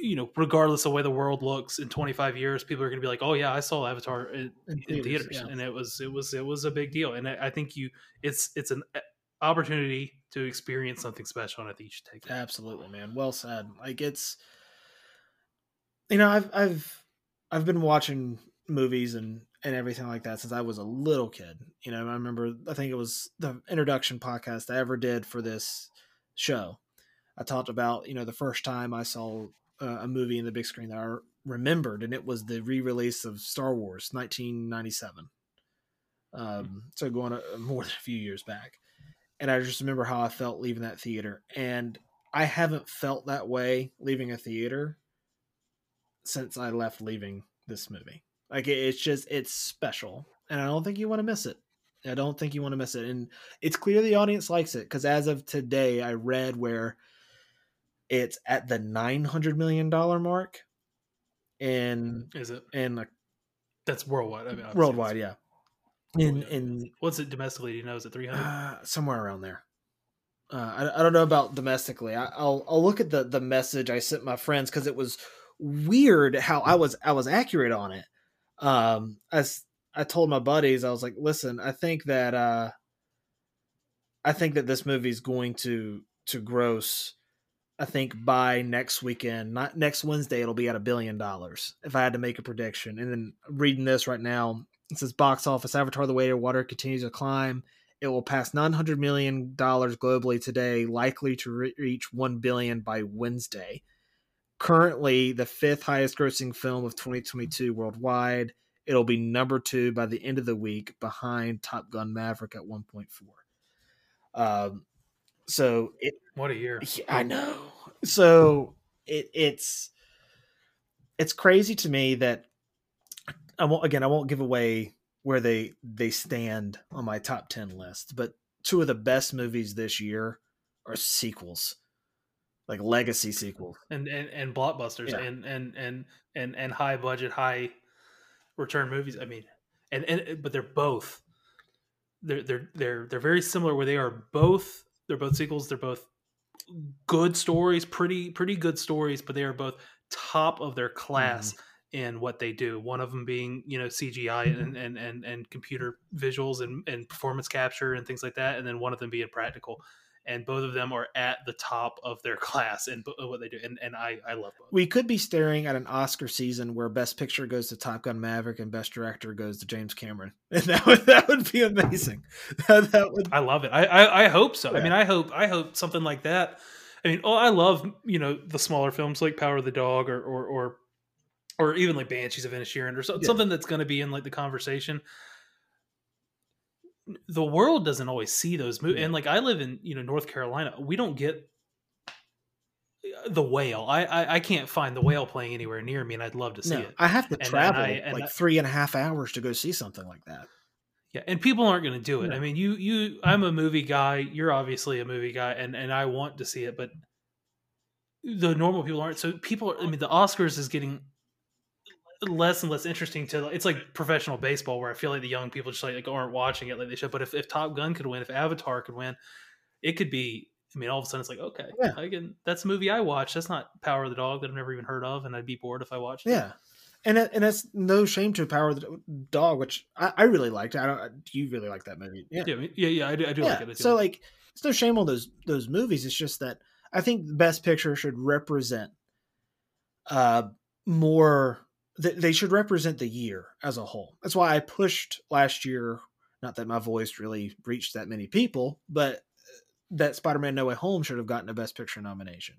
you know, regardless of the way the world looks in 25 years, people are going to be like, "Oh yeah, I saw Avatar in, In theaters, theaters, yeah. and it was it was it was a big deal." And I, I think you, it's it's an uh, opportunity to experience something special, and I think you should take it. Absolutely, man. Well said. Like it's you know, I've I've I've been watching movies and and everything like that since I was a little kid. You know, I remember I think it was the introduction podcast I ever did for this show. I talked about, you know, the first time I saw uh, a movie in the big screen that I remembered and it was the re-release of Star Wars 1997. Um so going a, more than a few years back. And I just remember how I felt leaving that theater and I haven't felt that way leaving a theater since I left leaving this movie. Like it- it's just it's special, and I don't think you want to miss it. I don't think you want to miss it, and it's clear the audience likes it because as of today, I read where it's at the nine hundred million dollar mark, in Is it? in like That's worldwide. I mean, worldwide, yeah, in in What's it domestically? Do you know? Is it 300? uh, somewhere around there. Uh, I, I don't know about domestically. I, I'll I'll look at the the message I sent my friends because it was weird how I was I was accurate on it. Um, as I told my buddies, I was like, "Listen, I think that uh, I think that this movie is going to to gross. I think by next weekend, not next Wednesday, it'll be at a billion dollars. If I had to make a prediction, and then reading this right now, it says box office Avatar: The Way of Water continues to climb. It will pass nine hundred million dollars globally today, likely to re- reach one billion by Wednesday. Currently, the fifth highest grossing film of 2022 worldwide. It'll be number two by the end of the week, behind Top Gun Maverick at 1.4. Um, so it What a year! I know. So it it's it's crazy to me that I won't again I won't give away where they they stand on my top 10 list, but two of the best movies this year are sequels. Like legacy sequels. And and and blockbusters Yeah. and and and and and high budget, high return movies. I mean, and and but they're both they're they're they're they're very similar where they are both they're both sequels. They're both good stories, pretty pretty good stories, but they are both top of their class mm-hmm. in what they do. One of them being you know CGI and mm-hmm. and and, and computer visuals and, and performance capture and things like that, and then one of them being practical. And both of them are at the top of their class and what they do, and, and I, I love both. We could be staring at an Oscar season where Best Picture goes to Top Gun Maverick and Best Director goes to James Cameron. And that would that would be amazing. that would I love it. I I, I hope so. I mean, I hope I hope something like that. I mean, oh, I love you know the smaller films like Power of the Dog or or or, or even like Banshees of Inisherin or so, Yeah. something that's going to be in like the conversation. The world doesn't always see those movies, Yeah. and like I live in you know North Carolina, we don't get uh, the whale. I, I I can't find the whale playing anywhere near me, and I'd love to see No, it. I have to And travel I- and like I- three and a half hours to go see something like that. Yeah, and people aren't going to do it. No. I mean, you you I'm a movie guy. You're obviously a movie guy, and and I want to see it, but the normal people aren't. So people, I mean, the Oscars is getting less and less interesting to. It's like professional baseball, where I feel like the young people just like, like aren't watching it like they should. But if if Top Gun could win, if Avatar could win, it could be. I mean, all of a sudden it's like, okay, Yeah. I can. That's a movie I watch. That's not Power of the Dog that I've never even heard of, and I'd be bored if I watched. it. Yeah. And it, and it's no shame to Power of the Dog, which I, I really liked. I don't. Do you really like that movie? Yeah. yeah, yeah, yeah. I do, I do like it. Do So like it. like, it's no shame on those those movies. It's just that I think the Best Picture should represent uh more. Th- They should represent the year as a whole. That's why I pushed last year. Not that my voice really reached that many people, but uh, that Spider-Man: No Way Home should have gotten a Best Picture nomination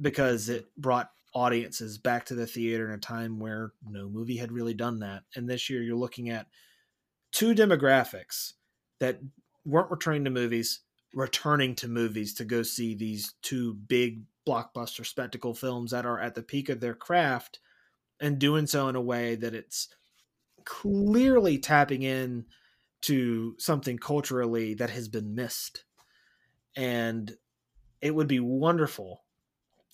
because it brought audiences back to the theater in a time where no movie had really done that. And this year, you're looking at two demographics that weren't returning to movies, returning to movies to go see these two big blockbuster spectacle films that are at the peak of their craft and doing so in a way that it's clearly tapping in to something culturally that has been missed. And it would be wonderful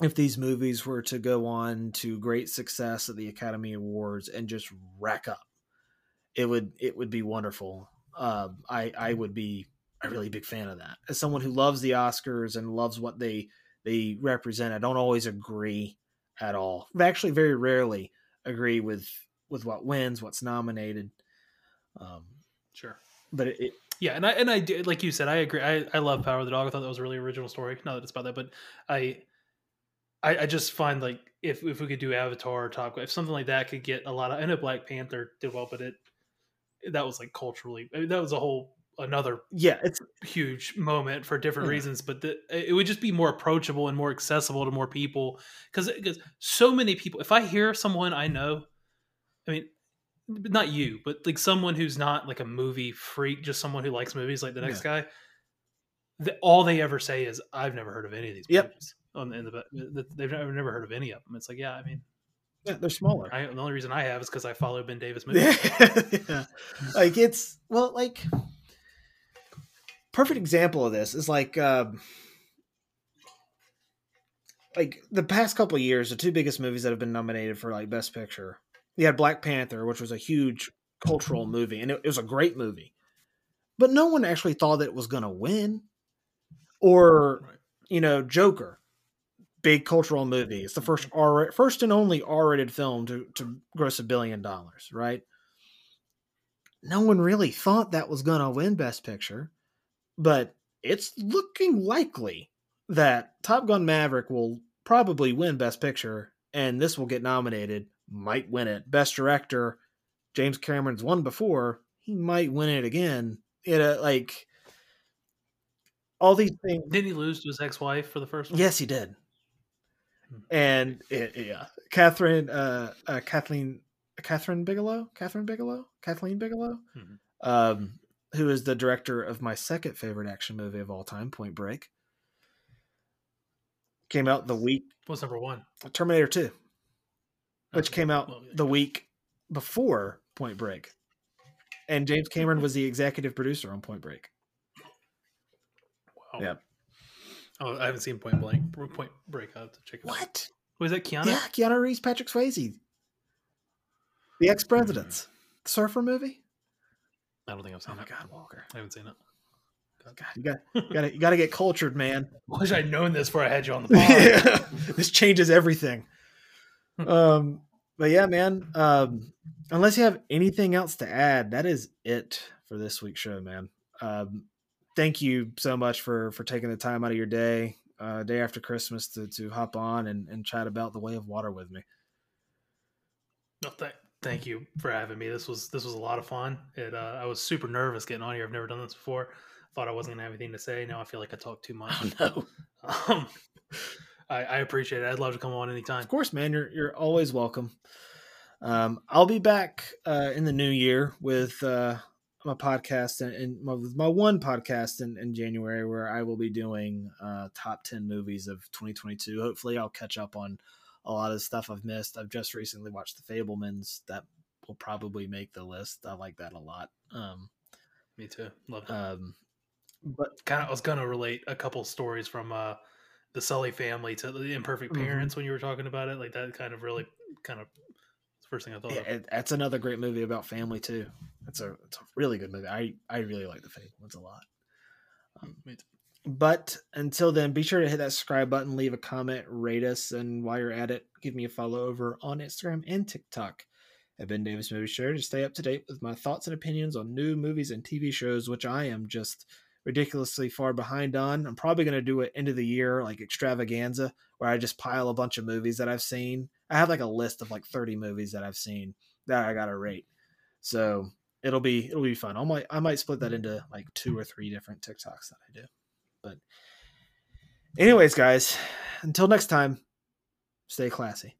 if these movies were to go on to great success at the Academy Awards and just rack up. It would it would be wonderful. Um, I I would be a really big fan of that. As someone who loves the Oscars and loves what they they represent, I don't always agree at all. I actually very rarely agree with with what wins, what's nominated. Um, Sure. but it, it Yeah, and I and I do like you said, I agree. I, I love Power of the Dog. I thought that was a really original story. Not that it's about that, but I I, I just find like if if we could do Avatar or Top if something like that could get a lot of I know Black Panther did well, but it that was like culturally I mean, that was a whole another yeah, it's huge moment for different Yeah. reasons but the, it would just be more approachable and more accessible to more people because because so many people if i hear someone i know i mean not you but like someone who's not like a movie freak just someone who likes movies like the next guy the, all they ever say is i've never heard of any of these Yep. movies on in the, the, they've never, never heard of any of them it's like yeah i mean yeah, they're smaller. I, the only reason i have is because i follow ben davis movies yeah. Like it's well, like perfect example of this is like um like the past couple of years, the two biggest movies that have been nominated for like Best Picture. You had Black Panther, which was a huge cultural movie, and it, it was a great movie, but no one actually thought that it was going to win. Or Right. you know, Joker, big cultural movie. It's the first R first and only R-rated film to to gross a billion dollars, right? No one really thought that was going to win Best Picture, but it's looking likely that Top Gun Maverick will probably win Best Picture, and this will get nominated. Might win it. Best Director, James Cameron's won before. He might win it again. It uh, like all these things. didn't he lose to his ex-wife for the first one Yes, he did. Hmm. And it, yeah, Kathryn, uh, uh, Kathleen, Kathryn Bigelow, Kathryn Bigelow, Kathleen Bigelow, Mhm. um, who is the director of my second favorite action movie of all time, Point Break. Came out the week what's number one Terminator Two, which Okay. came out Well, the week before Point Break, and James Cameron was the executive producer on Point Break. Wow. Yeah. Oh, I haven't seen Point Blank. Point Break. I have to check it out. What? Was that Keanu? Yeah, Keanu Reeves, Patrick Swayze, the ex presidents, the hmm. surfer movie. I don't think I've seen Oh my it. God, Walker! I haven't seen it. God, you got, you got, you got to get cultured, man. Wish I'd known this before I had you on the pod. this changes everything. Um, but yeah, man. Um, unless you have anything else to add, that is it for this week's show, man. Um, thank you so much for for taking the time out of your day, uh, day after Christmas, to to hop on and and chat about the way of water with me. No, th- thank you for having me. This was this was a lot of fun. It uh, I was super nervous getting on here. I've never done this before. Thought I wasn't gonna have anything to say. Now I feel like I talk too much. Oh no. Um, I, I appreciate it. I'd love to come on anytime. Of course, man. You're you're always welcome. Um, I'll be back uh, in the new year with uh, my podcast and, and my, my, one podcast in, in, January where I will be doing uh, top 10 movies of 2022. Hopefully, I'll catch up on a lot of stuff I've missed. I've just recently watched The Fabelmans. That will probably make the list. I like that a lot. Um, Me too. Love it. Um, but kind of, I was gonna relate a couple stories from uh, the Sully family to the Imperfect mm-hmm. Parents mm-hmm. when you were talking about it. Like that kind of really kind of first thing I thought. Yeah, it, that's another great movie about family too. It's a it's a really good movie. I I really like the Fabelmans a lot. Um, but until then, be sure to hit that subscribe button, leave a comment, rate us, and while you're at it, give me a follow over on Instagram and TikTok at Ben Davis Movie Show to stay up to date with my thoughts and opinions on new movies and TV shows, which I am just ridiculously far behind on. I'm probably going to do it end of the year like extravaganza where I just pile a bunch of movies that I've seen. I have like a list of like 30 movies that I've seen that I got to rate. So it'll be it'll be fun. I might I might split that mm. into like two or three different TikToks that I do. But anyways, guys, until next time, stay classy.